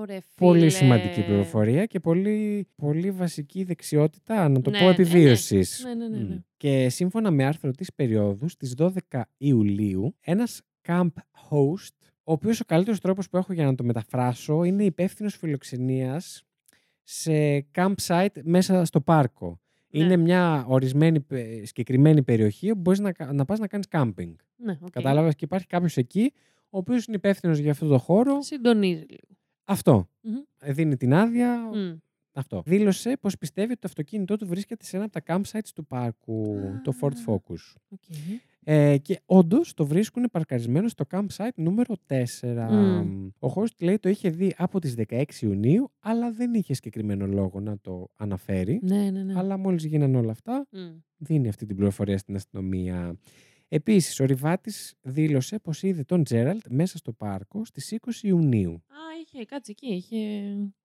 Ωρε, Πολύ φίλε. σημαντική πληροφορία και πολύ, πολύ βασική δεξιότητα, να το Ναι, πω, ε, ναι. επιβίωσης. Ναι, ναι, ναι, ναι. Μμ. Και σύμφωνα με άρθρο της περίοδου, στις 12 Ιουλίου, ένας camp host, ο οποίος ο καλύτερος τρόπος που έχω για να το μεταφράσω είναι υπεύθυνος φιλοξενίας σε campsite μέσα στο πάρκο. Ναι. Είναι μια ορισμένη πε- συγκεκριμένη περιοχή όπου μπορείς να, κα- να πας να κάνεις camping. Ναι, οκ. Κατάλαβες; Και υπάρχει κάποιος εκεί ο οποίος είναι υπεύθυνος για αυτό το χώρο. Συντονίζει λίγο. Αυτό. Μμμ. Ε, Δίνει την άδεια, Μμ. αυτό. Δήλωσε πως πιστεύει ότι το αυτοκίνητό του βρίσκεται σε ένα από τα campsites του πάρκου, το Ford Α. Focus. Οκ. Ε, και όντως το βρίσκουν παρκαρισμένο στο campsite νούμερο 4. Μμ. Ο host λέει το είχε δει από τις 16 Ιουνίου, αλλά δεν είχε συγκεκριμένο λόγο να το αναφέρει. Ναι, ναι, ναι. Αλλά μόλις γίνανε όλα αυτά, Μμ. δίνει αυτή την πληροφορία στην αστυνομία. Επίσης, ο Ριβάτης δήλωσε πως είδε τον Τζέραλτ μέσα στο πάρκο στις 20 Ιουνίου. Α, είχε, κάτσε εκεί, είχε.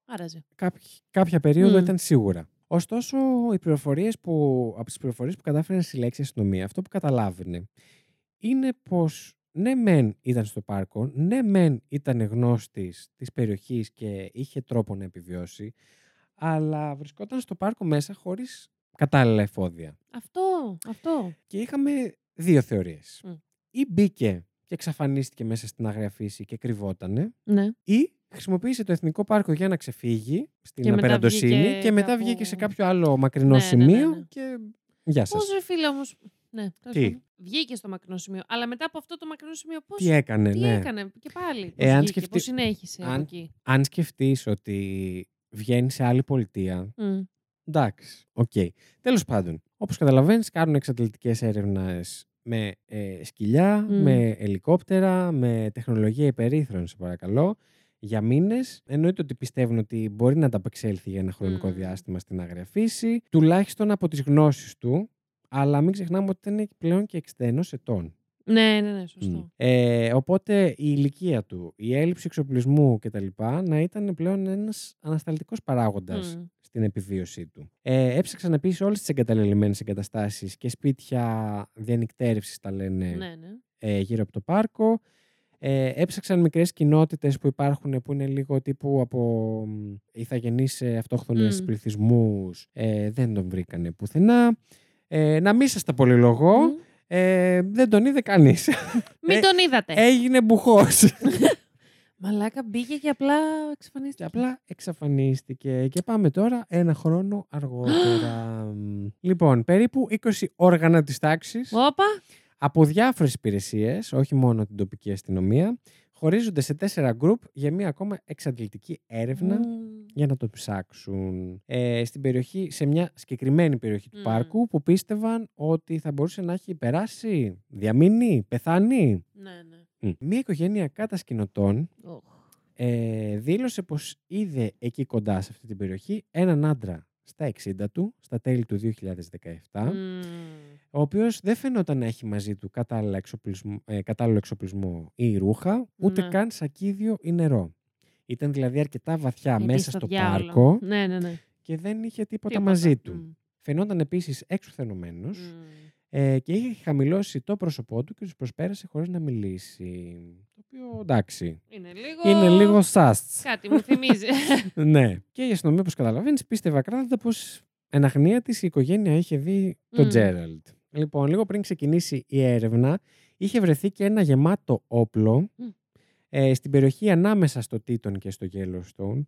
Άραζε. Κάποι- κάποια περίοδο Μμ. ήταν σίγουρα. Ωστόσο, οι πληροφορίες που, από τις πληροφορίες που κατάφερε να συλλέξει η αστυνομία, αυτό που καταλάβαινε είναι πως ναι μεν ήταν στο πάρκο, ναι μεν ήταν γνώστης της περιοχής και είχε τρόπο να επιβιώσει, αλλά βρισκόταν στο πάρκο μέσα χωρίς κατάλληλα εφόδια. Αυτό, αυτό. Και είχαμε δύο θεωρίες. Μμ. Ή μπήκε και εξαφανίστηκε μέσα στην άγρια φύση και κρυβότανε, Ναι. ή χρησιμοποίησε το εθνικό πάρκο για να ξεφύγει στην Και μετά απεραντοσύνη βγήκε και μετά κάπου- βγήκε σε κάποιο άλλο μακρινό Ναι, ναι, ναι, σημείο ναι. και γεια σας. Πώ ρε φίλε όμως. Ναι, τέλος Τι; πάντων. Βγήκε στο μακρινό σημείο. Αλλά μετά από αυτό το μακρινό σημείο, πώς. Τι έκανε, τι ναι. έκανε και πάλι. Πώς Ε, αν βγήκε, σκεφτεί- πώς συνέχισε από αν- εκεί; Αν σκεφτείς ότι βγαίνει σε άλλη πολιτεία, Μμ. εντάξει, οκ. Τέλος πάντων, όπως καταλαβαίνεις, κάνουν εξαντλητικές έρευνες με ε, σκυλιά, Μμ. με ελικόπτερα, με τεχνολογία υπερύθρων, σε παρακαλώ, για μήνες. Εννοείται ότι πιστεύουν ότι μπορεί να ανταπεξέλθει για ένα χρονικό Μμ. διάστημα στην άγρια φύση, τουλάχιστον από τις γνώσεις του, αλλά μην ξεχνάμε ότι ήταν πλέον και 61 ετών. Ναι, ναι, ναι, Μμ. σωστό. Ε, οπότε η ηλικία του, η έλλειψη εξοπλισμού κτλ. να ήταν πλέον ένας ανασταλτικός παράγοντας Μμ. στην επιβίωσή του. Ε, έψαξαν επίσης όλες τις εγκαταλελειμμένες εγκαταστάσεις και σπίτια διανυκτέρευσης τα λένε Ναι, ναι. ε, γύρω από το πάρκο. Ε, έψαξαν μικρές κοινότητες που υπάρχουν που είναι λίγο τύπου από μ, ηθαγενείς ε, αυτόχθονες Μμ. πληθυσμούς. Ε, δεν τον βρήκανε πουθενά. Ε, να μην σας τα πολυλογώ. Μμ. Ε, δεν τον είδε κανείς. Μην Ε, τον είδατε. Έγινε μπουχός. Μαλάκα μπήκε και απλά και εξαφανίστηκε. απλά εξαφανίστηκε. Και πάμε τώρα ένα χρόνο αργότερα. λοιπόν, περίπου 20 όργανα της τάξης Όπα. Από διάφορες υπηρεσίες, όχι μόνο την τοπική αστυνομία, χωρίζονται σε τέσσερα γκρουπ για μία ακόμα εξαντλητική έρευνα Μμ. για να το ψάξουν. Ε, στην περιοχή, σε μια συγκεκριμένη περιοχή του Μμ. πάρκου που πίστευαν ότι θα μπορούσε να έχει περάσει, διαμείνει, πεθάνει. Ναι, ναι. Μμ. Μία οικογένεια κατασκηνωτών Οχ. ε, δήλωσε πως είδε εκεί κοντά σε αυτή την περιοχή έναν άντρα στα 60 του, στα τέλη του 2017, Μμ. Ο οποίος δεν φαινόταν να έχει μαζί του κατάλληλα εξοπλισμό, ε, κατάλληλο εξοπλισμό ή ρούχα, ούτε Ναι. καν σακίδιο ή νερό. Ήταν δηλαδή αρκετά βαθιά Γιατί μέσα στο στο διάολο. πάρκο Ναι, ναι, ναι. και δεν είχε τίποτα, Τίποτα. μαζί του. Μμ. Φαινόταν επίσης εξουθενωμένος Μμ. ε, και είχε χαμηλώσει το πρόσωπό του και τους προσπέρασε χωρίς να μιλήσει. Το οποίο εντάξει, Είναι λίγο. είναι λίγο σάστ. Κάτι μου θυμίζει. ναι. Και η αστυνομία, όπως καταλαβαίνεις, πίστευε ακράδαντα πως εν αγνία της η οικογένεια είχε δει τον Μμ. Τζέραλτ. Λοιπόν, λίγο πριν ξεκινήσει η έρευνα, είχε βρεθεί και ένα γεμάτο όπλο Μμ. ε, στην περιοχή ανάμεσα στο Teton και στο Yellowstone.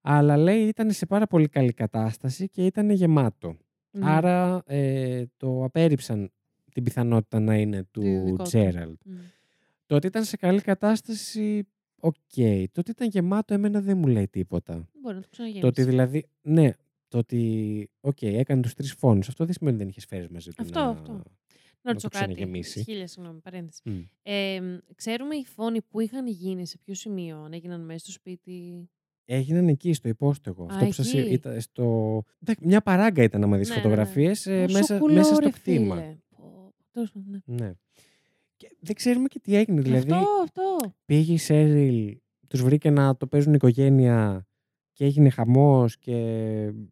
Αλλά λέει ήταν σε πάρα πολύ καλή κατάσταση και ήταν γεμάτο. Ναι. Άρα ε, το απέρριψαν την πιθανότητα να είναι του δικό του. Τζέραλτ. Μμ. Το ότι ήταν σε καλή κατάσταση, οκ. Το ότι ήταν γεμάτο, εμένα δεν μου λέει τίποτα. Μπορεί να το ξαναγεμίσει. Το ότι δηλαδή, ναι, το ότι, οκ, έκανε τους τρεις φόνους. Αυτό δεν σημαίνει ότι δεν είχες φέρει μαζί του Αυτό, να... αυτό. Να να ρωτήσω το κάτι. ξαναγεμίσει. Χίλια, συγγνώμη, παρένθεση. Μμ. Ε, ξέρουμε οι φόνοι που είχαν γίνει, σε ποιο σημείο, αν έγιναν μέσα στο σπίτι; Έγιναν εκεί, στο υπόστεγο. Α, Αυτό που σας εκεί. ήταν στο... Εντάξει, Μια παράγκα ήταν, άμα δεις Ναι, ναι, ναι. φωτογραφίες, ε, Πόσο μέσα, κουλό, μέσα στο ρε, κτήμα. φίλε. Πω, τέλος πάντων, ναι. Ναι. Και δεν ξέρουμε και τι έγινε. Δηλαδή, Αυτό, αυτό. πήγε η Σέριλ, τους βρήκε να το παίζουν οικογένεια και έγινε χαμός και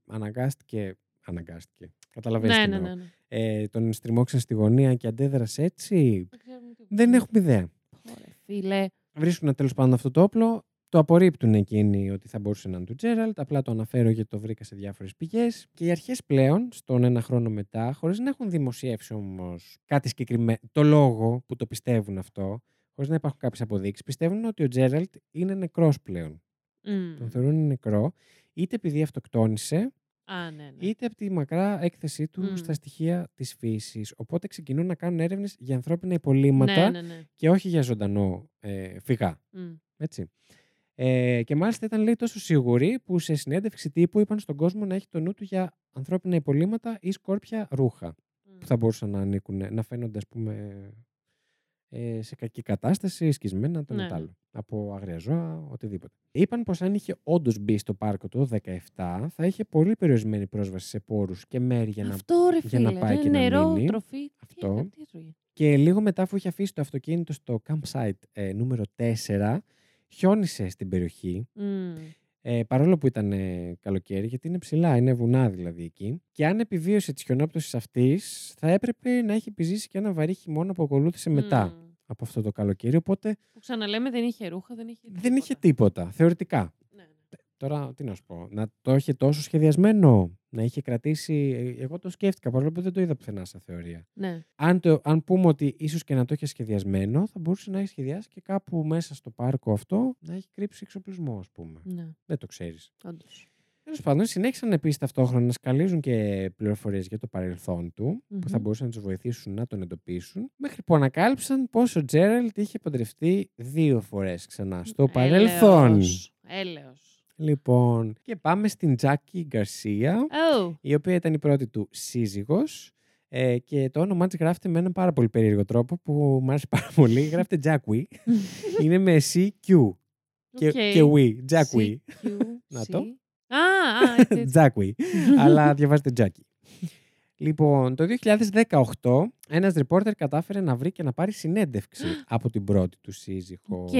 αναγκάστηκε. Αναγκάστηκε. Καταλαβαίνεις Ναι, τι ναι, εννοώ. ναι. ναι. Ε, τον στριμώξαν στη γωνία και αντέδρασε έτσι. Δεν ξέρουμε τίποτα. Δεν έχουμε ιδέα. Ωραία, φίλε. Βρίσκουν τέλος πάντων αυτό το όπλο. Το απορρίπτουν εκείνοι ότι θα μπορούσε να είναι του Τζέραλτ. Απλά το αναφέρω γιατί το βρήκα σε διάφορες πηγές. Και οι αρχές πλέον, στον ένα χρόνο μετά, χωρίς να έχουν δημοσιεύσει όμως κάτι συγκεκριμένο, το λόγο που το πιστεύουν αυτό, χωρίς να υπάρχουν κάποιες αποδείξεις, πιστεύουν ότι ο Τζέραλτ είναι νεκρός πλέον. Μμ. Τον θεωρούν νεκρό, είτε επειδή αυτοκτόνησε, Α, ναι, ναι. είτε από τη μακρά έκθεσή του Μμ. στα στοιχεία της φύσης. Οπότε ξεκινούν να κάνουν έρευνες για ανθρώπινα υπολείμματα Ναι, ναι, ναι. και όχι για ζωντανό ε, φυγά. Μμ. Έτσι. Ε, και μάλιστα ήταν λέει τόσο σίγουροι που σε συνέντευξη τύπου είπαν στον κόσμο να έχει το νου του για ανθρώπινα υπολείμματα ή σκόρπια ρούχα Μμ. που θα μπορούσαν να ανήκουν, να φαίνονται ας πούμε ε, σε κακή κατάσταση, σκισμένα, το Ναι, ναι, ναι. άλλο. Από αγρία ζώα, οτιδήποτε. Είπαν πως αν είχε όντως μπει στο πάρκο το 17, θα είχε πολύ περιορισμένη πρόσβαση σε πόρους και μέρη για να... Αυτό ρε για φίλε. να πάει δεν και να νερό, μείνει. τροφή. Αυτό. Τι, έκανε, τι έτρωγε. Και λίγο μετά, αφού είχε αφήσει το αυτοκίνητο στο campsite ε, νούμερο 4, χιόνισε στην περιοχή. Μμ. Ε, παρόλο που ήταν ε, καλοκαίρι, γιατί είναι ψηλά, είναι βουνά δηλαδή εκεί. Και αν επιβίωσε τη χιονόπτωσης αυτής, θα έπρεπε να έχει επιζήσει και ένα βαρύ χειμώνα που ακολούθησε μετά Μμ. Από αυτό το καλοκαίρι. Οπότε Που ξαναλέμε δεν είχε ρούχα, δεν είχε δεν είχε τίποτα, θεωρητικά. Ναι, ναι. Τώρα, τι να σου πω, να το είχε τόσο σχεδιασμένο, να είχε κρατήσει. ε, Εγώ το σκέφτηκα, παρόλο που δεν το είδα πουθενά σαν θεωρία. ναι. Αν, το, αν πούμε ότι ίσως και να το είχε σχεδιασμένο, θα μπορούσε να έχει σχεδιάσει και κάπου μέσα στο πάρκο αυτό να έχει κρύψει εξοπλισμό, ας πούμε. ναι. Δεν το ξέρεις. Όντως. Τέλος πάντων, συνέχισαν επίσης ταυτόχρονα να σκαλίζουν και πληροφορίες για το παρελθόν του, που θα Μμμ. μπορούσαν να τους βοηθήσουν να τον εντοπίσουν, μέχρι που ανακάλυψαν πω ο Τζέραλτ είχε παντρευτεί δύο φορές ξανά στο παρελθόν. Έλεος. Έλεος. Λοιπόν, και πάμε στην Τζάκι Γκαρσία, Oh. η οποία ήταν η πρώτη του σύζυγος ε, και το όνομά της γράφεται με έναν πάρα πολύ περίεργο τρόπο που μου άρεσε πάρα πολύ. Γράφεται Τζάκουι. Είναι με CQ και, Οκ. και E. Τζάκουι. CQ, Να το. C. Α, α, έτσι, έτσι. Τζάκουι. Αλλά διαβάζετε Τζάκι. Λοιπόν, το 2018 ένας ρεπόρτερ κατάφερε να βρει και να πάρει συνέντευξη από την πρώτη του σύζυγο. Οκ.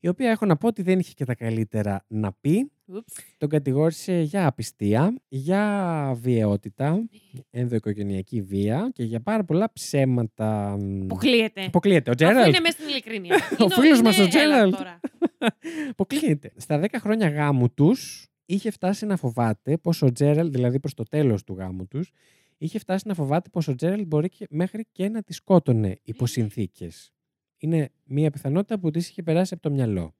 Η οποία έχω να πω ότι δεν είχε και τα καλύτερα να πει. Ουψ. Τον κατηγόρησε για απιστία, για βιαιότητα, ενδοοικογενειακή βία και για πάρα πολλά ψέματα. Αποκλείεται. Αποκλείεται. Ο Αφού Τζέραλτ. είναι μέσα στην ειλικρίνεια. Είναι- φίλος μας ο είναι- έλα Τζέραλτ. τώρα. Αποκλείεται. Στα 10 χρόνια γάμου τους, είχε φτάσει να φοβάται πως ο Τζέραλτ, δηλαδή προς το τέλος του γάμου τους, είχε φτάσει να φοβάται πως ο Τζέραλτ μπορεί και, μέχρι και να τη σκότωνε υπό συνθήκες. Είναι μια πιθανότητα που της είχε περάσει από το μυαλό.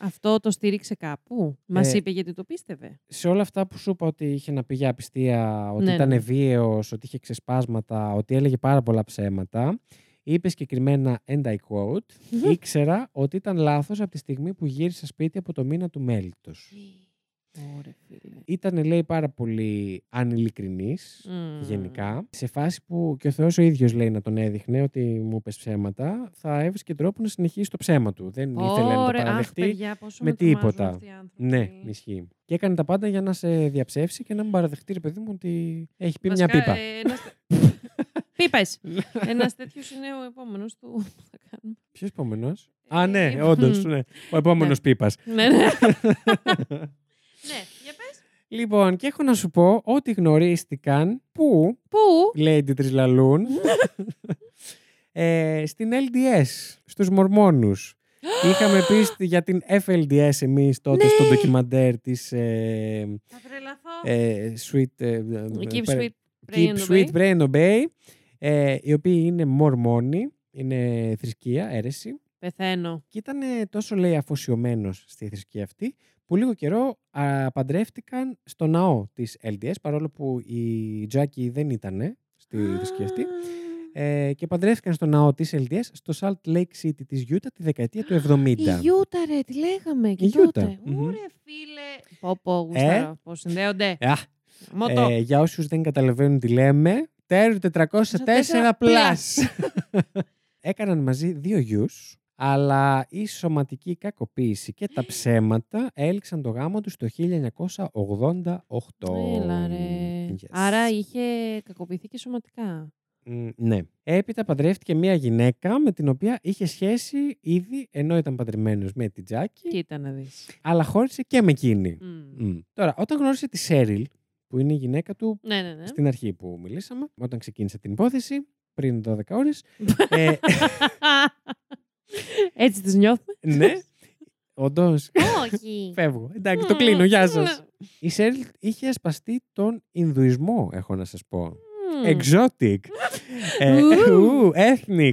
Αυτό το στήριξε κάπου; Μας Ε, είπε γιατί το πίστευε; σε όλα αυτά που σου είπα ότι είχε να πει για απιστία, ότι Ναι, ήταν ναι. βίαιος, ότι είχε ξεσπάσματα, ότι έλεγε πάρα πολλά ψέματα, είπε συγκεκριμένα, and I quote, ήξερα ότι ήταν λάθος από τη στιγμή που γύρισα σπίτι από το μήνα του μέλητος. Ωραία, φίλε. Ήταν, λέει, πάρα πολύ ανηλικρινής, Μμμ. γενικά, σε φάση που και ο Θεός ο ίδιος, λέει, να τον έδειχνε ότι μου πες ψέματα, θα έβρισκε τρόπο να συνεχίσεις το ψέμα του. Δεν ήθελε να το Ωραία, αχ, παραδεχτεί. παιδιά, πόσο με με τρομάζουν τίποτα. αυτοί οι άνθρωποι. Ναι, ισχύει. Και έκανε τα πάντα για να σε διαψεύσει και να μην παραδεχτεί, ρε παιδί μου, ότι έχει πει μια Βασικά, πίπα. ε, ένας τε- Πίπες. Ένας τέτοιος είναι ο επόμενος του. που θα κάνουμε. Ποιος επόμενος; Α, ναι, Ε, όντως. μ. Ναι. Ο επόμενος Ναι. πίπας. Ναι, ναι. Ναι, για πες. λοιπόν, και έχω να σου πω ότι γνωρίστηκαν. Πού, Πού; λέει την Τρισλαλούν, ε, στην LDS, στους Μορμόνους. Είχαμε πει στη- για την FLDS εμείς τότε Ναι. στο ντοκιμαντέρ της ε, Θα τρελαθώ. ε, Sweet, ε, Keep πέρα- sweet, pray Keep and Sweet, obey. Pray and Obey, ε, οι οποίοι είναι Μορμόνοι, είναι θρησκεία, αίρεση. Πεθαίνω. Και ήταν τόσο λέει αφοσιωμένος στη θρησκεία αυτή, που λίγο καιρό α, παντρεύτηκαν στο ναό της LDS, παρόλο που η Τζάκη δεν ήταν στη θρησκεία αυτή. Ε, και παντρεύτηκαν στο ναό της LDS στο Salt Lake City της Utah τη δεκαετία του 70. Η Γιούτα, ρε, τι λέγαμε και Η τότε. Utah, μμμ. Ωραία, φίλε. Πω, πω, γουστάρω. Πώς συνδέονται. Α, Μότο. ε, για όσους δεν καταλαβαίνουν τι λέμε, τέρου 404 plus. Έκαναν μαζί δύο γιους, αλλά η σωματική κακοποίηση και τα ψέματα έλξαν το γάμο τους το 1988. Έλα, ρε. Yes. Άρα είχε κακοποιηθεί και σωματικά. Μ, ναι. Έπειτα παντρεύτηκε μια γυναίκα με την οποία είχε σχέση ήδη ενώ ήταν παντρεμένος με την Τζάκη, Κοίτα να δεις. αλλά χώρισε και με εκείνη. Μμ. Μ. Τώρα, όταν γνώρισε τη Σέριλ, που είναι η γυναίκα του Ναι, ναι, ναι. στην αρχή που μιλήσαμε, όταν ξεκίνησε την υπόθεση, πριν 12 ώρες, ε, Έτσι τις νιώθουμε. ναι, όντως, Όχι. φεύγω. Εντάξει, το κλείνω, γεια σας. Η Σέριλ είχε ασπαστεί τον Ινδουισμό, έχω να σας πω. Μμ. Exotic. ε, Ου. ου, ethnic.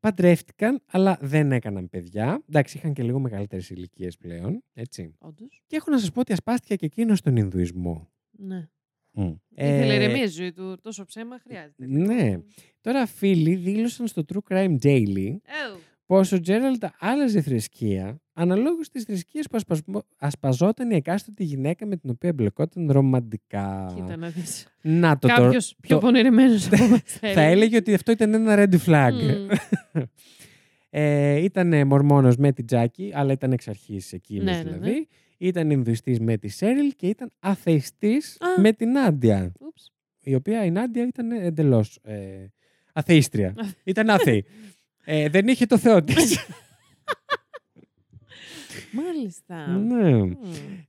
Παντρεύτηκαν, αλλά δεν έκαναν παιδιά. Εντάξει, είχαν και λίγο μεγαλύτερες ηλικίες πλέον. Έτσι. Όντως. Και έχω να σας πω ότι ασπάστηκε και εκείνος τον Ινδουισμό. Ναι. Μμ. Ήθελε Ε, ηρεμία στη ζωή του. Τόσο ψέμα χρειάζεται. ναι. Τώρα, φίλοι δήλωσαν στο True Crime Daily Ου. Πως ο Τζέραλντ άλλαζε θρησκεία αναλόγως στι θρησκείε που ασπασμο- ασπαζόταν η εκάστοτε γυναίκα με την οποία εμπλεκόταν ρομαντικά. Κοίτα να δεις. Να το, το Κάποιος πιο το- πονηρεμένος από εμάς Θα έλεγε ότι αυτό ήταν ένα red flag. Μμ. Ε, ήταν μορμόνος με την Τζάκη, αλλά ήταν εξ αρχής εκείνης Ναι, ναι, δηλαδή. ναι. Ήταν Ινδουιστής με τη Σέριλ και ήταν αθεϊστής Α. με την Άντια. Ούψ. Η οποία η Νάντια ήταν εντελώς ε, αθείστρια. ήταν άθεη. Ε, δεν είχε το Θεό της. Μάλιστα. ναι. Μμ.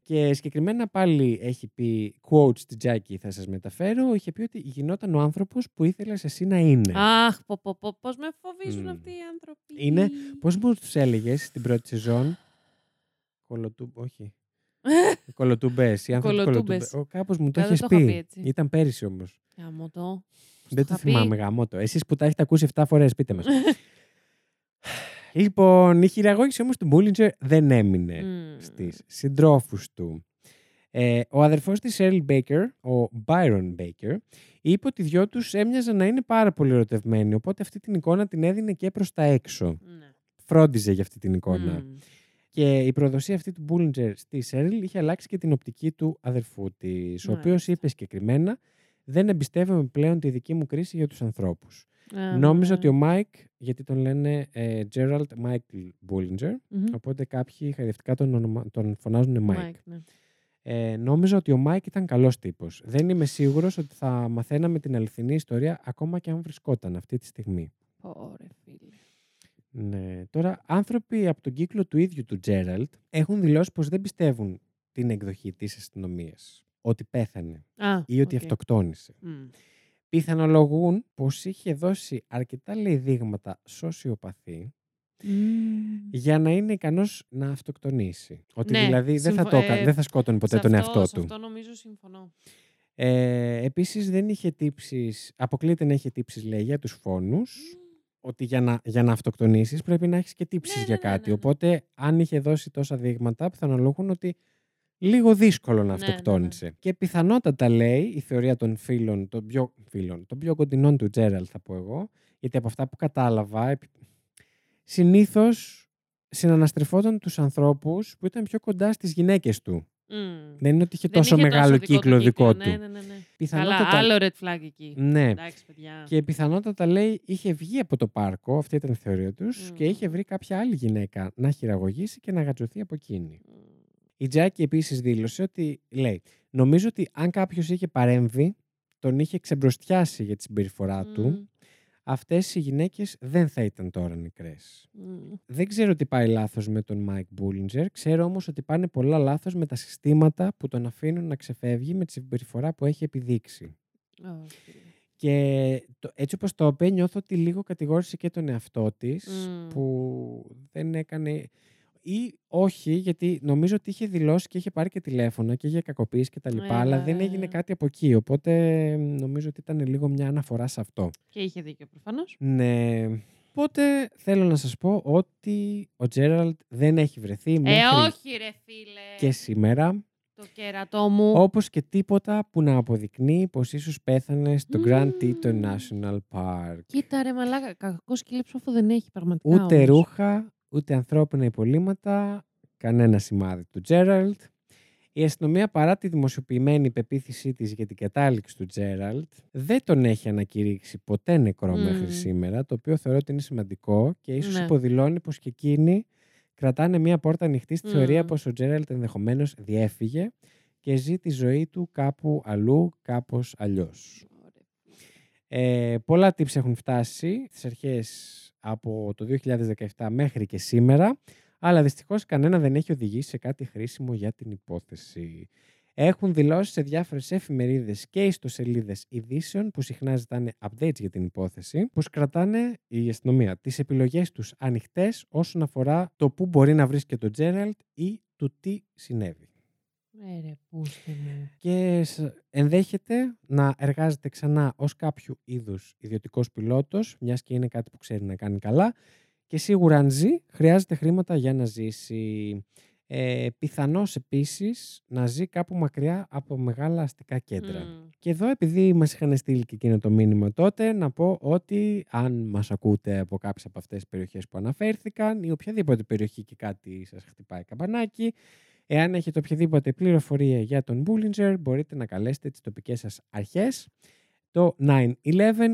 Και συγκεκριμένα πάλι έχει πει quotes στην Τζάκη θα σας μεταφέρω. Είχε πει ότι γινόταν ο άνθρωπος που ήθελες εσύ να είναι. Αχ, πω, πω, πω, πώς με φοβίζουν Μμ. αυτοί οι άνθρωποι. Είναι- Πώς μου τους έλεγες στην πρώτη σεζόν; Κολοτού... Όχι. Κολοτούμπες. Οι άνθρωποι Κολοτούμπες. κολοτούμπες. Ο, κάπως μου το Α, δεν έχεις το είχα πει. πει έτσι. Ήταν πέρυσι όμως. Γαμώ το. Δεν το είχα πει. θυμάμαι γαμώτο. Εσείς που τα έχετε ακούσει 7 φορές, πείτε μας. λοιπόν, η χειραγώγηση όμως του Μπούλιντζερ δεν έμεινε Μμ. στις συντρόφους του. Ε, ο αδερφός της Earl Baker, ο Byron Baker, είπε ότι οι δυο τους έμοιαζαν να είναι πάρα πολύ ερωτευμένοι, οπότε αυτή την εικόνα την έδινε και προς τα έξω. Ναι. Φρόντιζε για αυτή την εικόνα. Μμ. Και η προδοσία αυτή του Μπούλιντζερ στη Σέριλ είχε αλλάξει και την οπτική του αδερφού της, ο οποίος Μάλιστα. είπε συγκεκριμένα: Δεν εμπιστεύομαι πλέον τη δική μου κρίση για τους ανθρώπους. Α, Νόμιζα ναι. ότι ο Μάικ, γιατί τον λένε ε, Gerald Michael Bullinger, Μμμ. οπότε κάποιοι χαϊδευτικά τον, ονομα- τον φωνάζουν Mike. Mike, ναι. Ε, νόμιζα ότι ο Μάικ ήταν καλός τύπος. Δεν είμαι σίγουρος ότι θα μαθαίναμε την αληθινή ιστορία ακόμα και αν βρισκόταν αυτή τη στιγμή. Ωραία, φίλε. Ναι. Τώρα, άνθρωποι από τον κύκλο του ίδιου του Τζέραλτ έχουν δηλώσει πως δεν πιστεύουν την εκδοχή της αστυνομίας. Ότι πέθανε Α, ή ότι οκ. αυτοκτόνησε. Μμ. Πιθανολογούν πως είχε δώσει αρκετά λέει δείγματα σοσιοπαθή Μμ. για να είναι ικανός να αυτοκτονήσει. Ότι Ναι, δηλαδή δεν θα, συμφω- το, έκα- ε, δεν θα σκότωνε ποτέ Σε τον αυτό- εαυτό σε του. Αυτό νομίζω συμφωνώ. Ε, επίσης δεν είχε τύψεις, αποκλείεται να είχε τύψεις λέει για τους φόνους, ότι για να, για να αυτοκτονήσεις πρέπει να έχεις και τύψεις Ναι, για ναι, ναι, κάτι. ναι, ναι. Οπότε αν είχε δώσει τόσα δείγματα πιθανολογούν ότι λίγο δύσκολο να Ναι, ναι, ναι. αυτοκτόνησε. Και πιθανότατα λέει η θεωρία των φίλων, των πιο, φίλων, των πιο κοντινών του Τζέραλ θα πω εγώ, γιατί από αυτά που κατάλαβα επι- συνήθως συναναστρεφόταν τους ανθρώπους που ήταν πιο κοντά στις γυναίκες του. Μμ. Δεν είναι ότι είχε Δεν τόσο είχε μεγάλο δικό του κύκλο δικό του. Ναι, ναι, ναι, ναι. Καλά, Πιθανότατα- άλλο red flag εκεί. Ναι. Εντάξει, παιδιά. Και πιθανότατα λέει είχε βγει από το πάρκο, αυτή ήταν η θεωρία τους, και Μμμ. είχε βρει κάποια άλλη γυναίκα να χειραγωγήσει και να γατζωθεί από εκείνη. Μμ. Η Τζάκι επίσης δήλωσε ότι λέει: Νομίζω ότι αν κάποιος είχε παρέμβει, τον είχε ξεμπροστιάσει για τη συμπεριφορά του, Μμ. αυτές οι γυναίκες δεν θα ήταν τώρα νεκρές. Μμ. Δεν ξέρω τι πάει λάθος με τον Μάικ Μπούλιντζερ. Ξέρω όμως ότι πάνε πολλά λάθος με τα συστήματα που τον αφήνουν να ξεφεύγει με τη συμπεριφορά που έχει επιδείξει. Όχι. Και το, έτσι όπως το είπε, νιώθω ότι λίγο κατηγόρησε και τον εαυτό της Μμ. που δεν έκανε... Ή όχι, γιατί νομίζω ότι είχε δηλώσει και είχε πάρει και τηλέφωνα και είχε κακοποιήσει και τα λοιπά, αλλά Έλα, δεν ρε. έγινε κάτι από εκεί. Οπότε νομίζω ότι ήταν λίγο μια αναφορά σε αυτό. Και είχε δίκιο προφανώς. Ναι. Οπότε θέλω να σας πω ότι ο Τζέραλτ δεν έχει βρεθεί Ε, μέχρι όχι ρε φίλε. και σήμερα, Το κέρατό μου. όπως και τίποτα που να αποδεικνύει πως ίσως πέθανε στο Grand Μμμ. Teton National Park. Κοίτα ρε μαλάκα, κακό σκύλι ψόφο δεν έχει πραγματικά Ούτε όμως. ρούχα, ούτε ανθρώπινα υπολείμματα, κανένα σημάδι του Τζέραλτ. Η αστυνομία παρά τη δημοσιοποιημένη πεποίθησή της για την κατάληξη του Τζέραλτ δεν τον έχει ανακηρύξει ποτέ νεκρό Μμμ. μέχρι σήμερα, το οποίο θεωρώ ότι είναι σημαντικό και ίσως Ναι. υποδηλώνει πως και εκείνοι κρατάνε μία πόρτα ανοιχτή στη θεωρία Μμ. πως ο Τζέραλτ ενδεχομένως διέφυγε και ζει τη ζωή του κάπου αλλού, κάπως αλλιώς. Ε, πολλά tips έχουν φτάσει στις αρχές από το 2017 μέχρι και σήμερα, αλλά δυστυχώς κανένα δεν έχει οδηγήσει σε κάτι χρήσιμο για την υπόθεση. Έχουν δηλώσει σε διάφορες εφημερίδες και ιστοσελίδες ειδήσεων που συχνά ζητάνε updates για την υπόθεση, πως κρατάνε η αστυνομία τις επιλογές τους ανοιχτές όσον αφορά το πού μπορεί να βρίσκεται ο Τζέραλτ ή του τι συνέβη Ε, ρε, πούστε μου. και σ- ενδέχεται να εργάζεται ξανά ως κάποιο είδους ιδιωτικός πιλότος, μιας και είναι κάτι που ξέρει να κάνει καλά και σίγουρα αν ζει χρειάζεται χρήματα για να ζήσει. Ε, πιθανώς επίσης να ζει κάπου μακριά από μεγάλα αστικά κέντρα. Μμ. Και εδώ επειδή μας είχαν στείλει και εκείνο το μήνυμα τότε να πω ότι αν μας ακούτε από κάποιες από αυτές τις περιοχές που αναφέρθηκαν ή οποιαδήποτε περιοχή και κάτι σας χτυπάει καμπανάκι Εάν έχετε οποιαδήποτε πληροφορία για τον Bullinger, μπορείτε να καλέσετε τις τοπικές σας αρχές, το 911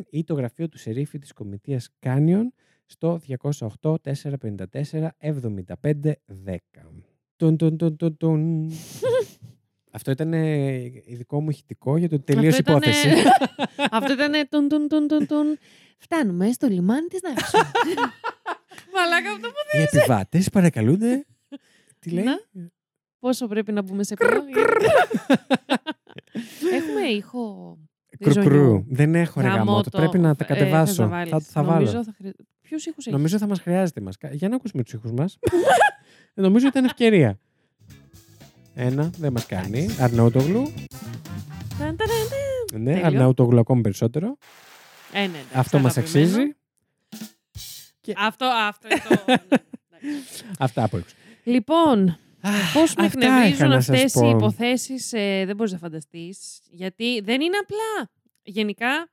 ή το γραφείο του Σερίφη της Κομιτείας Κάνιον στο 208-454-7510. Τουν, τουν, τουν, τουν, τουν. Αυτό ήταν ε, ειδικό μου ηχητικό για το ότι τελείωσε η Αυτό ήτανε- υπόθεση. Αυτό ήταν τουν τουν τουν τουν τουν. Φτάνουμε στο λιμάνι της Νάξου. Μαλάκα αυτό που Οι επιβάτες παρακαλούνται. Τι λέει; Να. Πόσο πρέπει να μπούμε σε πλοίο. Έχουμε ήχο. Κρουκρού. Δεν έχω ρε Γαμώτο. γαμώτο. Πρέπει να τα Ε, κατεβάσω. τα θα, βάλεις. θα Νομίζω βάλω. θα χρει... Ποιους ήχους έχεις; Νομίζω θα μας χρειάζεται μας. Για να ακούσουμε τους ήχους μας. Νομίζω ήταν ευκαιρία. Ένα, δεν μας κάνει. Αρναούτογλου. Ταν, ταν, ταν. Ναι, Τέλειο. Αρναούτογλου ακόμη περισσότερο. Ε, ναι, εντάξει, Αυτό μας αγαπημένο. αξίζει. Αυτό, αυτό είναι το... ναι, εντάξει. Αυτά από έξω. Λοιπόν, πώς με αυτά είχα εκνευρίζουν να σας αυτές οι πω. υποθέσεις, ε, δεν μπορείς να φανταστείς. Γιατί δεν είναι απλά. Γενικά,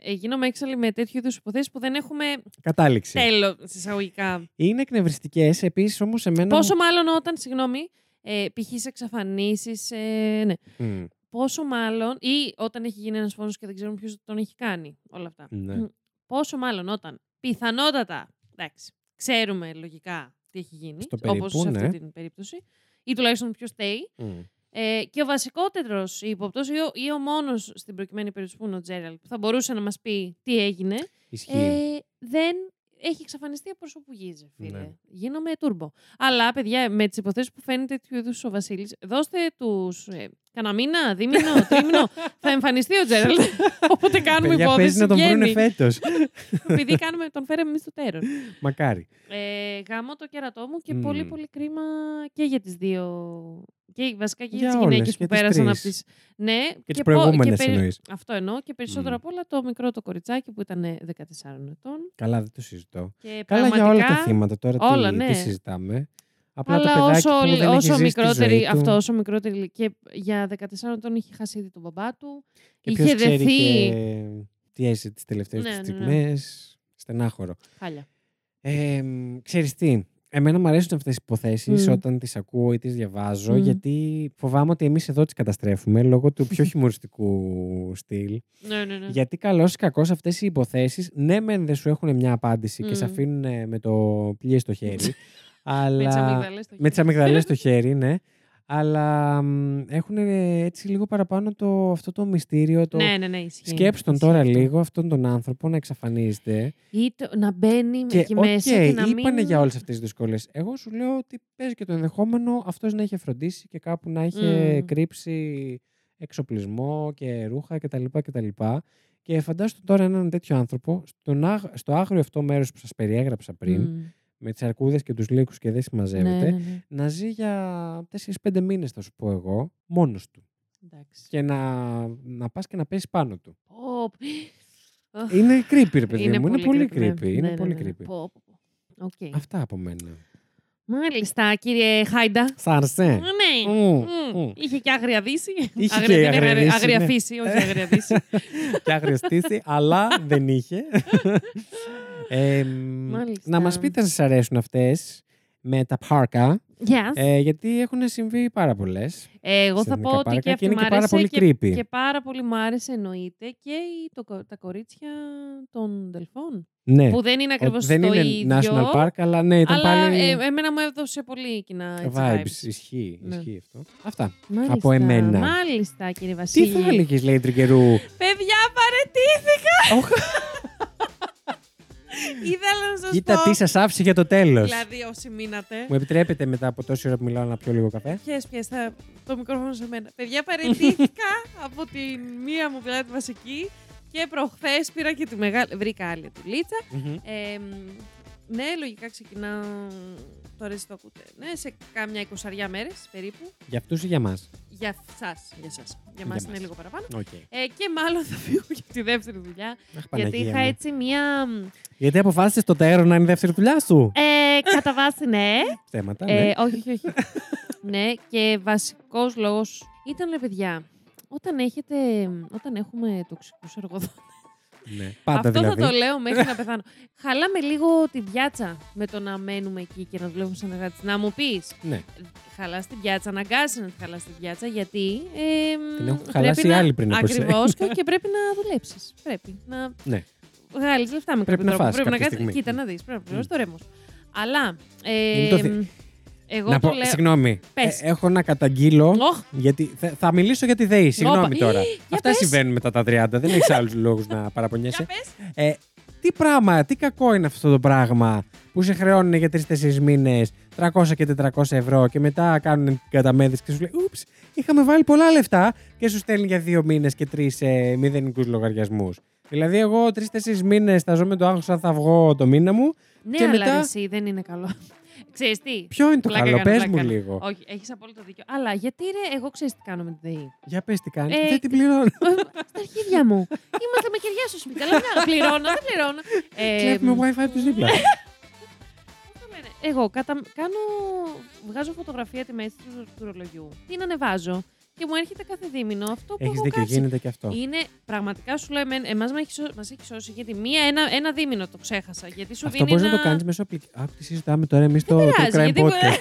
ε, γίνομαι έξαλλη με τέτοιου είδους υποθέσεις που δεν έχουμε Κατάληξη. τέλος εισαγωγικά. Είναι εκνευριστικές. Επίσης όμως εμένα... Πόσο μάλλον όταν, συγγνώμη, ε, π.χ. σε εξαφανίσεις, ε, ναι. Μμ, Πόσο μάλλον, ή όταν έχει γίνει ένας φόνος και δεν ξέρουμε ποιος τον έχει κάνει, όλα αυτά. ναι. Μ, Πόσο μάλλον όταν πιθανότατα, εντάξει, ξέρουμε λογικά τι έχει γίνει, Στο όπως περίπου, σε αυτή ναι. την περίπτωση, ή τουλάχιστον ποιο φταίει. Μμ. Ε, και ο βασικότερος υποπτός ή ο, ή ο μόνος στην προκειμένη περίπτωση που είναι ο Τζέραλτ που θα μπορούσε να μας πει τι έγινε, Ισχύει. ε, δεν έχει εξαφανιστεί από όσο που γύζε, φίλε. Ναι. Γίνομαι τούρμπο. Αλλά, παιδιά, με τις υποθέσεις που φαίνεται τέτοιου είδους ο Βασίλης, δώστε τους ε, κανένα μήνα, δίμηνο, τρίμηνο. θα εμφανιστεί ο Τζέραλτ. Οπότε κάνουμε Παιδιά υπόθεση. παίζει να τον βρούνε βγαίνει. φέτος. Επειδή κάνουμε, τον φέραμε εμείς στο τέρον. Μακάρι. Ε, γάμω το κερατό μου και Μμμ. πολύ πολύ κρίμα και για τις δύο. Και βασικά και για, Για τις όλες, γυναίκες και που τις πέρασαν τρεις. από τις... Ναι. τις πο- προηγούμενες περι- εννοείς. Αυτό εννοώ. Και περισσότερο Μμ. απ' όλα το μικρό το κοριτσάκι που ήταν 14 ετών. Καλά, δεν το συζητώ. Και Καλά για όλα πραγματικά- τα θύματα τώρα. όλα, τι, ναι. τι συζητάμε. Απλά Αλλά το παιδάκι όσο, που δεν έχει όσο ζήσει τη μικρότερη, ζωή του. αυτό, όσο μικρότερη ηλικία, και για 14 ετών είχε χάσει ήδη τον μπαμπά του. Και είχε ποιος ξέρει δεθεί. και τι έζησε τις τελευταίες Ναι, τους ναι, ναι. στιγμές. Στενάχωρο. Χάλια. Ε, μ, ξέρεις τι, εμένα μου αρέσουν αυτές οι υποθέσεις Μμ. όταν τις ακούω ή τις διαβάζω Μμ. γιατί φοβάμαι ότι εμείς εδώ τις καταστρέφουμε λόγω του πιο χιουμοριστικού στυλ. Ναι, ναι, ναι. Γιατί καλώς ή κακώς αυτές οι υποθέσεις ναι μεν δεν σου έχουν μια απάντηση και σε Μμ. αφήνουν ε, με το πλοίο στο χέρι. Με τις αλλά... αμύγδαλες στο με τις χέρι. αμυγδαλές στο χέρι, ναι. Αλλά έχουν έτσι λίγο παραπάνω το, αυτό το μυστήριο. Το... Ναι, ναι, ναι, ισχύει. Σκέψτε τον Ισχύει τώρα αυτό. λίγο αυτόν τον άνθρωπο να εξαφανίζεται. Ή το, να μπαίνει Και εκεί οκ, μέσα και να είπανε μην... για όλες αυτές τις δυσκολίες. Εγώ σου λέω ότι παίζει και το ενδεχόμενο αυτός να είχε φροντίσει και κάπου να είχε Μμ. κρύψει εξοπλισμό και ρούχα κτλ. κτλ. Και φαντάζομαι τώρα έναν τέτοιο άνθρωπο στον άγ- στο άγριο αυτό μέρος που σας περιέγραψα πριν, Μμ. Με τις αρκούδες και τους λύκους και δεν Ναι, συμμαζεύεται, ναι, ναι. να ζει για 4-5 μήνες θα σου πω εγώ, μόνος του. Εντάξει. Και να, να πας και να πέσει πάνω του. Ω, Αχ, Είναι creepy, ρε παιδί μου. Είναι πολύ ναι. creepy. Ναι, Είναι ναι, πολύ ναι. creepy. Πω, πω, πω. Οκ. Αυτά από μένα. Μάλιστα, κύριε Χάιντα. Σ' άρεσε. Ναι. Μμ, Μμ. μμ. Είχε και άγρια δύση. Είχε Άγρια- και δεν είναι άγρια άγρια- δύση, Άγρια ναι. φύση, όχι άγρια δύση. και αγριοστήσει, αλλά δεν είχε. Ε, μ, Μάλιστα. να μας πείτε αν σας αρέσουν αυτές με τα πάρκα, Yes. ε, γιατί έχουν συμβεί πάρα πολλές. Ε, Εγώ σε θα πω ελληνικά ότι πάρκα και αυτή είναι μ' και πάρα άρεσε πολύ και, creepy. και πάρα πολύ μ' άρεσε εννοείται και η- το, κο- τα κορίτσια των Δελφών. Ναι, Που δεν είναι Ότι ακριβώς δεν το είναι ίδιο. National Park, αλλά ναι, ήταν αλλά πάλι ε, εμένα μου έδωσε πολύ κοινά έτσι, vibes. vibes. Ισχύει, Ναι. ισχύει αυτό. Αυτά. Μάλιστα, από εμένα. Μάλιστα, κύριε Τι Βασίλη. θα έλεγε, λέει Τριγκερού. Παιδιά, παρετήθηκα! Όχ, Ήθελα να σας Κοίτα πω. τι σας άφησε για το τέλος. Δηλαδή, όσοι μείνατε. Μου επιτρέπετε μετά από τόση ώρα που μιλάω να πιω λίγο καφέ; Πιες, πιες, θα... το μικρόφωνο σε μένα. Παιδιά, παραιτήθηκα από την μία μου πλάτη βασική και προχθές πήρα και τη μεγάλη. Βρήκα άλλη του Λίτσα. Μμμ. Ε, μ, ναι, λογικά ξεκινά. Τώρα εσείς το ακούτε. Ναι, σε κάμια εικοσαριά μέρες περίπου. Για αυτούς ή για μα. Για σας, για σας. Για μας Για είναι μας. λίγο παραπάνω. Okay. Ε, και μάλλον θα φύγω για τη δεύτερη δουλειά. Αχ, γιατί Παναγία είχα μου. έτσι μία. Γιατί αποφάσισες το τέρο να είναι η δεύτερη δουλειά σου; Ε, κατά βάση, ναι. Θέματα, ναι. Ε, όχι, όχι, όχι. ναι, και βασικός λόγος ήταν, ρε παιδιά, όταν, έχετε, όταν έχουμε τοξικούς εργοδότες. Ναι. Πάντα Αυτό δηλαδή. θα το λέω μέχρι να πεθάνω. Χαλάμε λίγο την πιάτσα με το να μένουμε εκεί και να δουλεύουμε σαν εργάτη. Να μου πεις, Ναι. χαλάς την πιάτσα, αναγκάζει να τη χαλάς την πιάτσα, γιατί. Ε, Την έχουν χαλάσει οι άλλοι πριν από εσένα. Ακριβώς και πρέπει να δουλέψεις. Πρέπει να Ναι. βγάλεις λεφτά με Πρέπει κάποιο να τρόπο. φας Πρέπει να κάποια κάτσεις- στιγμή. Κοίτα να δεις. Πρέπει να πληρώσεις το ρέμος. Αλλά. Ε, Είναι το θη- εγώ να το πω, λέω. συγγνώμη. Πες. Ε, έχω να καταγγείλω. Οχ, Γιατί θα, θα μιλήσω για τη ΔΕΗ. Συγγνώμη Όπα. τώρα. Για Αυτά πες. συμβαίνουν μετά τα 30. Δεν έχεις άλλους λόγους να για παραπονιέσαι. πες. Ε, τι πράγμα, τι κακό είναι αυτό το πράγμα που σε χρεώνουν για 3-4 μήνες 300 και 400 ευρώ και μετά κάνουν την καταμέδηση και σου λέει Ούψ, είχαμε βάλει πολλά λεφτά και σου στέλνει για δύο μήνες και τρεις ε, μηδενικούς λογαριασμούς. Δηλαδή, εγώ 3-4 μήνες θα ζω με το άγχος αν θα βγω το μήνα μου. Ναι, Και αλλά μετά- εσύ δεν είναι καλό. Ξέρεις τι; Ποιο είναι το Πλάκα καλό, κάνω, πες πλάκα μου κάνω. λίγο. Όχι, έχεις απόλυτο δίκιο. Αλλά γιατί ρε, εγώ ξέρεις τι κάνω με τη ΔΕΗ. Για πες τι κάνεις. Ε, Δεν την πληρώνω. Ε, Στα αρχίδια μου. Είμαστε με κεριά στο σπίτι. Αλλά να πληρώνω, δεν πληρώνω. Ε, Κλέβουμε WiFi τους δίπλα. πώς το λένε. Εγώ κατα... κάνω... βγάζω φωτογραφία τη μέση του, του ρολογιού. Την ανεβάζω και μου έρχεται κάθε δίμηνο αυτό που Έχεις έχω δίκιο, κάτσει. γίνεται και αυτό. Είναι πραγματικά σου λέω, εμένα- εμάς μας έχει, σώ- μας έχει σώσει γιατί μία, ένα, ένα δίμηνο το ξέχασα. Γιατί σου Αυτό δίνει μπορείς ένα... να το κάνεις μέσω application. Άκου τι συζητάμε τώρα εμείς το, το πειράζει, crime γιατί- podcast.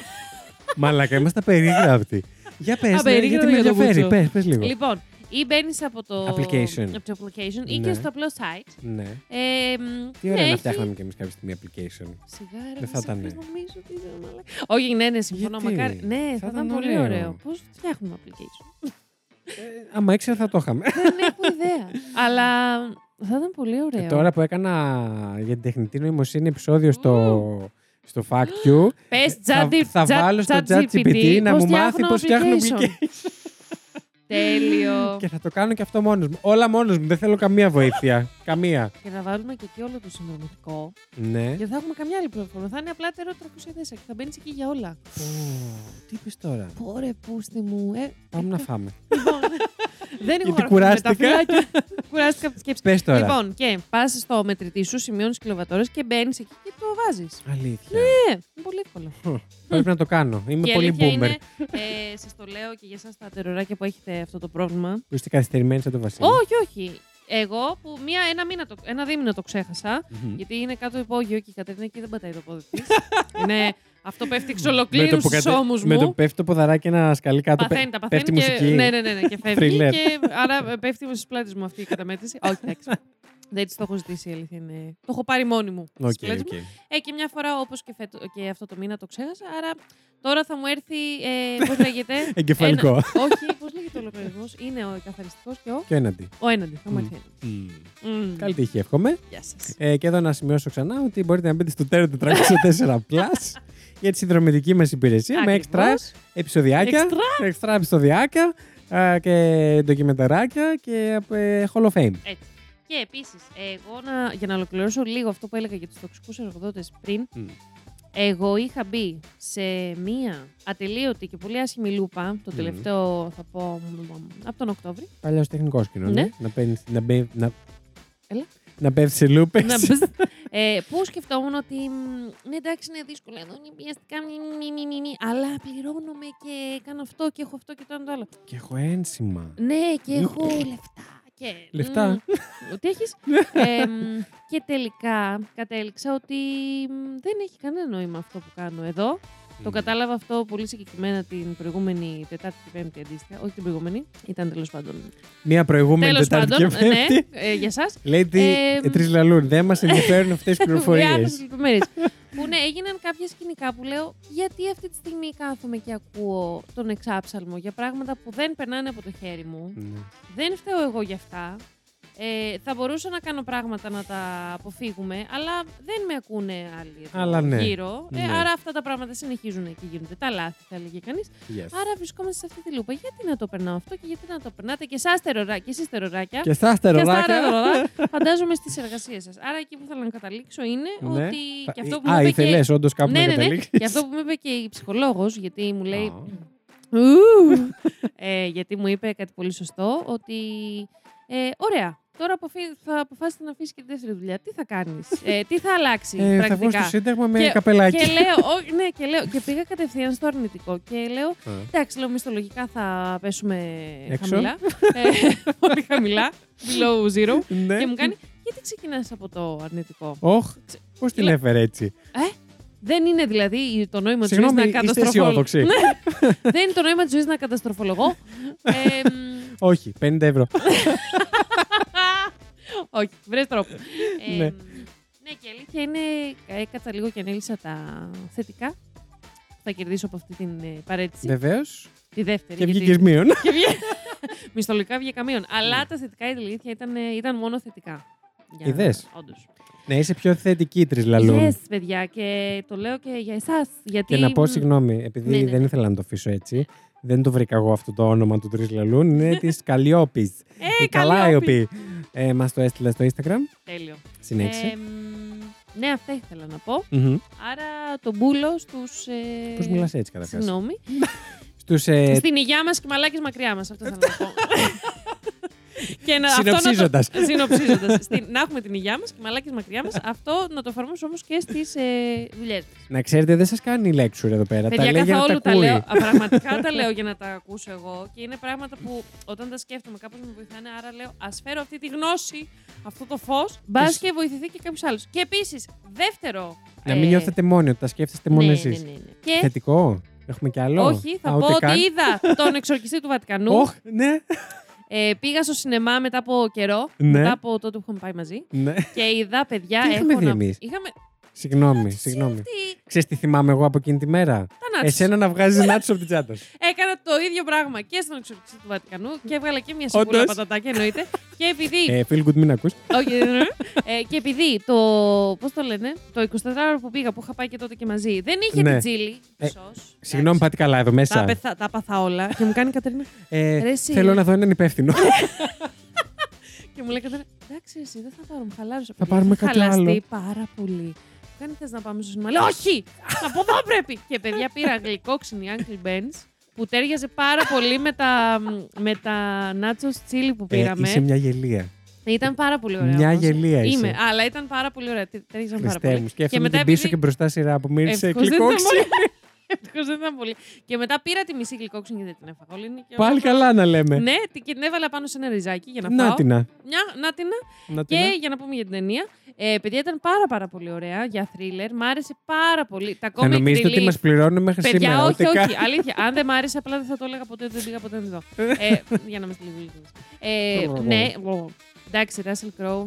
Μαλάκα, είμαστε απερίγραπτοι. Για πες, ναι, Απερίγραπτοι γιατί με για το ενδιαφέρει. μπούτσο. Πες, πες λίγο. Λοιπόν, ή μπαίνεις από το Application. από το application ή Ναι. και στο απλό site. Ναι. Ε, μ, Τι ναι, ωραία να έχει- φτιάχναμε κι εμείς κάποια στιγμή application. Σιγά, ρε, Δεν θα βασικά, ήτανε. νομίζω ότι είσαι μαλάκα. Όχι, ναι, ναι, συμφωνώ. Γιατί; Μακάρι. Ναι, θα, Θα ήταν ήταν πολύ ωραίο. ωραίο. Πώς φτιάχνουμε application; Ε, άμα ήξερα θα το είχαμε. Δεν έχω ιδέα. Αλλά θα ήταν πολύ ωραίο. Και τώρα που έκανα για την τεχνητή νοημοσύνη επεισόδιο στο, στο Fact You, Πες θα, chat, θα βάλω στο ChatGPT να μου μάθει πώς φτιάχνω application. Τέλειο. Και θα το κάνω και αυτό μόνος μου. Όλα μόνος μου. Δεν θέλω καμία βοήθεια. καμία. Και θα βάλουμε και εκεί όλο το συνδρομητικό. Ναι. Και δεν θα έχουμε καμιά άλλη πληροφορία. Θα είναι απλά τερό 304 και θα μπαίνεις εκεί για όλα. Πω, Τι είπες τώρα; Πόρε, πούστη μου. Ε, Πάμε να φάμε. Λοιπόν, δεν έχω Γιατί γραφτεί με τα κουράστηκα. φυλάκια. Κουράστηκα από τη σκέψη. Πες τώρα. Λοιπόν, και πας στο μετρητή σου, σημειώνεις κιλοβατόρες και μπαίνεις εκεί και το βάζεις. Αλήθεια. Ναι, είναι πολύ εύκολο. Πρέπει να το κάνω. Είμαι Και η πολύ αλήθεια boomer. Είναι, ε, Σας το λέω και για εσά τα τεροράκια που έχετε αυτό το πρόβλημα. Που είστε καθυστερημένοι σαν το Βασίλη. Όχι, όχι. Εγώ που μία, ένα, μήνα το, ένα δίμηνο το ξέχασα, Μμμ. γιατί είναι κάτω υπόγειο και η Κατερίνα εκεί δεν πατάει το πόδι της. είναι, αυτό πέφτει εξ Με το ολοκλήρους που στους κατε- ώμους μου. Με το που πέφτει το ποδαράκι ένα σκαλί κάτω. Παθαίνει, πέ- τα παθαίνει πέφτει και, μουσική. ναι, ναι, ναι, ναι, και φεύγει Thriller. και άρα πέφτει στι πλάτες μου αυτή η καταμέτρηση. Όχι, εντάξει. Δεν τη το έχω ζητήσει η αλήθεια είναι. Το έχω πάρει μόνη μου. στις Οκ, πλάτες μου. οκ. Ε, και μια φορά όπως και, φέτο- και αυτό το μήνα το ξέχασα. Άρα τώρα θα μου έρθει. Ε, Πώς λέγεται; Εγκεφαλικό. Ένα- όχι, πώς λέγεται ο λογαριασμό. Είναι ο καθαριστικός και ο, Και έναντι. ο έναντι. Θα μου Μμ. έρθει έναντι. Μμ. Μμ. Καλή τύχη, εύχομαι. Γεια σας. Ε, και εδώ να σημειώσω ξανά ότι μπορείτε να μπείτε στο τέρο 404 Plus για τη συνδρομητική μας υπηρεσία με έξτρα επεισοδιάκια. Extra. Έξτρα επεισοδιάκια ε, και ντοκιμενταράκια και ε, Hall of Fame. Έτσι. Και επίσης, εγώ να, για να ολοκληρώσω λίγο αυτό που έλεγα για τους τοξικούς εργοδότες πριν, Μμ. εγώ είχα μπει σε μία ατελείωτη και πολύ άσχημη λούπα το Μμ. τελευταίο, θα πω, μ, μ, από τον Οκτώβρη. Παλιό τεχνικός κοινό. Ναι. Να παίρνεις. Να, μπαίνει- να... Έλα. Να πέφτεις σε λούπες. να μπες- ε, που σκεφτόμουν ότι μ, ναι, εντάξει, είναι δύσκολο εδώ, είναι πιεστικά, μη, μη, μη, μη, μη, αλλά πληρώνομαι και κάνω αυτό και έχω αυτό και το ένα το άλλο. Και έχω ένσημα. Ναι, και έχω λεφτά. Και, Λεφτά. μ, Ότι έχεις. Ε, μ, και τελικά κατέληξα ότι μ, δεν έχει κανένα νόημα αυτό που κάνω εδώ. Το κατάλαβα αυτό πολύ συγκεκριμένα την προηγούμενη Τετάρτη και Πέμπτη αντίστοιχα. Όχι την προηγούμενη, ήταν τέλος πάντων. Μία προηγούμενη Τέλος Τετάρτη πάντων, και ναι, Πέμπτη. ε, για εσά. Λέει τι Ε, ε, τρεις λαλούν. Δεν μας ενδιαφέρουν αυτές τι πληροφορίες. Λεπτομέρειε. που ναι, έγιναν κάποια σκηνικά που λέω γιατί αυτή τη στιγμή κάθομαι και ακούω τον εξάψαλμο για πράγματα που δεν περνάνε από το χέρι μου. Ναι. Δεν φταίω εγώ γι' αυτά. Ε, θα μπορούσα να κάνω πράγματα να τα αποφύγουμε, αλλά δεν με ακούνε άλλοι εδώ Αλλά ναι. γύρω. Ε, Ναι. άρα αυτά τα πράγματα συνεχίζουν και γίνονται. Τα λάθη, θα έλεγε κανείς. Yes. Άρα βρισκόμαστε σε αυτή τη λούπα. Γιατί να το περνάω αυτό και γιατί να το περνάτε; Και εσάς τεροράκια, και εσείς τεροράκια. Και στα και στα στεροδάκια. τερορά, φαντάζομαι στις εργασίες σας. Άρα εκεί που θέλω να καταλήξω είναι Ναι. ότι. Θα- Και αυτό που μου Α, είπε ήθελε και... όντως κάπου Ναι, να ναι, ναι. καταλήξεις. Και αυτό που μου είπε και η ψυχολόγος, γιατί μου λέει. Α. Ου, ε, γιατί μου είπε κάτι πολύ σωστό, ότι ε, ωραία, τώρα αποφύ- θα αποφάσισε να αφήσει και τη δεύτερη δουλειά. Τι θα κάνεις, ε, τι θα αλλάξει Ε, θα βγω πρακτικά. στο Σύνταγμα με Και- καπελάκι. και λέω, ό, ναι, και λέω, και πήγα κατευθείαν στο αρνητικό και λέω, Α. εντάξει, λέω, μισθολογικά θα πέσουμε Έξω. χαμηλά, ε, πολύ χαμηλά, below zero. Ναι. Και μου κάνει, γιατί ξεκινάς από το αρνητικό; Όχ, πώς την Λέω- έφερε έτσι; Δεν είναι δηλαδή το νόημα της ζωής Συγγνώμη, να είστε καταστροφολογώ. αισιόδοξοι. Δεν είναι το νόημα της ζωής να καταστροφολογώ. Ε, μ, Όχι, 50 ευρώ. Όχι, βρες τρόπο. Ε, Ναι. ναι, και η αλήθεια είναι, έκατσα λίγο και ανέλησα τα θετικά που θα κερδίσω από αυτή την ε, παρέτηση. Βεβαίως. Τη δεύτερη. Και γιατί- βγήκε μείον. και βγήκε- Μισθολογικά βγήκα μείον. Ναι. Αλλά τα θετικά η αλήθεια ήταν, ε, ήταν μόνο θετικά. Για- Είδες; Όντως. Ναι, είσαι πιο θετική τρεις λαλούν. Yes, παιδιά, και το λέω και για εσάς. Γιατί... Και να πω συγγνώμη, επειδή Ναι, ναι, δεν ναι. ήθελα να το αφήσω έτσι. Δεν το βρήκα εγώ αυτό το όνομα του Τρεις Λαλούν. Είναι της Καλλιόπης. Ε, Η Καλάιοπη. Ε, Μας το έστειλε στο Instagram. Τέλειο. Συνέχισε. Ε, μ, ναι, αυτά ήθελα να πω. Μμμ. Άρα τον μπούλο στους... Ε... Πώς μιλάς έτσι καταρχάς; Συγγνώμη. Στους, ε, Στην υγειά μας και μαλάκες μακριά μας. Αυτό θέλω να πω. και να, αυτό να το- Συνοψίζοντας. Συνοψίζοντας. Στην- να έχουμε την υγειά μας και μαλάκες μακριά μας. αυτό να το εφαρμόσουμε όμως και στις ε, δουλειές μα. Να ξέρετε, δεν σας κάνει λέξουρ εδώ πέρα. Παιδιά, τα λέει για να τα καθόλου τα ακούει. λέω. Α, Πραγματικά τα λέω για να τα ακούσω εγώ. Και είναι πράγματα που όταν τα σκέφτομαι κάπως με βοηθάνε. Άρα λέω, ας φέρω αυτή τη γνώση, αυτό το φως. Μπας Τις- και βοηθηθεί και κάποιος άλλος. Και επίσης, δεύτερο. Να μην ε, νιώθετε μόνοι, ότι τα σκέφτεστε μόνο ναι, εσείς. ναι, ναι, ναι. Και Θετικό. Έχουμε κι άλλο. όχι, θα Α, πω ούτε ότι καν. είδα τον εξορκιστή του Βατικανού. Όχ, ναι. Ε, πήγα στο σινεμά μετά από καιρό, Ναι. μετά από τότε που είχαμε πάει μαζί. ναι. Και είδα παιδιά. Τι είχαμε έχω δει να- εμείς; Είχαμε. Συγγνώμη, συγγνώμη. Τι; Ξέρεις τι θυμάμαι εγώ από εκείνη τη μέρα; Τα νάτσους. Εσένα να βγάζει νάτσου από την τσάντα σου. Έκανα το ίδιο πράγμα και στον εξορκιστή του Βατικανού και έβγαλα και μια σιγούλα Όντως. πατατάκια εννοείται. και επειδή. Ε, feel good, μην ακούς. Όχι, δεν είναι. ε, και επειδή το. Πώς το λένε, το 24ωρο που πήγα, που είχα πάει και τότε και μαζί, δεν είχε Ναι. την τσίλη. Ε, σως. Συγγνώμη, Εντάξει. πάτε καλά εδώ Τα, μέσα. πεθα, τα πάθα όλα και μου κάνει η Κατερίνα. Ε, Ρε, εσύ. θέλω να δω έναν υπεύθυνο. και μου λέει η Κατερίνα, εντάξει, εσύ δεν θα πάρουμε, χαλάρωσε. Θα παιδιά, πάρουμε θα κάτι χαλαστεί άλλο». πάρα πολύ. Μου κάνει θες να πάμε στο σινεμά; Λέω, όχι! Από εδώ πρέπει! και παιδιά πήρα γλυκόξινη Uncle Ben's που τέριαζε πάρα πολύ με τα, με τα nachos chili που Ε, πήραμε. είσαι μια γελία. Ήταν πάρα πολύ ωραία. Μια όμως. γελία είσαι. Είμαι, αλλά ήταν πάρα πολύ ωραία. Τε- Τέριαζαν πάρα Χριστέ πολύ. μου, σκέφτομαι μετά την πίσω επειδή- και μπροστά σειρά που μύρισε Ευτυχώς δεν ήταν γλυκόξι. Ευτυχώς δεν ήταν πολύ. Και μετά πήρα τη μισή γλυκόξινη γιατί δεν την έφαγα όλη. είναι και Πάλι όλο- καλά να λέμε. Ναι, την- και την έβαλα πάνω σε ένα ριζάκι για να Να φάω. την να. Μια, να την. Να την Και να. για να πούμε για την ταινία. Ε, παιδιά ήταν πάρα πάρα πολύ ωραία για θρίλερ. Μ' άρεσε πάρα πολύ. Τα Θα comic νομίζετε ότι relief. μας πληρώνουν μέχρι Παιδιά, σήμερα. όχι, ούτε όχι. καν. Αλήθεια. Αν δεν μ' άρεσε, απλά δεν θα το έλεγα ποτέ. Δεν πήγα ποτέ να τη δω. ε, για να είμαστε λίγο ειλικρινείς. Ε, ναι, ο- εντάξει, Russell Crowe.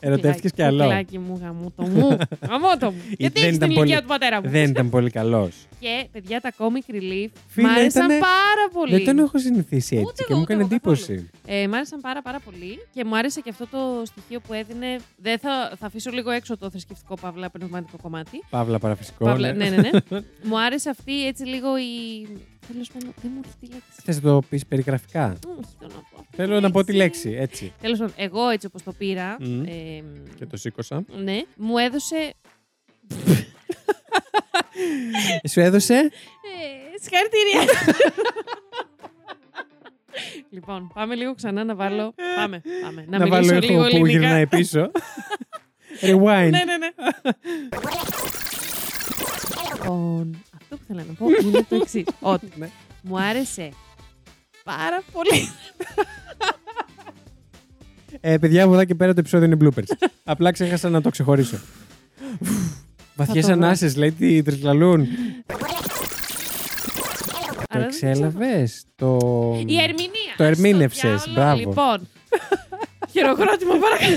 Ερωτεύτηκες κι άλλο. Κουκλάκι μου, γαμώτο μου. Γαμώτο μου. Γιατί δεν έχεις ήταν την πολύ- ηλικία του πατέρα μου; Δεν ήταν πολύ καλός. Και παιδιά, τα comic relief Φίλε, μ' άρεσαν ήτανε- πάρα πολύ. Δεν τον έχω συνηθίσει Ούτε έτσι και εγώ, μου ούτε έκανε εγώ εντύπωση. Ε, μ' άρεσαν πάρα πάρα πολύ και μου άρεσε και αυτό το στοιχείο που έδινε. Δεν θα, θα αφήσω λίγο έξω το θρησκευτικό παύλα πνευματικό κομμάτι. Παύλα παραφυσικό. Παύλα, ναι, ναι, ναι. μου άρεσε αυτή έτσι λίγο η. Τέλος πάντων, δεν μου έρχεται τη λέξη. Θες να το πεις περιγραφικά; Όχι, θέλω να πω. αυτή Θέλω να πω τη λέξη, έτσι. Τέλος πάντων, εγώ έτσι όπως το πήρα. Μμμ. ε, Και το σήκωσα. ναι, μου έδωσε. Σου έδωσε; Ε, συγχαρητήρια. Λοιπόν, πάμε λίγο ξανά να βάλω. Πάμε, πάμε. Να, Να βάλω μιλήσω ήχο λίγο που ελληνικά. γυρνάει πίσω. Rewind. ναι, ναι, ναι. Λοιπόν, αυτό που θέλω να πω είναι το εξής. Ότι Ναι. μου άρεσε πάρα πολύ. Ε, παιδιά, από εδώ και πέρα το επεισόδιο είναι bloopers. Απλά ξέχασα να το ξεχωρίσω. Βαθιές το βρω. ανάσες, λέει τι τρικλαλούν. Το Αλλά δεν εξέλαβες. Το... Η ερμηνεία. Το ας ερμήνευσες, διάολο. μπράβο. Λοιπόν. Χειροκρότημα, παρακαλώ.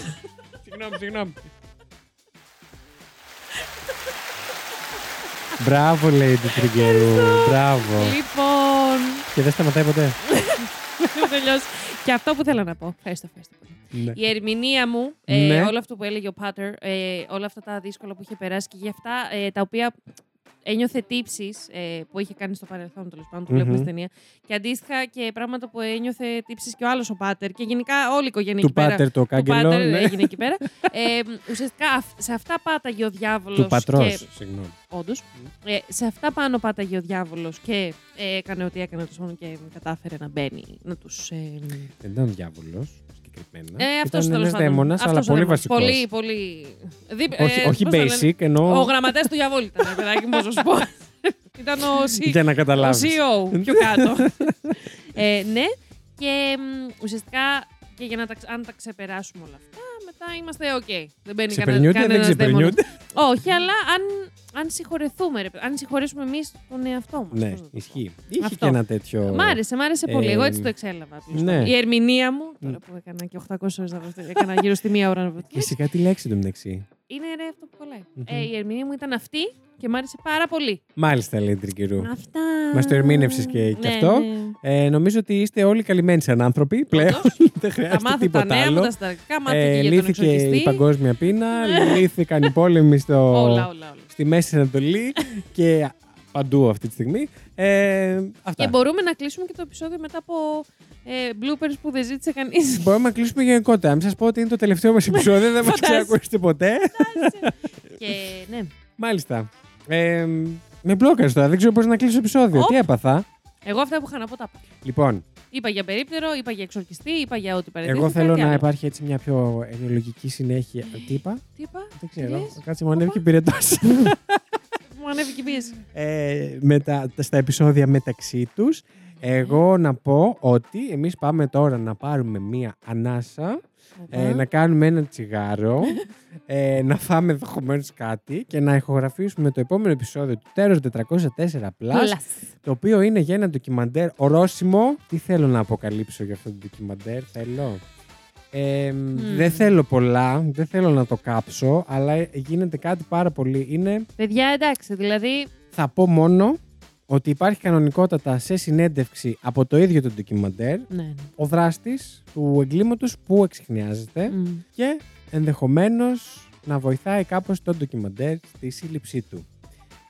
Συγγνώμη, συγγνώμη. Μπράβο, λέει του Τριγκερού. Μπράβο. λοιπόν. Και δεν σταματάει ποτέ. Έχω τελειώσει. Και αυτό που θέλω να πω. Ευχαριστώ, ευχαριστώ πολύ. Ναι. Η ερμηνεία μου, ε, Ναι. όλο αυτό που έλεγε ο Πάτερ, ε, όλα αυτά τα δύσκολα που είχε περάσει και για αυτά ε, τα οποία ένιωθε τύψεις ε, που είχε κάνει στο παρελθόν, τέλος πάντων, το βλέπουμε Μμμ. στην ταινία. Και αντίστοιχα και πράγματα που ένιωθε τύψεις και ο άλλος ο Πάτερ και γενικά όλη η οικογένεια Του εκεί πέρα. Πάτερ το Του κάγκελο. Πάτερ ναι. έγινε εκεί πέρα. Ε, ουσιαστικά αυ- σε αυτά πάταγε ο διάβολος. Του πατρός, Και, συγγνώμη. όντως, ε, σε αυτά πάνω πάταγε ο διάβολος και ε, έκανε ό,τι έκανε τόσο μόνο και κατάφερε να μπαίνει, να τους. Ε, Δεν ήταν ο διάβολος συγκεκριμένα. ε, αυτός ήταν τέλος ένας πάντων. δαίμονας, αλλά Αυτός ο πολύ δαίμονας. βασικός. Πολύ, πολύ. Δι- Όχι, ε, όχι πώς το λένε; basic, ενώ Ο γραμματέας του διαβόλου ήταν, ρε παιδάκι μου, πώς να σου πω. ήταν ο, C- για να ο καταλάβεις. CEO πιο κάτω. ε, ναι, και μ, ουσιαστικά και για να τα, ξε- αν τα ξεπεράσουμε όλα αυτά, μετά είμαστε OK. Δεν μπαίνει κανένα Ξεπερνιούνται, δεν κανένας δαίμονας. ξεπερνιούνται. Όχι, αλλά αν, αν συγχωρεθούμε, ρε, παιδί, αν συγχωρήσουμε εμείς τον εαυτό μας. Ναι, ισχύει. Είχε Αυτό. και ένα τέτοιο... Μ' άρεσε, μ' άρεσε πολύ. Εγώ έτσι Ε, το εξέλαβα. απλώς. ναι. Η ερμηνεία μου, τώρα που έκανα και 800 ώρες να βρω- έκανα γύρω στη μία ώρα να βρω. Και σιγά τη λέξη το μεταξύ. Είναι ρε αυτό που κολλάει. Μμμ. Ε, η ερμηνεία μου ήταν αυτή και μ' άρεσε πάρα πολύ. Μάλιστα, λέει Τρικυρού. Αυτά. Μας το ερμήνευσες και- και Ναι, αυτό. ναι. Ε, νομίζω ότι είστε όλοι καλυμμένοι σαν άνθρωποι πλέον. Όντως. Δεν Θα χρειάζεται μάθω τα τίποτα νέα μου, άλλο. τα συντακτικά, μάθω Ε, και για τον λύθηκε η εξορκιστή. παγκόσμια πείνα, λύθηκαν οι πόλεμοι στο... Όλα, όλα, όλα. στη Μέση Ανατολή και παντού αυτή τη στιγμή. Ε, αυτά. Και μπορούμε να κλείσουμε και το επεισόδιο μετά από ε, bloopers που δεν ζήτησε κανείς. Μπορούμε να κλείσουμε γενικότερα. Μην σας πω ότι είναι το τελευταίο μας επεισόδιο, δεν μας Φαντάζεσαι. ξανακούσετε ποτέ. και ναι. Μάλιστα. Ε, με μπλόκαρες τώρα, δεν ξέρω πώς να κλείσω επεισόδιο. Οπ. Τι έπαθα; Εγώ αυτά που είχα να πω τα είπα. Λοιπόν, Είπα για περίπτερο, είπα για εξορκιστή, είπα για ό,τι παρελθόν. εγώ θέλω να υπάρχει έτσι μια πιο ενοιολογική συνέχεια. Τι είπα, Τι είπα, δεν Τι ξέρω. λες; Κάτσε μου ανέβηκε πυρετός. μου ανέβηκε η πίεση. ε, με τα, στα επεισόδια μεταξύ τους. Εγώ να πω ότι εμείς πάμε τώρα να πάρουμε μία ανάσα, ε, να κάνουμε ένα τσιγάρο, ε, να φάμε ενδεχομένως κάτι και να ηχογραφήσουμε το επόμενο επεισόδιο του Τέρος 404 Plus, το οποίο είναι για ένα ντοκιμαντέρ ορόσημο. Τι θέλω να αποκαλύψω για αυτό το ντοκιμαντέρ, θέλω; Ε, Δεν θέλω πολλά, δεν θέλω να το κάψω, αλλά γίνεται κάτι πάρα πολύ. Είναι Παιδιά, εντάξει, δηλαδή. θα πω μόνο ότι υπάρχει κανονικότατα σε συνέντευξη από το ίδιο το ντοκιμαντέρ Ναι, ναι. ο δράστης του εγκλήματος που εξηχνιάζεται Μμ. και ενδεχομένως να βοηθάει κάπως το ντοκιμαντέρ στη σύλληψή του.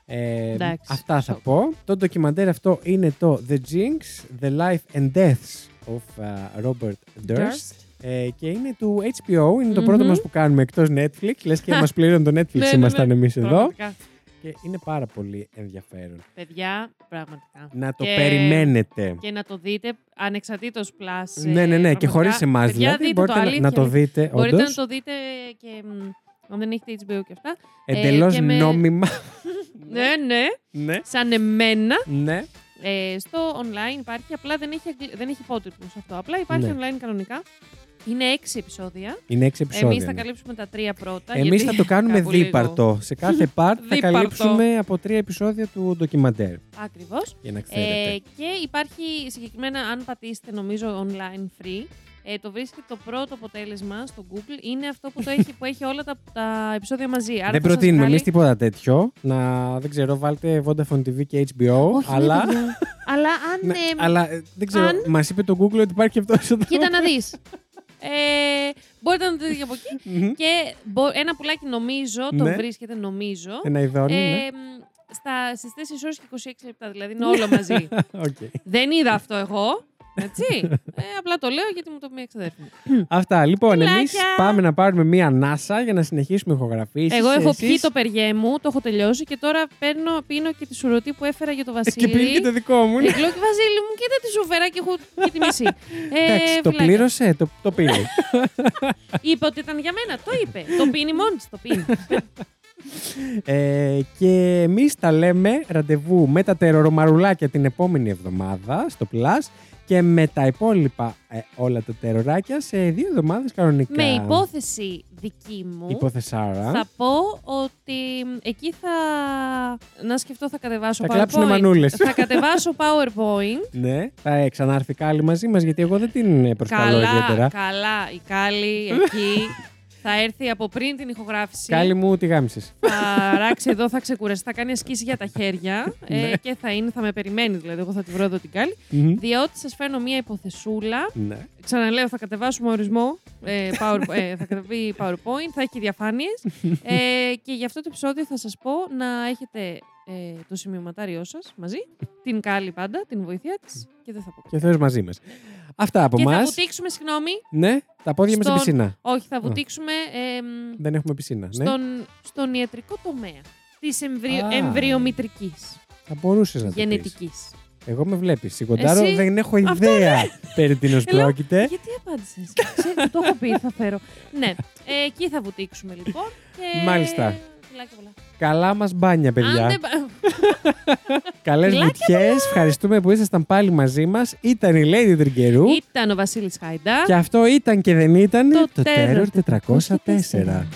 Ε, Εντάξει, αυτά θα σοκ. πω. Το ντοκιμαντέρ αυτό είναι το The Jinx, The Life and Deaths of uh, Robert Durst. Durst. Ε, και είναι του HBO, είναι το Μμμ. πρώτο μας που κάνουμε εκτός Netflix. Λες και μας πλήρωνε το Netflix, Ναι, ναι, ήμασταν ναι. εμείς εδώ. Πραγματικά. Και είναι πάρα πολύ ενδιαφέρον. Παιδιά, πραγματικά. Να το Και- περιμένετε. Και να το δείτε ανεξαρτήτως plus. ναι, ναι, ναι. Και χωρίς εμάς Παιδιά, δηλαδή. δείτε Μπορείτε το, να, να το αλήθεια. δείτε Μπορείτε όντως. να το δείτε και μ, αν δεν έχετε HBO και αυτά. ε, Εντελώς και με- νόμιμα. Ναι, ναι. ναι. Σαν εμένα, Ναι. ε, στο online υπάρχει, απλά δεν έχει, αγγλ- δεν έχει υπότιτλους αυτό. Απλά υπάρχει Ναι. online κανονικά. Είναι έξι επεισόδια. Είναι έξι επεισόδια. Εμείς θα ναι. καλύψουμε τα τρία πρώτα. Εμείς γιατί θα το κάνουμε κάπου λίγο- δίπαρτο. Σε κάθε part θα Δίπαρτο. καλύψουμε από τρία επεισόδια του ντοκιμαντέρ. Ακριβώς. Για να ξέρετε. Ε, και υπάρχει συγκεκριμένα, αν πατήσετε νομίζω online free, ε, το βρίσκεται το πρώτο αποτέλεσμα στο Google. Είναι αυτό που, το έχει, που έχει όλα τα, τα επεισόδια μαζί. Άρα δεν θα σας προτείνουμε βγάλει- εμείς τίποτα τέτοιο. Να, δεν ξέρω, βάλτε Vodafone TV και HBO. Όχι, ναι, αλλά, παιδιά. αλλά αν. ναι, ε, αλλά ε, δεν ξέρω, αν- μας είπε το Google ότι υπάρχει αυτό εδώ. Κοίτα να δεις. Ε, μπορείτε να το δείτε και από εκεί. Μμμ. Και μπο- ένα πουλάκι νομίζω, το Ναι. βρίσκεται νομίζω. Ένα αηδόνι, ναι. Ε, μ, στα, στις 4 ώρες και 26 λεπτά, δηλαδή είναι όλο μαζί. Οκ. Δεν είδα αυτό εγώ. Έτσι. ε, απλά το λέω γιατί μου το πει η εξαδέρφη μου. Αυτά. Λοιπόν, εμείς Φιλάκια. πάμε να πάρουμε μία ανάσα για να συνεχίσουμε ηχογραφήσεις. Εγώ έχω πιει το περιέ μου, το έχω τελειώσει και τώρα παίρνω, πίνω και τη σουρωτή που έφερα για το Και Βασίλη. πίνει και το δικό μου. ναι. Ε, λέω και Βασίλη μου, κοίτα τι σου φέρα και έχω και τη μισή. Ε, Εντάξει, το φιλάκια. πλήρωσε, το, το πήρε. Είπε ότι ήταν για μένα, το είπε. το πίνει μόνη της, το πίνει. ε, και εμείς τα λέμε ραντεβού με τα τερορομαρουλάκια την επόμενη εβδομάδα στο Plus και με τα υπόλοιπα ε, όλα τα τεροράκια σε δύο εβδομάδες κανονικά. Με υπόθεση δική μου, Υποθεσάρα. θα πω ότι εκεί θα. Να σκεφτώ, θα κατεβάσω Θα PowerPoint. κλάψουνε μανούλες. Θα κατεβάσω PowerPoint. Ναι, θα ξανάρθει κάλλη μαζί μας γιατί εγώ δεν την προσκαλώ καλά, ιδιαίτερα. καλά. Η Κάλλη εκεί θα έρθει από πριν την ηχογράφηση. Κάλλη μου, τι γάμισες. Θα ράξει εδώ, θα ξεκουραστεί, θα κάνει ασκήσεις για τα χέρια ε, Ναι. και θα, είναι, θα με περιμένει δηλαδή. Εγώ θα τη βρω εδώ την Κάλλη. Διότι σας φέρνω μία υποθεσούλα. Ναι. Ξαναλέω, θα κατεβάσουμε ορισμό. Ε, power, ε, θα κατεβεί PowerPoint, θα έχει διαφάνειες. ε, και για αυτό το επεισόδιο θα σας πω να έχετε ε, το σημειωματάριό σας μαζί. Την Κάλλη πάντα, την βοήθεια της. Και δεν θα πω. Και ο Θεός μαζί μας. Αυτά από Και θα εμά. βουτήξουμε, συγγνώμη. Ναι, τα πόδια μας στην στον- πισίνα. Όχι, θα βουτήξουμε εμ, Δεν έχουμε πισίνα. Ναι. στον, στον ιατρικό τομέα της εμβριο, Α. εμβριομητρικής Θα μπορούσες να το πεις. γενετικής. Εγώ με βλέπεις. Σιγοντάρο Εσύ- δεν έχω Αυτό ιδέα περί τίνος Λέω, πρόκειται. Γιατί απάντησες; Ξέρετε, το έχω πει, θα φέρω. ναι, ε, εκεί θα βουτήξουμε λοιπόν. Και... Μάλιστα. Φιλάκια πολλά. Καλά μας μπάνια, Αν παιδιά. δεν πα- Καλές Φιλάκια βουτιέ. Ευχαριστούμε που ήσασταν πάλι μαζί μας. Ήταν η Lady Τριγκερού. Ήταν ο Βασίλης Χάιντα. Και αυτό ήταν και δεν ήταν Το το Terror Terror 404.